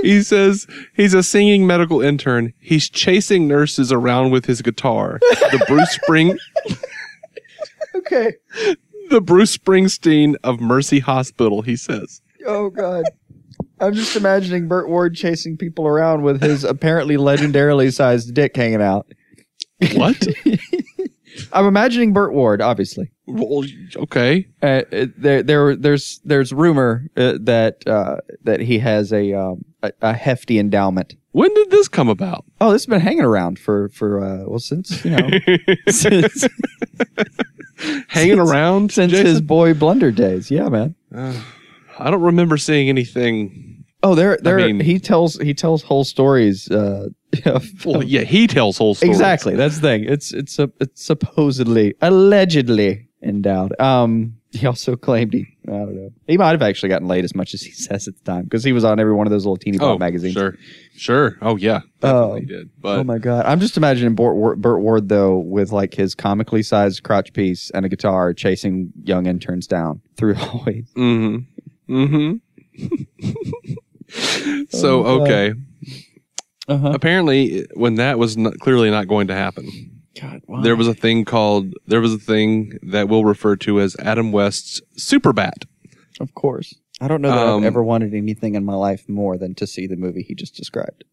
He says he's a singing medical intern. He's chasing nurses around with his guitar. The Bruce Spring, Okay. The Bruce Springsteen of Mercy Hospital. He says. Oh god. I'm just imagining Burt Ward chasing people around with his apparently legendarily sized dick hanging out. What? I'm imagining Burt Ward, obviously. Well, okay. Uh, it- there, there, there's, there's rumor uh, that uh, that he has a, um, a a hefty endowment. When did this come about? Oh, this has been hanging around for for uh, well since you know since, Hanging since- around since Jason? his boy Blunder days. Yeah, man. I don't remember seeing anything. Oh, there, there. mean- he tells he tells whole stories. Uh, of- Well, yeah, he tells whole stories. Exactly. That's the thing. It's it's a, it's supposedly allegedly endowed. Um, he also claimed he I don't know. He might have actually gotten laid as much as he says at the time because he was on every one of those little teeny bop Oh, magazines. sure, sure. Oh yeah, definitely did. But oh my god, I'm just imagining Burt, Ward- Burt Ward though with like his comically sized crotch piece and a guitar chasing young interns down through hallways. Mm-hmm. Mm-hmm. so Oh, okay. Uh-huh. Apparently, when that was not, clearly not going to happen, God, there was a thing called there was a thing that we'll refer to as Adam West's Super Bat. Of course. I don't know that Um, I've ever wanted anything in my life more than to see the movie he just described.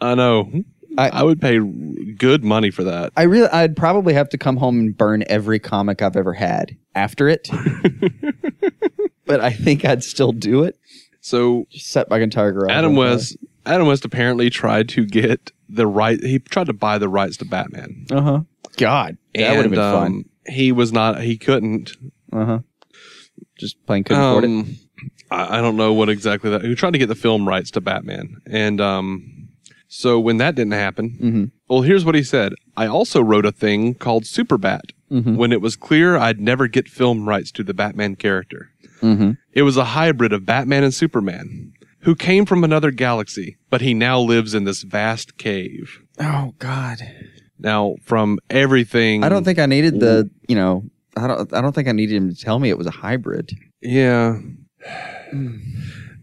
I know. I, would pay good money for that. I really, I'd probably have to come home and burn every comic I've ever had after it. but I think I'd still do it. So Just set my entire garage. Adam on fire. West Adam West apparently tried to get the right. He tried to buy the rights to Batman. Uh huh. God, that would have been And, fun. um, He was not. He couldn't. Uh huh. Just plain couldn't afford it. Um, I, I don't know what exactly that. He tried to get the film rights to Batman, and um, so when that didn't happen, mm-hmm. well, here's what he said. I also wrote a thing called Super Bat. Mhm. When it was clear I'd never get film rights to the Batman character, Mm-hmm. it was a hybrid of Batman and Superman, who came from another galaxy, but he now lives in this vast cave. Oh God. Now, from everything, I don't think I needed the. You know, I don't. I don't think I needed him to tell me it was a hybrid. Yeah.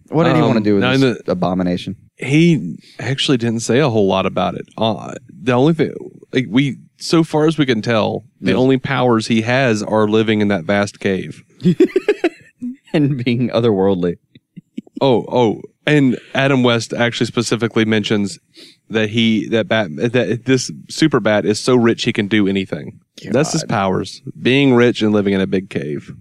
What did he want to Um, do with now this in abomination? he actually didn't say a whole lot about it. Uh, the only thing, like we, so far as we can tell, the Yes. only powers he has are living in that vast cave. and being otherworldly. Oh, oh, and Adam West actually specifically mentions that he that bat that this super bat is so rich he can do anything. That's his powers: being rich and living in a big cave.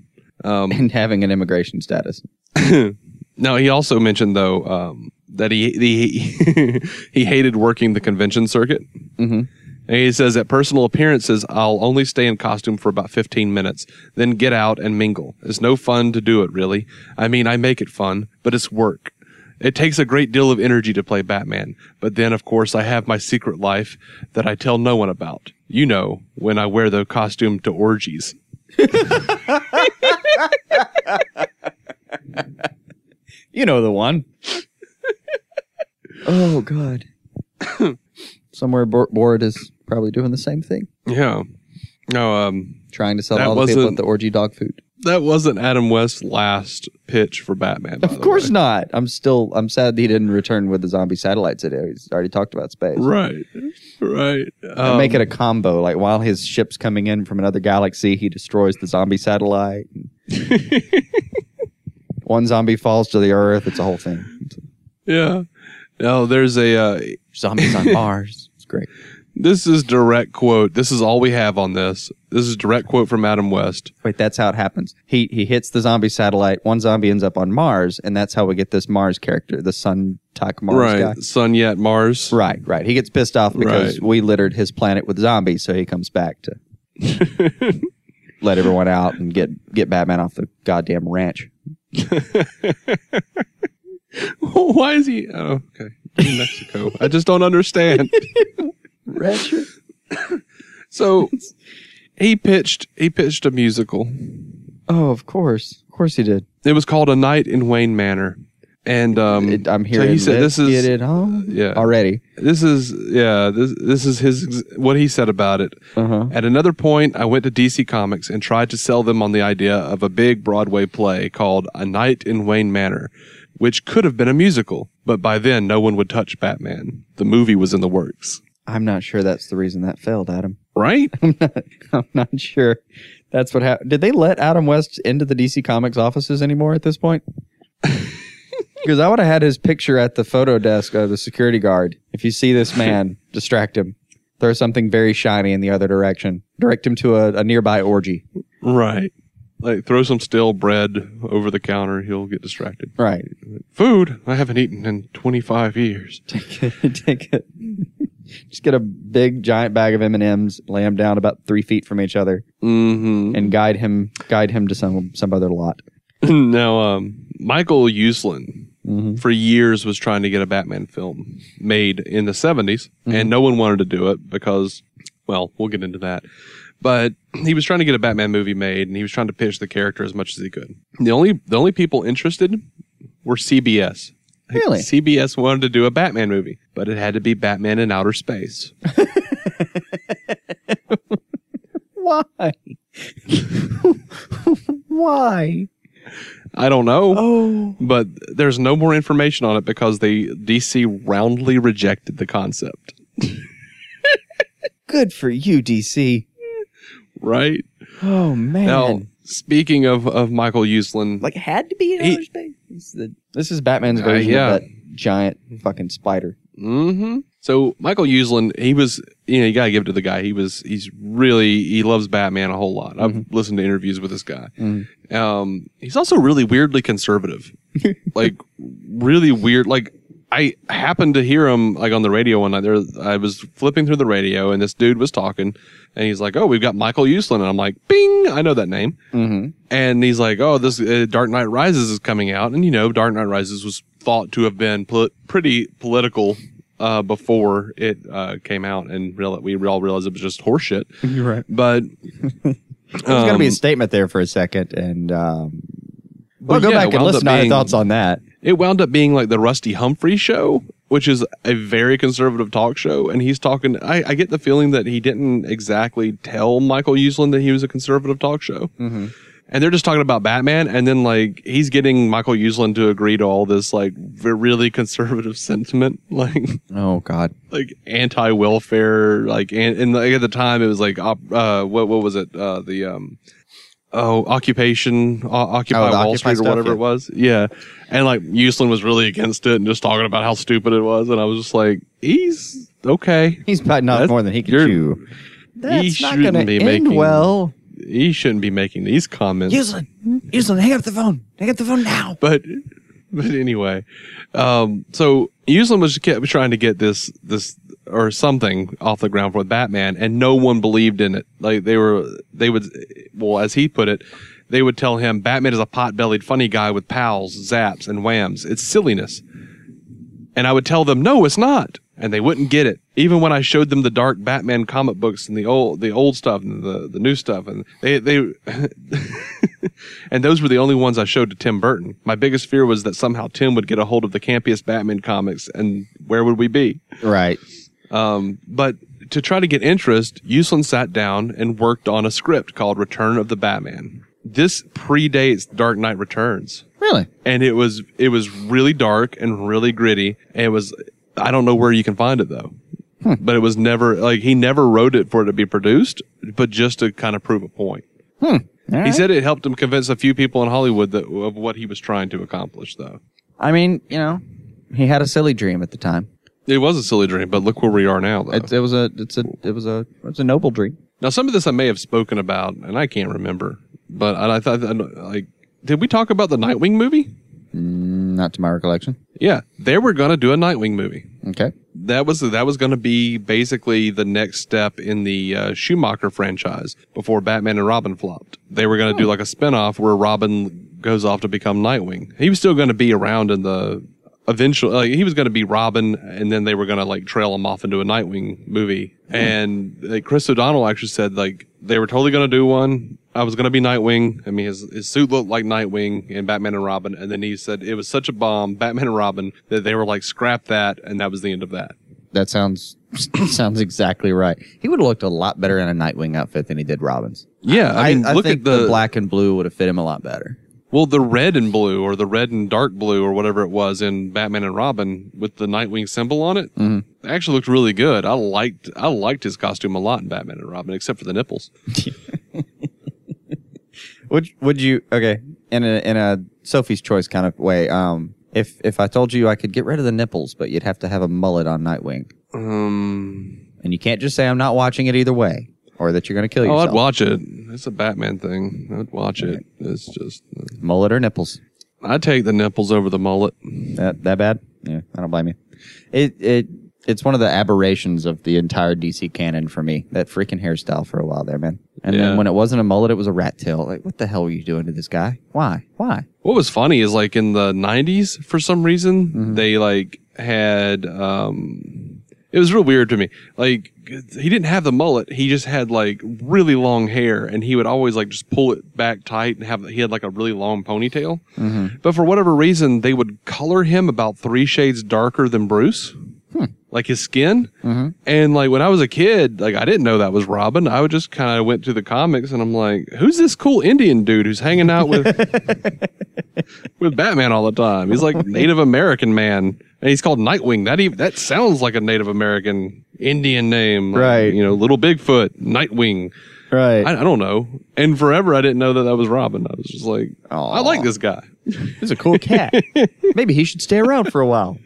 Um, and having an immigration status. no, he also mentioned though um, that he he he hated working the convention circuit. Mm-hmm. And he says at personal appearances, I'll only stay in costume for about 15 minutes, then get out and mingle. It's no fun to do it, really. I mean, I make it fun, but it's work. It takes a great deal of energy to play Batman. But then, of course, I have my secret life that I tell no one about. You know, when I wear the costume to orgies. You know the one. oh God. Somewhere Bo- Board is probably doing the same thing, Yeah. No, um, trying to sell That all the people wasn't- at the orgy dog food. that wasn't Adam West's last pitch for Batman. by Of the course way. not. I'm still. I'm sad that he didn't return with the zombie satellites today. He's already talked about space. Right. Right. And make Um, it a combo. Like while his ship's coming in from another galaxy, he destroys the zombie satellite. One zombie falls to the earth. It's a whole thing. Yeah. No, there's a uh, Zombies on Mars. It's great. This is direct quote. This is all we have on this. This is direct quote from Adam West. Wait, that's how it happens. He he hits the zombie satellite. One zombie ends up on Mars, and that's how we get this Mars character, the Sun Tak Mars right. guy. Sun yet Mars. Right, right. He gets pissed off because Right. we littered his planet with zombies, so he comes back to let everyone out and get get Batman off the goddamn ranch. Why is he? Oh, okay. In Mexico. I just don't understand. Ranch. So he pitched. He pitched a musical. Oh, of course, of course he did. It was called A Night in Wayne Manor, and um, It- I'm so hearing. he said this is get it on yeah. already. This is yeah. This this is his what he said about it. Uh-huh. At another point, I went to DC Comics and tried to sell them on the idea of a big Broadway play called A Night in Wayne Manor, which could have been a musical. But by then, no one would touch Batman. The movie was in the works, I'm not sure that's the reason that failed, Adam. right? I'm not, I'm not sure that's what happened. Did they let Adam West into the DC Comics offices anymore at this point? Because I would have had his picture at the photo desk of the security guard. If you see this man, distract him. Throw something very shiny in the other direction. Direct him to a, a nearby orgy. Right. Like throw some stale bread over the counter, he'll get distracted. Right. Food I haven't eaten in 25 years. Take it. Take it. Just get a big giant bag of M and M's, lay them down about three feet from each other, mm-hmm. and guide him guide him to some some other lot. now, um, Michael Uslan Mm-hmm. for years was trying to get a Batman film made in the 70s, Mhm. and no one wanted to do it because, well, we'll get into that. But he was trying to get a Batman movie made, and he was trying to pitch the character as much as he could. The only the only people interested were CBS. Really? CBS wanted to do a Batman movie, but it had to be Batman in outer space. Why? Why? I don't know. Oh. But there's no more information on it because the DC roundly rejected the concept. Good for you, DC. Right? Oh man. Now, speaking of, of Michael Uslan, like had to be in He- outer space. This is, the- this is Batman's Uh, version yeah. of that giant fucking spider. hmm So Michael Uslan, he was, you know, you gotta give it to the guy. He was, he's really, he loves Batman a whole lot. I've Mm-hmm. listened to interviews with this guy. Um, he's also really weirdly conservative, like really weird. Like I happened to hear him like on the radio one night. There, I was flipping through the radio, and this dude was talking, and he's like, "Oh, we've got Michael Uslan," and I'm like, "Bing, I know that name." Mm-hmm. And he's like, "Oh, this uh, Dark Knight Rises is coming out," and you know, Dark Knight Rises was thought to have been pol- pretty political uh, before it uh, came out, and real- we all realized it was just horseshit. You're right. But There's going to be a um, statement there for a second, and um, well, Well, go yeah, back and listen to our thoughts on that. It wound up being like the Rusty Humphries show, which is a very conservative talk show. And he's talking, I, I get the feeling that he didn't exactly tell Michael Uslan that he was a conservative talk show. Mm-hmm. And they're just talking about Batman. And then like he's getting Michael Uslan to agree to all this like really conservative sentiment, like, Oh God. like anti welfare, like, and, and like at the time it was like, uh, what, what was it? Uh, the, um, Oh, occupation, uh, Occupy Oh, Wall Occupy Street or whatever yeah. it was. Yeah. And like Uslan was really against it and just talking about how stupid it was. And I was just like, he's okay. He's biting off That's- more than he can you're- chew. he That's not shouldn't going to be end making well. He shouldn't be making these comments. Uslan, Uslan, hang up the phone. Hang up the phone now. But but anyway, um, so Uslan was kept trying to get this this or something off the ground for Batman, and no one believed in it. Like they were, they would, well, as he put it, they would tell him Batman is a pot-bellied funny guy with pals, zaps, and whams. It's silliness. And I would tell them, no, it's not. And they wouldn't get it. Even when I showed them the dark Batman comic books and the old, the old stuff and the, the new stuff. And they, they, and those were the only ones I showed to Tim Burton. My biggest fear was that somehow Tim would get a hold of the campiest Batman comics and where would we be? Right. Um, but to try to get interest, Uslan sat down and worked on a script called Return of the Batman. This predates Dark Knight Returns Really? and it was it was really dark and really gritty and it was i don't know where you can find it though but it was never like he never wrote it for it to be produced but just to kind of prove a point Hmm. he said it helped him convince a few people in hollywood that, of what he was trying to accomplish though I mean, you know, he had a silly dream at the time. It was a silly dream but look where we are now though It, it was a, it's a, it was a, it's a noble dream. now some of this i may have spoken about and i can't remember but i, I thought like did we talk about the nightwing movie Mm, Not to my recollection. yeah they were going to do a nightwing movie Okay. that was that was going to be basically the next step in the uh, Schumacher franchise before Batman and Robin flopped. They were going to do like a spinoff where Robin goes off to become Nightwing. He was still going to be around in the eventual. Like, he was going to be Robin, and then they were going to like trail him off into a Nightwing movie. Hmm. And like, Chris O'Donnell actually said like they were totally going to do one. I was going to be Nightwing. I mean, his, his suit looked like Nightwing in Batman and Robin. And then he said it was such a bomb, Batman and Robin, that they were like, scrap that. And that was the end of that. That sounds sounds exactly right. He would have looked a lot better in a Nightwing outfit than he did Robin's. Yeah, I mean, I look think at the, black and blue would have fit him a lot better. Well, the red and blue, or the red and dark blue, or whatever it was in Batman and Robin with the Nightwing symbol on it. Mhm. Actually, looked really good. I liked I liked his costume a lot in Batman and Robin, except for the nipples. Would would you okay in a in a Sophie's choice kind of way? Um, If if I told you I could get rid of the nipples, but you'd have to have a mullet on Nightwing, Um, and you can't just say I'm not watching it either way, or that you're going to kill yourself. oh. I'd watch it. It's a Batman thing. I'd watch it. It's just mullet or nipples. I'd take the nipples over the mullet. That that bad? Yeah, I don't blame you. It it it's one of the aberrations of the entire DC canon for me. That freaking hairstyle for a while there, man. And Yeah. then when it wasn't a mullet, it was a rat tail. Like, what the hell were you doing to this guy? Why? Why? What was funny is like in the '90s, for some reason, Mm-hmm. they like had. um It was real weird to me. Like he didn't have the mullet; he just had like really long hair, and he would always like just pull it back tight and have. He had like a really long ponytail. Mm-hmm. But for whatever reason, they would color him about three shades darker than Bruce. Like his skin. Mm-hmm. And like when I was a kid, like I didn't know that was Robin. I would just kind of went to the comics and I'm like, who's this cool Indian dude who's hanging out with with Batman all the time? He's like Native American man. And he's called Nightwing. That even that sounds like a Native American Indian name. Like, Right. You know, Little Bigfoot, Nightwing. Right. I, I don't know. And forever I didn't know that that was Robin. I was just like, I like this guy. He's a cool cat. Maybe he should stay around for a while.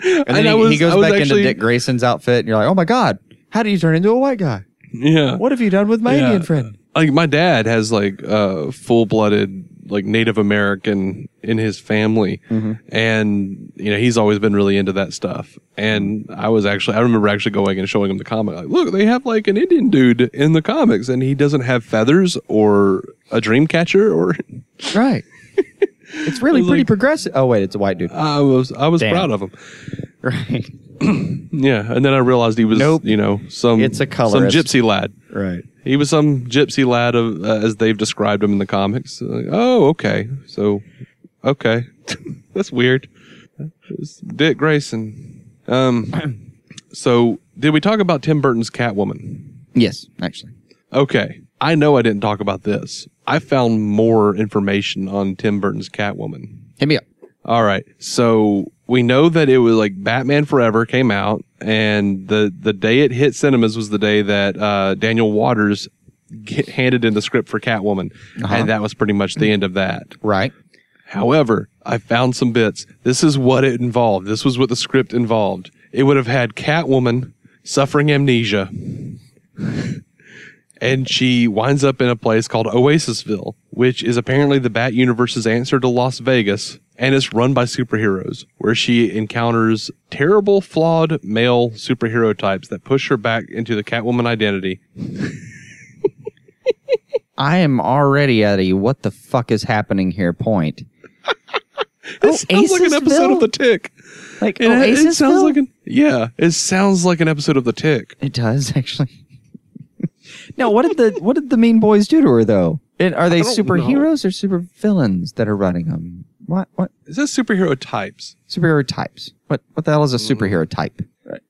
And then And he, was- he goes back actually- into Dick Grayson's outfit, and you're like, oh my god, how did you turn into a white guy? Yeah. What have you done with my Yeah. Indian friend? like my dad has like uh full blooded like Native American in his family Mm-hmm. and you know he's always been really into that stuff and I was actually I remember actually going and showing him the comic like look they have like an Indian dude in the comics and he doesn't have feathers or a dream catcher or Right. It's really pretty progressive. Oh wait, it's a white dude. I was I was Damn. proud of him Right. yeah and then I realized he was Nope. you know some It's a some colorist. gypsy lad Right. He was some gypsy lad of, uh, as they've described him in the comics. Like, oh, okay. So, okay. That's weird. It's Dick Grayson. Um, so did we talk about Tim Burton's Catwoman? Yes, actually. Okay. I know I didn't talk about this. I found more information on Tim Burton's Catwoman. Hit me up. All right. So we know that it was like Batman Forever came out, and the the day it hit cinemas was the day that uh, Daniel Waters get, handed in the script for Catwoman, Uh-huh. and that was pretty much the end of that. Right. However, I found some bits. This is what it involved. This was what the script involved. It would have had Catwoman suffering amnesia. And she winds up in a place called Oasisville, which is apparently the Bat Universe's answer to Las Vegas, and it's run by superheroes, where she encounters terrible, flawed male superhero types that push her back into the Catwoman identity. I am already at a what the fuck is happening here point. It sounds like an episode of The Tick. Like It, it sounds Oasisville? like an yeah. It sounds like an episode of The Tick. It does actually. No, what did the what did the mean boys do to her though? And are they superheroes or super villains that are running them? What what It says superhero types. superhero types? What what the hell is a mm. superhero type?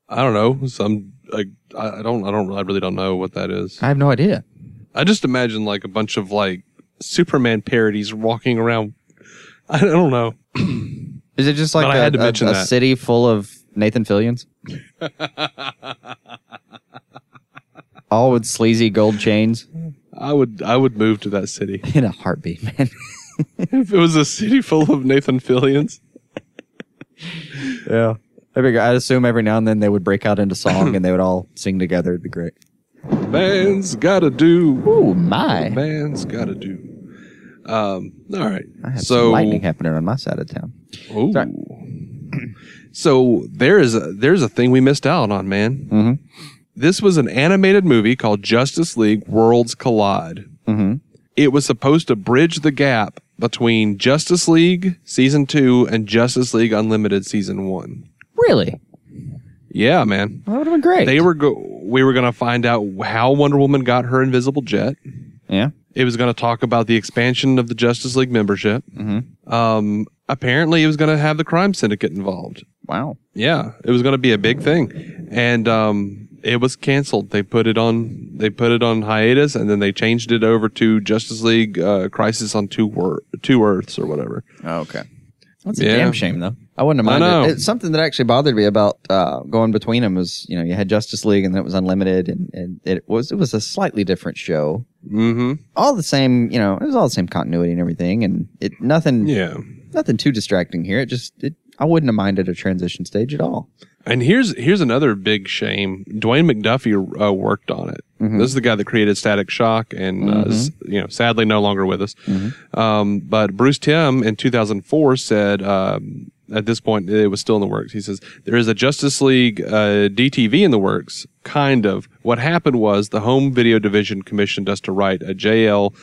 I don't know. Some like I I don't I don't I really don't know what that is. I have no idea. I just imagine like a bunch of like Superman parodies walking around. I don't know. Is it just like But I a, had to a- mention a that. city full of Nathan Fillions? All with sleazy gold chains I would I would move to that city in a heartbeat, man. if it was a city full of Nathan Fillions. yeah. That'd be great. I'd assume every now and then they would break out into song and they would all sing together. It'd be great. Man's gotta do. Ooh, my. Man's gotta do. Um. All right. I had so some lightning happening on my side of town. Ooh. Sorry. So there is a there's a thing we missed out on, man. Mm-hmm. This was an animated movie called Justice League Worlds Collide. Mm-hmm. It was supposed to bridge the gap between Justice League season two and Justice League Unlimited season one. Really? Yeah, man. That would have been great. They were go- we were going to find out how Wonder Woman got her invisible jet. Yeah. It was going to talk about the expansion of the Justice League membership. Mm-hmm. Um, apparently, it was going to have the crime syndicate involved. Wow. Yeah, it was going to be a big thing, and um, it was canceled. They put it on they put it on hiatus, and then they changed it over to Justice League uh, Crisis on Two Wor- Two Earths or whatever. Oh, okay. That's a Yeah. damn shame, though. I wouldn't have I minded. know. It's something that actually bothered me about uh, going between them was, you know, you had Justice League and then it was Unlimited, and, and it was it was a slightly different show. Mm-hmm. All the same, you know, it was all the same continuity and everything, and it nothing. Yeah. Nothing too distracting here. It just it, I wouldn't have minded a transition stage at all. And here's here's another big shame. Dwayne McDuffie uh, worked on it. Mhm. This is the guy that created Static Shock, and uh, Mhm. is, you know, sadly, no longer with us. Mhm. Um, but Bruce Timm in 2004 said um, at this point it was still in the works. He says there is a Justice League uh, DTV in the works. Kind of. What happened was the home video division commissioned us to write a JL,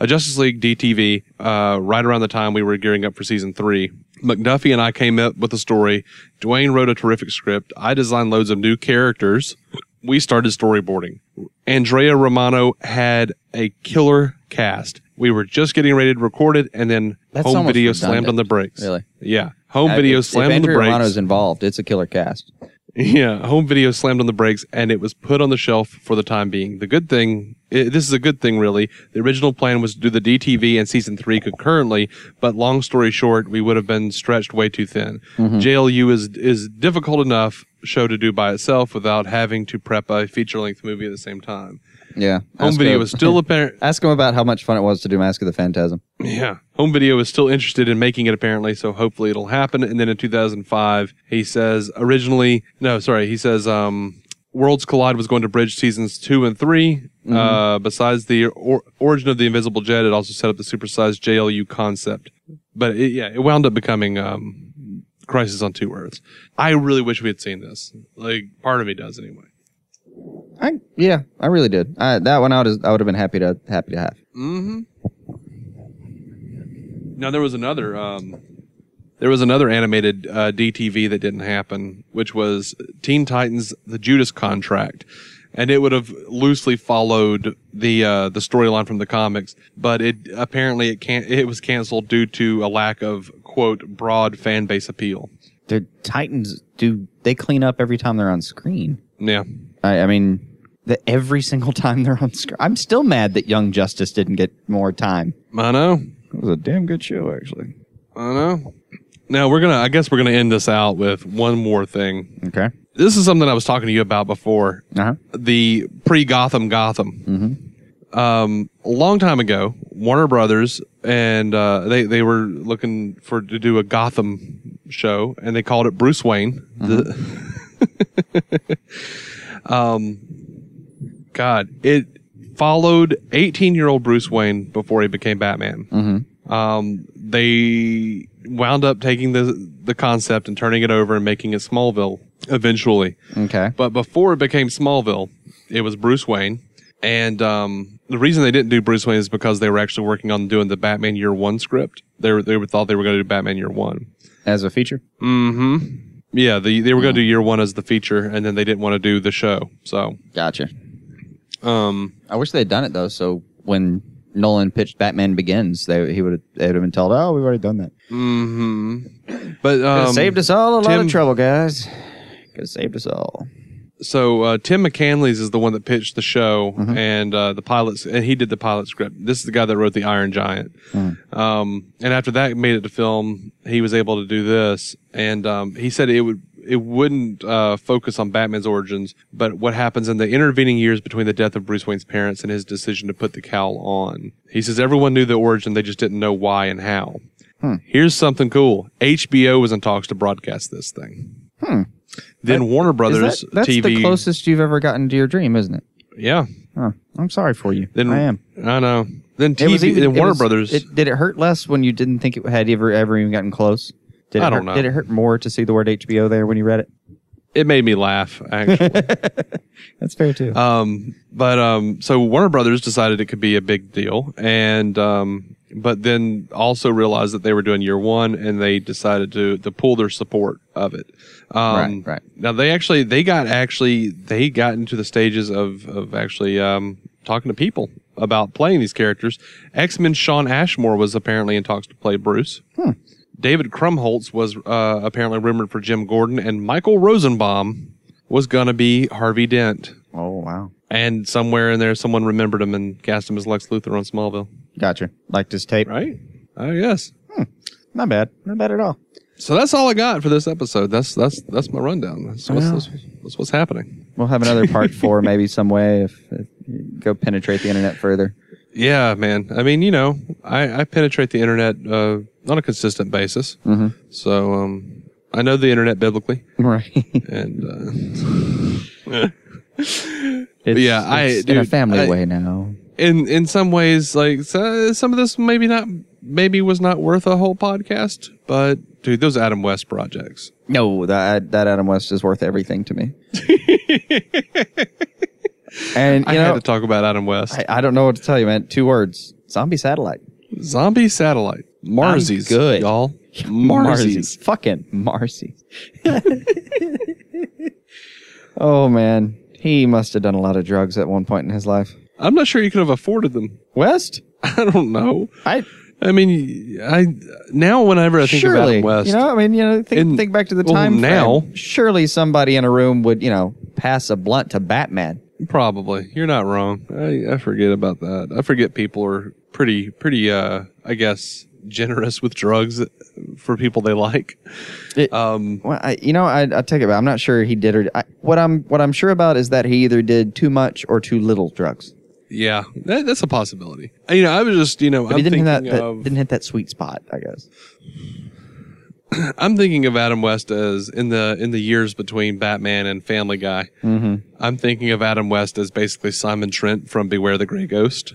a Justice League DTV, uh, right around the time we were gearing up for season three. McDuffie and I came up with a story. Dwayne wrote a terrific script. I designed loads of new characters. We started storyboarding. Andrea Romano had a killer cast. We were just getting ready to record it, and then That's home video redundant. slammed on the brakes. Really? Yeah. Home Uh, video if, slammed if on the brakes. Romano's involved, it's a killer cast. Yeah, home video slammed on the brakes and it was put on the shelf for the time being. The good thing, i this is a good thing really. The original plan was to do the DTV and season three concurrently, but long story short, we would have been stretched way too thin. Mhm. JLU is is difficult enough show to do by itself without having to prep a feature length movie at the same time. Yeah. Home video is still apparent. Ask him about how much fun it was to do Mask of the Phantasm. Yeah. Home Video is still interested in making it apparently, so hopefully it'll happen. And then in 2005, he says originally, no, sorry, he says um, Worlds Collide was going to bridge seasons two and 3 Mhm. Uh, besides the or- origin of the Invisible Jet, it also set up the supersized JLU concept. But it, yeah, it wound up becoming um, Crisis on Two Earths. I really wish we had seen this. Like, part of me does anyway. I yeah, I really did. I, that one I would I would have been happy to happy to have. Mm-hmm. Now there was another um, there was another animated uh, DTV that didn't happen, which was Teen Titans: The Judas Contract, and it would have loosely followed the uh, the storyline from the comics, but it apparently it can't it was canceled due to a lack of quote broad fan base appeal. The Titans do they clean up every time they're on screen? Yeah. I, I mean, the, every single time they're on screen. I'm still mad that Young Justice didn't get more time. I know. It was a damn good show, actually. I know. Now we're gonna. I guess we're gonna end this out with one more thing. Okay. This is something I was talking to you about before. Uh-huh. The pre Gotham Gotham. Mm-hmm. Um, a long time ago, Warner Brothers and uh, they they were looking for to do a Gotham show, and they called it Bruce Wayne. The- um, God, it followed 18 year old Bruce Wayne before he became Batman. Mm-hmm. Um, they wound up taking the the concept and turning it over and making it Smallville eventually. Okay. But before it became Smallville, it was Bruce Wayne. And um, the reason they didn't do Bruce Wayne is because they were actually working on doing the Batman Year One script. They were, they were, thought they were going to do Batman Year One. As a feature. Mm-hmm. Yeah, the, they were going to do Year One as the feature, and then they didn't want to do the show. So Gotcha. Um, I wish they had done it though. So when Nolan pitched Batman Begins, they he would have they would have been told, "Oh, we've already done that." Mm-hmm. But Could um, saved us all a lot Tim- of trouble, guys. Could have saved us all. So uh, Tim McCanlies is the one that pitched the show Mm-hmm. and uh, the pilots, and he did the pilot script. This is the guy that wrote the Iron Giant. Mm. Um, and after that made it to film, he was able to do this, and um, he said it would it wouldn't uh, focus on Batman's origins, but what happens in the intervening years between the death of Bruce Wayne's parents and his decision to put the cowl on. He says everyone knew the origin, they just didn't know why and how. Hmm. Here's something cool: HBO was in talks to broadcast this thing. Hmm. Then Warner Brothers that- that's TV. the closest you've ever gotten to your dream, isn't it? Yeah. Huh. I'm sorry for you. Then I am. I know. Then TV. even- then Warner was- Brothers. It, did it hurt less when you didn't think it had ever ever even gotten close? Did it I don't hurt, know. Did it hurt more to see the word HBO there when you read it? it made me laugh. Actually. That's fair too. Um, but um, so Warner Brothers decided it could be a big deal, and um, but then also realized that they were doing year one, and they decided to to pull their support of it. Um, Right, right. Now they actually they got actually they got into the stages of of actually um, talking to people about playing these characters. X Men Shawn Ashmore was apparently in talks to play Bruce. Hmm. David Krumholtz was uh, apparently rumored for Jim Gordon, and Michael Rosenbaum was going to be Harvey Dent. Oh wow. And somewhere in there, someone remembered him and cast him as Lex Luthor on Smallville. Gotcha. Liked his tape. Right? Oh yes. Not bad. Not bad at all. So that's all I got for this episode. That's that's that's my rundown. That's what's, that's, that's what's happening. We'll have another part four maybe some way if, if you go penetrate the internet further. Yeah, man. I mean, you know, I, I penetrate the internet uh, on a consistent basis. Mhm. So um, I know the internet biblically. Right. And uh, It's, yeah, I it's in a family I- way now. In in some ways, like so, some of this maybe not maybe was not worth a whole podcast, but dude, those Adam West projects. No, that that Adam West is worth everything to me. and you I know, had to talk about Adam West. I, I don't know what to tell you, man. Two words: zombie satellite. Zombie satellite. Marzies, I'm good, y'all. Marzies, Marzies. fucking Marzies. oh man, he must have done a lot of drugs at one point in his life. I'm not sure you could have afforded them. West? I don't know. I I mean, I now whenever I think surely, Adam West, you know, I mean, you know, think, in- think back to the well, time now. frame. Surely somebody in a room would, you know, pass a blunt to Batman. Probably. You're not wrong. I, I forget about that. I forget people are pretty, pretty, uh, I guess, generous with drugs for people they like. um, Well, I, you know, I, I take it back. I'm not sure he did or I, what I'm what I'm sure about is that he either did too much or too little drugs. Yeah, that, that's a possibility. You know, I was just, you know, But I'm he didn't hit thinking that, that of, didn't hit that sweet spot. I guess. I'm thinking of Adam West as in the in the years between Batman and Family Guy. Mm-hmm. I'm thinking of Adam West as basically Simon Trent from Beware the Grey Ghost.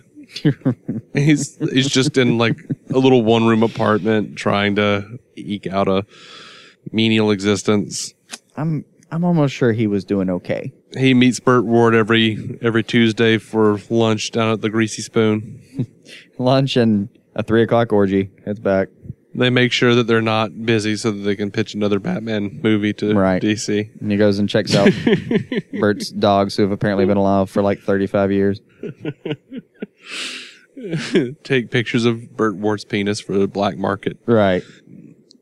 he's he's just in like a little one room apartment trying to eke out a menial existence. I'm I'm almost sure he was doing okay. He meets Burt Ward every every Tuesday for lunch down at the Greasy Spoon. Lunch and a three o'clock orgy. It's back. They make sure that they're not busy so that they can pitch another Batman movie to Right. DC. And he goes and checks out Burt's dogs, who have apparently been alive for like 35 years. Take pictures of Burt Ward's penis for the black market. Right.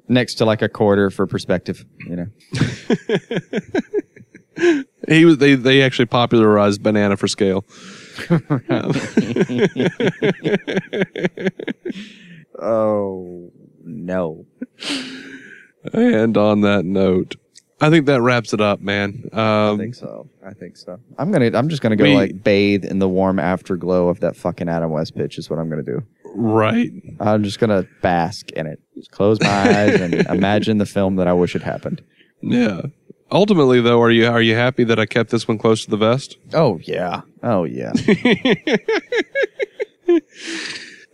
Next to like a quarter for perspective, you know. He was they they actually popularized banana for scale. oh no. And on that note, I think that wraps it up, man. Um, I think so. I think so. I'm gonna. I'm just gonna go We- like bathe in the warm afterglow of that fucking Adam West pitch. Is what I'm gonna do. Right. I'm just gonna bask in it. Just close my eyes and imagine the film that I wish had happened. Yeah. Ultimately, though, are you are you happy that I kept this one close to the vest? Oh yeah. Oh yeah.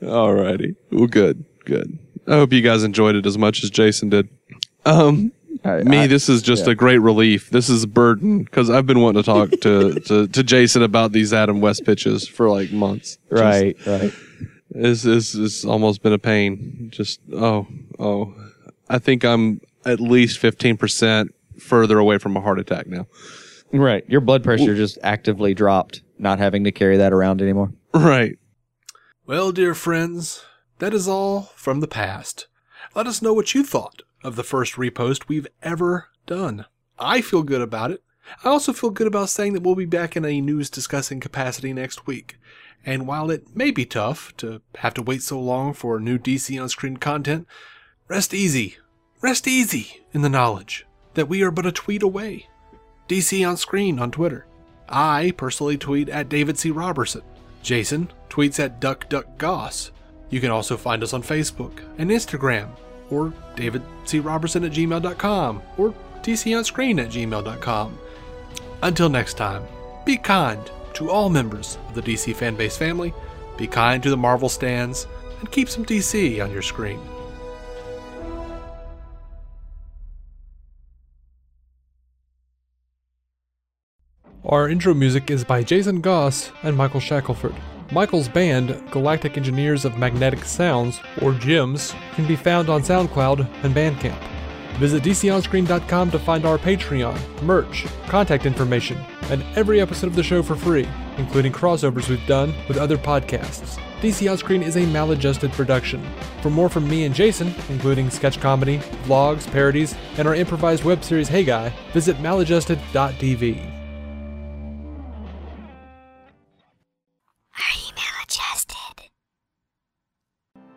Alrighty. Well, good, good. I hope you guys enjoyed it as much as Jason did. Um, me, I- this is just yeah. a great relief. This is a burden because I've been wanting to talk to, to to Jason about these Adam West pitches for like months. Just- right. Right. This this has almost been a pain. Just oh oh, I think I'm at least fifteen percent further away from a heart attack now. Right. Your blood pressure just actively dropped, not having to carry that around anymore. Right. Well, dear friends, that is all from the past. Let us know what you thought of the first repost we've ever done. I feel good about it. I also feel good about saying that we'll be back in a news discussing capacity next week. And while it may be tough to have to wait so long for new DC on screen content, rest easy. Rest easy in the knowledge that we are but a tweet away. DC on screen on Twitter. I personally tweet at David C. Robertson. Jason tweets at DuckDuckGoss. You can also find us on Facebook and Instagram, or David C. Robertson at gmail.com, or DC on Screen at gmail.com. Until next time, be kind to all members of the DC fanbase family, be kind to the Marvel stands, and keep some DC on your screen. Our intro music is by Jason Goss and Michael Shackelford. Michael's band, Galactic Engineers of Magnetic Sounds, or GEMS, can be found on SoundCloud and Bandcamp. Visit DCOnScreen.com to find our Patreon, merch, contact information, and every episode of the show for free, including crossovers we've done with other podcasts. DC On Screen is a maladjusted production. For more from me and Jason, including sketch comedy, vlogs, parodies, and our improvised web series Hey Guy, visit maladjusted.tv.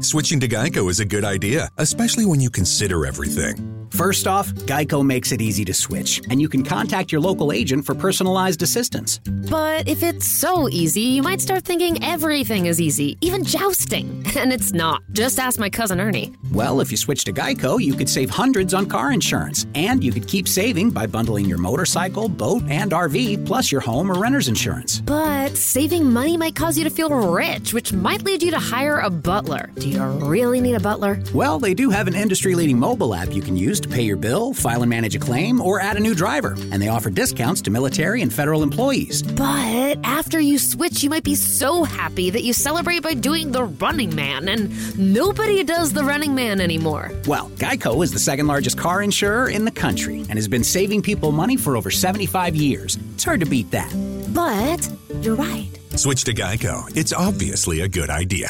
Switching to Geico is a good idea, especially when you consider everything. First off, Geico makes it easy to switch, and you can contact your local agent for personalized assistance. But if it's so easy, you might start thinking everything is easy, even jousting. And it's not. Just ask my cousin Ernie. Well, if you switch to Geico, you could save hundreds on car insurance, and you could keep saving by bundling your motorcycle, boat, and RV, plus your home or renter's insurance. But saving money might cause you to feel rich, which might lead you to hire a butler. Do you really need a butler? Well, they do have an industry leading mobile app you can use to pay your bill, file and manage a claim, or add a new driver. And they offer discounts to military and federal employees. But after you switch, you might be so happy that you celebrate by doing the running man, and nobody does the running man anymore. Well, Geico is the second largest car insurer in the country and has been saving people money for over 75 years. It's hard to beat that. But you're right. Switch to Geico. It's obviously a good idea.